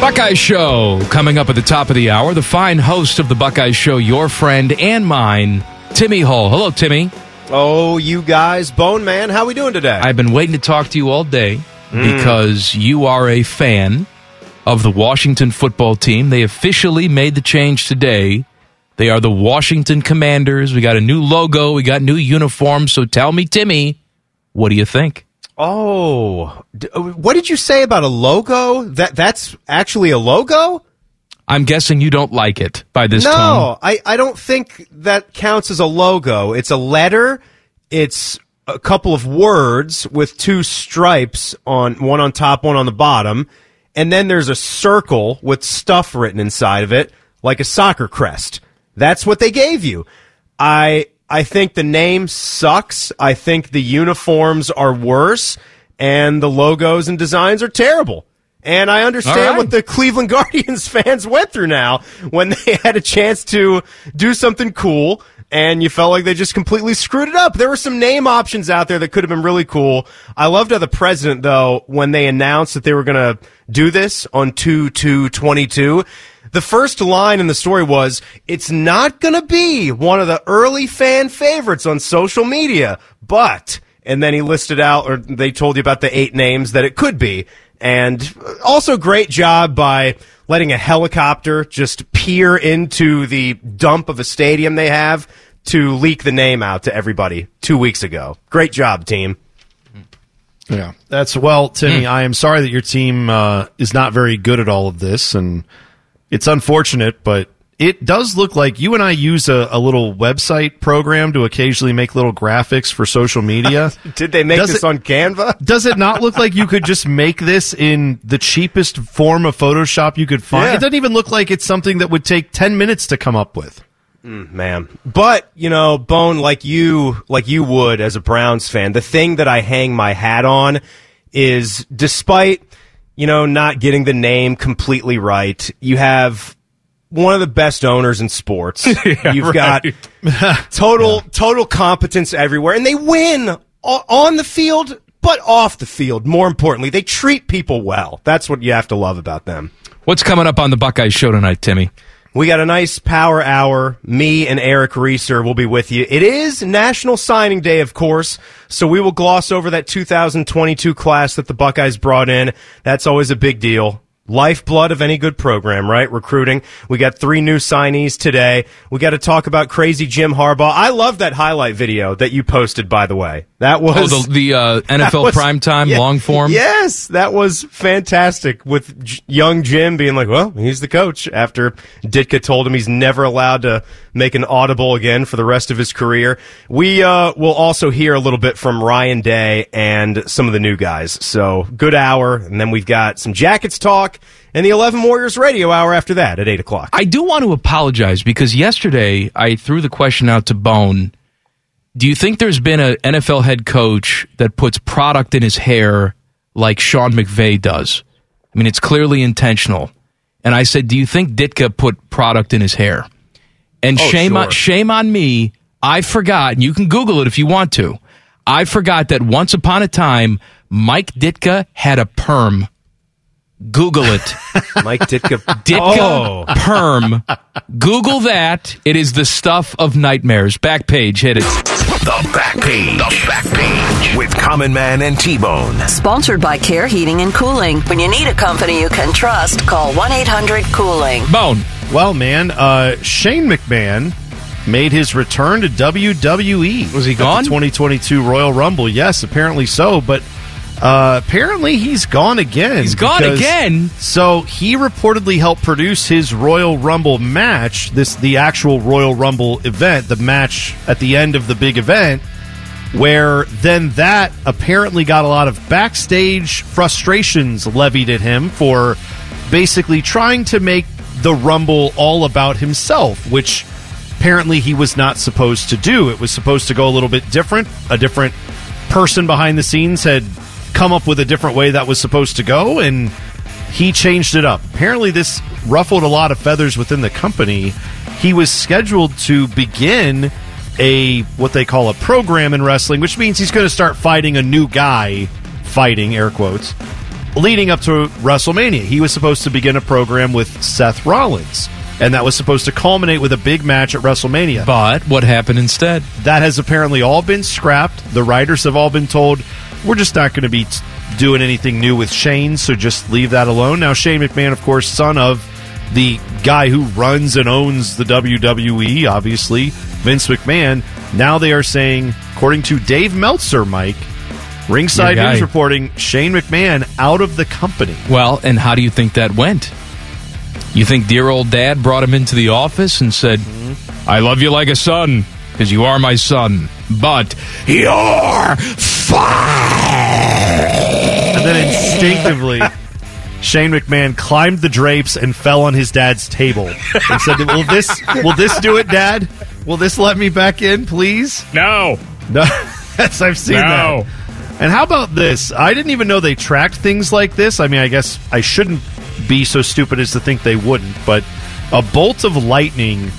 Buckeye Show coming up at the top of the hour. The fine host of the Buckeye Show, your friend and mine, Timmy Hall. Hello, Timmy. Oh, you guys, Bone Man, how we doing today? I've been waiting to talk to you all day hmm. because you are a fan of the Washington football team. They officially made the change today. They are the Washington Commanders. We got a new logo, we got new uniforms. So tell me, Timmy, what do you think? Oh, D- uh, what did you say about a logo? That that's actually a logo? I'm guessing you don't like it by this no, tone. I, I don't think that counts as a logo. It's a letter. It's a couple of words with two stripes on one on top, one on the bottom, and then there's a circle with stuff written inside of it, like a soccer crest. That's what they gave you. I I think the name sucks. I think the uniforms are worse, and the logos and designs are terrible. And I understand right. what the Cleveland Guardians fans went through now when they had a chance to do something cool and you felt like they just completely screwed it up. There were some name options out there that could have been really cool. I loved how the president, though, when they announced that they were going to do this on 2 2 22, the first line in the story was, It's not going to be one of the early fan favorites on social media, but. And then he listed out, or they told you about the eight names that it could be. And also great job by letting a helicopter just peer into the dump of a stadium they have to leak the name out to everybody two weeks ago. Great job, team. Yeah, that's well, Timmy. I am sorry that your team uh, is not very good at all of this, and it's unfortunate. But it does look like you and I use a, a little website program to occasionally make little graphics for social media. Did they make Does this it- on Canva? Does it not look like you could just make this in the cheapest form of Photoshop you could find? Yeah. It doesn't even look like it's something that would take ten minutes to come up with. Mm, man. But, you know, Bone, like you, like you would as a Browns fan, the thing that I hang my hat on is despite, you know, not getting the name completely right, you have one of the best owners in sports. You've got total, total competence everywhere and they win on the field, but off the field. More importantly, they treat people well. That's what you have to love about them. What's coming up on the Buckeyes show tonight, Timmy? We got a nice power hour. Me and Eric Reeser will be with you. It is National Signing Day, of course, so we will gloss over that 2022 class that the Buckeyes brought in. That's always a big deal. Lifeblood of any good program, right? Recruiting. We got three new signees today. We got to talk about crazy Jim Harbaugh. I love that highlight video that you posted, by the way. That was Oh, the, the uh, NFL was- primetime yeah, long form? Yes, that was fantastic with J- young Jim being like, well, he's the coach after Ditka told him he's never allowed to make an audible again for the rest of his career. We uh, will also hear a little bit from Ryan Day and some of the new guys. So good hour. And then we've got some Jackets talk and the 11 Warriors radio hour after that at 8 o'clock. I do want to apologize because yesterday I threw the question out to Bone. Do you think there's been an NFL head coach that puts product in his hair like Sean McVay does? I mean, it's clearly intentional. And I said, Do you think Ditka put product in his hair? And Oh, shame on shame on me. I forgot, and you can Google it if you want to. I forgot that once upon a time, Mike Ditka had a perm. Google it. Mike Ditka. Ditka Oh. perm. Google that. It is the stuff of nightmares. Back page, hit it. The back page. The back page with Common Man and T Bone. Sponsored by Care Heating and Cooling. When you need a company you can trust, call 1 800 Cooling. Bone. Well, man, uh, Shane McMahon made his return to WWE. Was he gone? 2022 Royal Rumble. Yes, apparently so, but uh, apparently he's gone again. He's gone again? So he reportedly helped produce his Royal Rumble match, this the actual Royal Rumble event, the match at the end of the big event, where then that apparently got a lot of backstage frustrations levied at him for basically trying to make the Rumble all about himself, which apparently he was not supposed to do. It was supposed to go a little bit different. A different person behind the scenes had come up with a different way that was supposed to go, and he changed it up. Apparently, this ruffled a lot of feathers within the company. He was scheduled to begin a what they call a program in wrestling, which means he's going to start fighting a new guy, fighting air quotes, leading up to WrestleMania. He was supposed to begin a program with Seth Rollins, and that was supposed to culminate with a big match at WrestleMania. But what happened instead? That has apparently all been scrapped. The writers have all been told we're just not going to be doing anything new with Shane, so just leave that alone. Now, Shane McMahon, of course, son of the guy who runs and owns the WWE, obviously, Vince McMahon. Now they are saying, according to Dave Meltzer, Mike, Ringside. News reporting, Shane McMahon out of the company. Well, and how do you think that went? You think dear old dad brought him into the office and said, I love you like a son because you are my son, but you're And then instinctively, Shane McMahon climbed the drapes and fell on his dad's table and said, "Will this will this do it, Dad? Will this let me back in, please?" No, no. yes, I've seen No. that. And how about this? I didn't even know they tracked things like this. I mean, I guess I shouldn't be so stupid as to think they wouldn't, but a bolt of lightning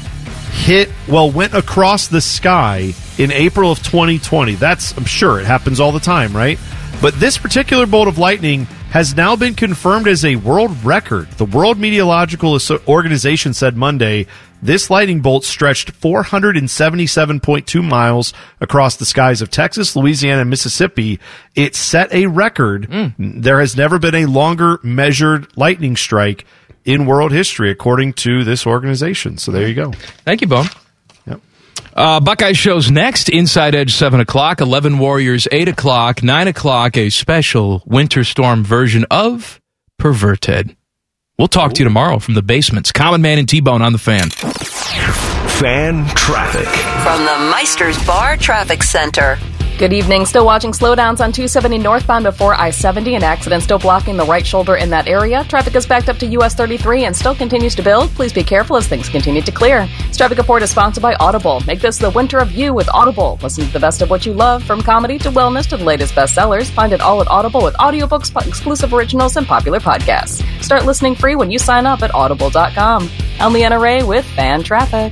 hit, well, went across the sky in April of 2020. That's, I'm sure, it happens all the time, right? But this particular bolt of lightning has now been confirmed as a world record. The World Meteorological Organization said Monday This lightning bolt stretched 477.2 miles across the skies of Texas, Louisiana, and Mississippi. It set a record. Hmm. There has never been a longer measured lightning strike in world history, according to this organization. So there you go. Thank you, Bone. Uh, Buckeye shows next. Inside Edge, 7 o'clock. 11 Warriors, 8 o'clock. 9 o'clock, a special winter storm version of Perverted. We'll talk to you tomorrow from the basements. Common Man and T-Bone on the fan. Fan traffic. From the Meister's Bar Traffic Center. Good evening. Still watching slowdowns on 270 northbound before I 70. An accident still blocking the right shoulder in that area. Traffic is backed up to US 33 and still continues to build. Please be careful as things continue to clear. This traffic report is sponsored by Audible. Make this the winter of you with Audible. Listen to the best of what you love, from comedy to wellness to the latest bestsellers. Find it all at Audible with audiobooks, exclusive originals, and popular podcasts. Start listening free when you sign up at audible.com. I'm Leanna Ray with Fan Traffic.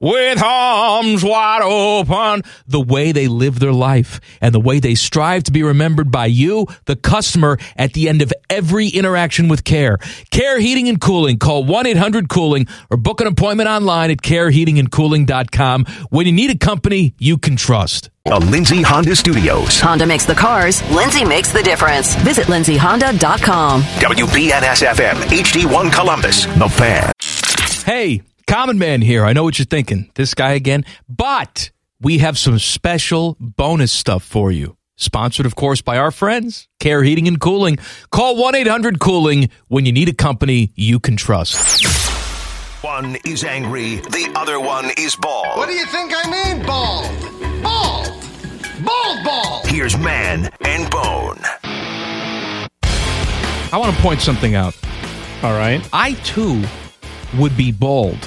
With arms wide open, the way they live their life and the way they strive to be remembered by you, the customer, at the end of every interaction with Care. Care Heating and Cooling. Call 1-800-COOLING or book an appointment online at careheatingandcooling.com when you need a company you can trust. The Lindsay Honda Studios. Honda makes the cars, Lindsay makes the difference. Visit lindsayhonda.com. WBNS FM, HD1 Columbus. The Fan. Hey, Common Man here. I know what you're thinking. This guy again. But we have some special bonus stuff for you. Sponsored, of course, by our friends, Care Heating and Cooling. Call 1 800 Cooling when you need a company you can trust. One is angry, the other one is bald. What do you think I mean, bald? Bald! Bald bald! Here's Man and Bone. I want to point something out. All right. I too would be bald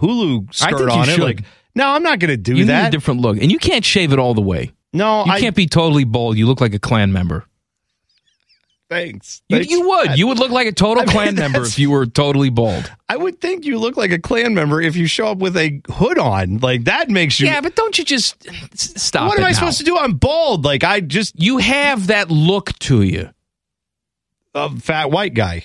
Hulu I think skirt you on it. should. Like, no, I'm not going to do you that. need a different look. And you can't shave it all the way. No, You I can't be totally bald. You look like a Klan member. Thanks. You, Thanks. you would. You would look like a total I mean, Klan member if you were totally bald. I would think you look like a Klan member if you show up with a hood on. Like that makes you. Yeah, but don't you just stop what it am I now. supposed to do? I'm bald. Like I just You have that look to you. a fat white guy